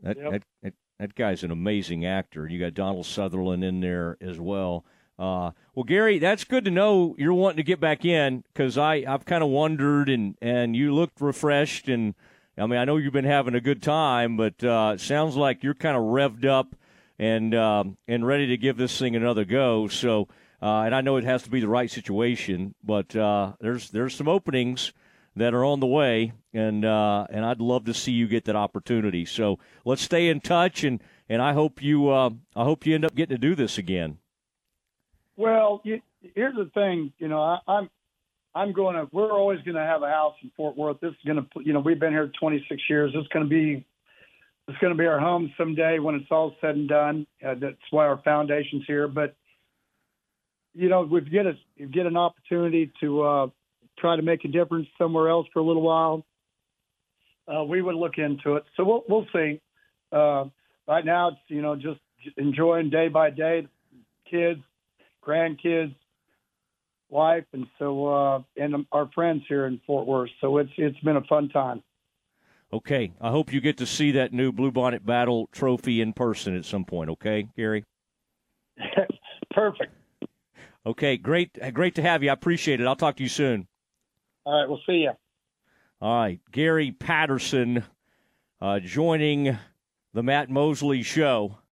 That, yep. that, that that guy's an amazing actor. You got Donald Sutherland in there as well. Uh, well, Gary, that's good to know you're wanting to get back in because I I've kind of wondered and and you looked refreshed and I mean I know you've been having a good time, but uh, it sounds like you're kind of revved up and um, and ready to give this thing another go. So. Uh, and I know it has to be the right situation, but uh, there's there's some openings that are on the way, and uh, and I'd love to see you get that opportunity. So let's stay in touch, and, and I hope you uh, I hope you end up getting to do this again. Well, you, here's the thing. You know, I, I'm I'm going to. We're always going to have a house in Fort Worth. This is going to. You know, we've been here 26 years. It's going to be. It's going to be our home someday when it's all said and done. Uh, that's why our foundation's here. But you know, we get a get an opportunity to uh, try to make a difference somewhere else for a little while. Uh, we would look into it. So we'll we'll see. Uh, right now, it's you know just enjoying day by day, kids, grandkids, wife, and so uh, and our friends here in Fort Worth. So it's it's been a fun time. Okay, I hope you get to see that new Bluebonnet Battle trophy in person at some point. Okay, Gary. Perfect. Okay, great, great to have you. I appreciate it. I'll talk to you soon. All right, we'll see you. All right, Gary Patterson uh, joining the Matt Mosley Show.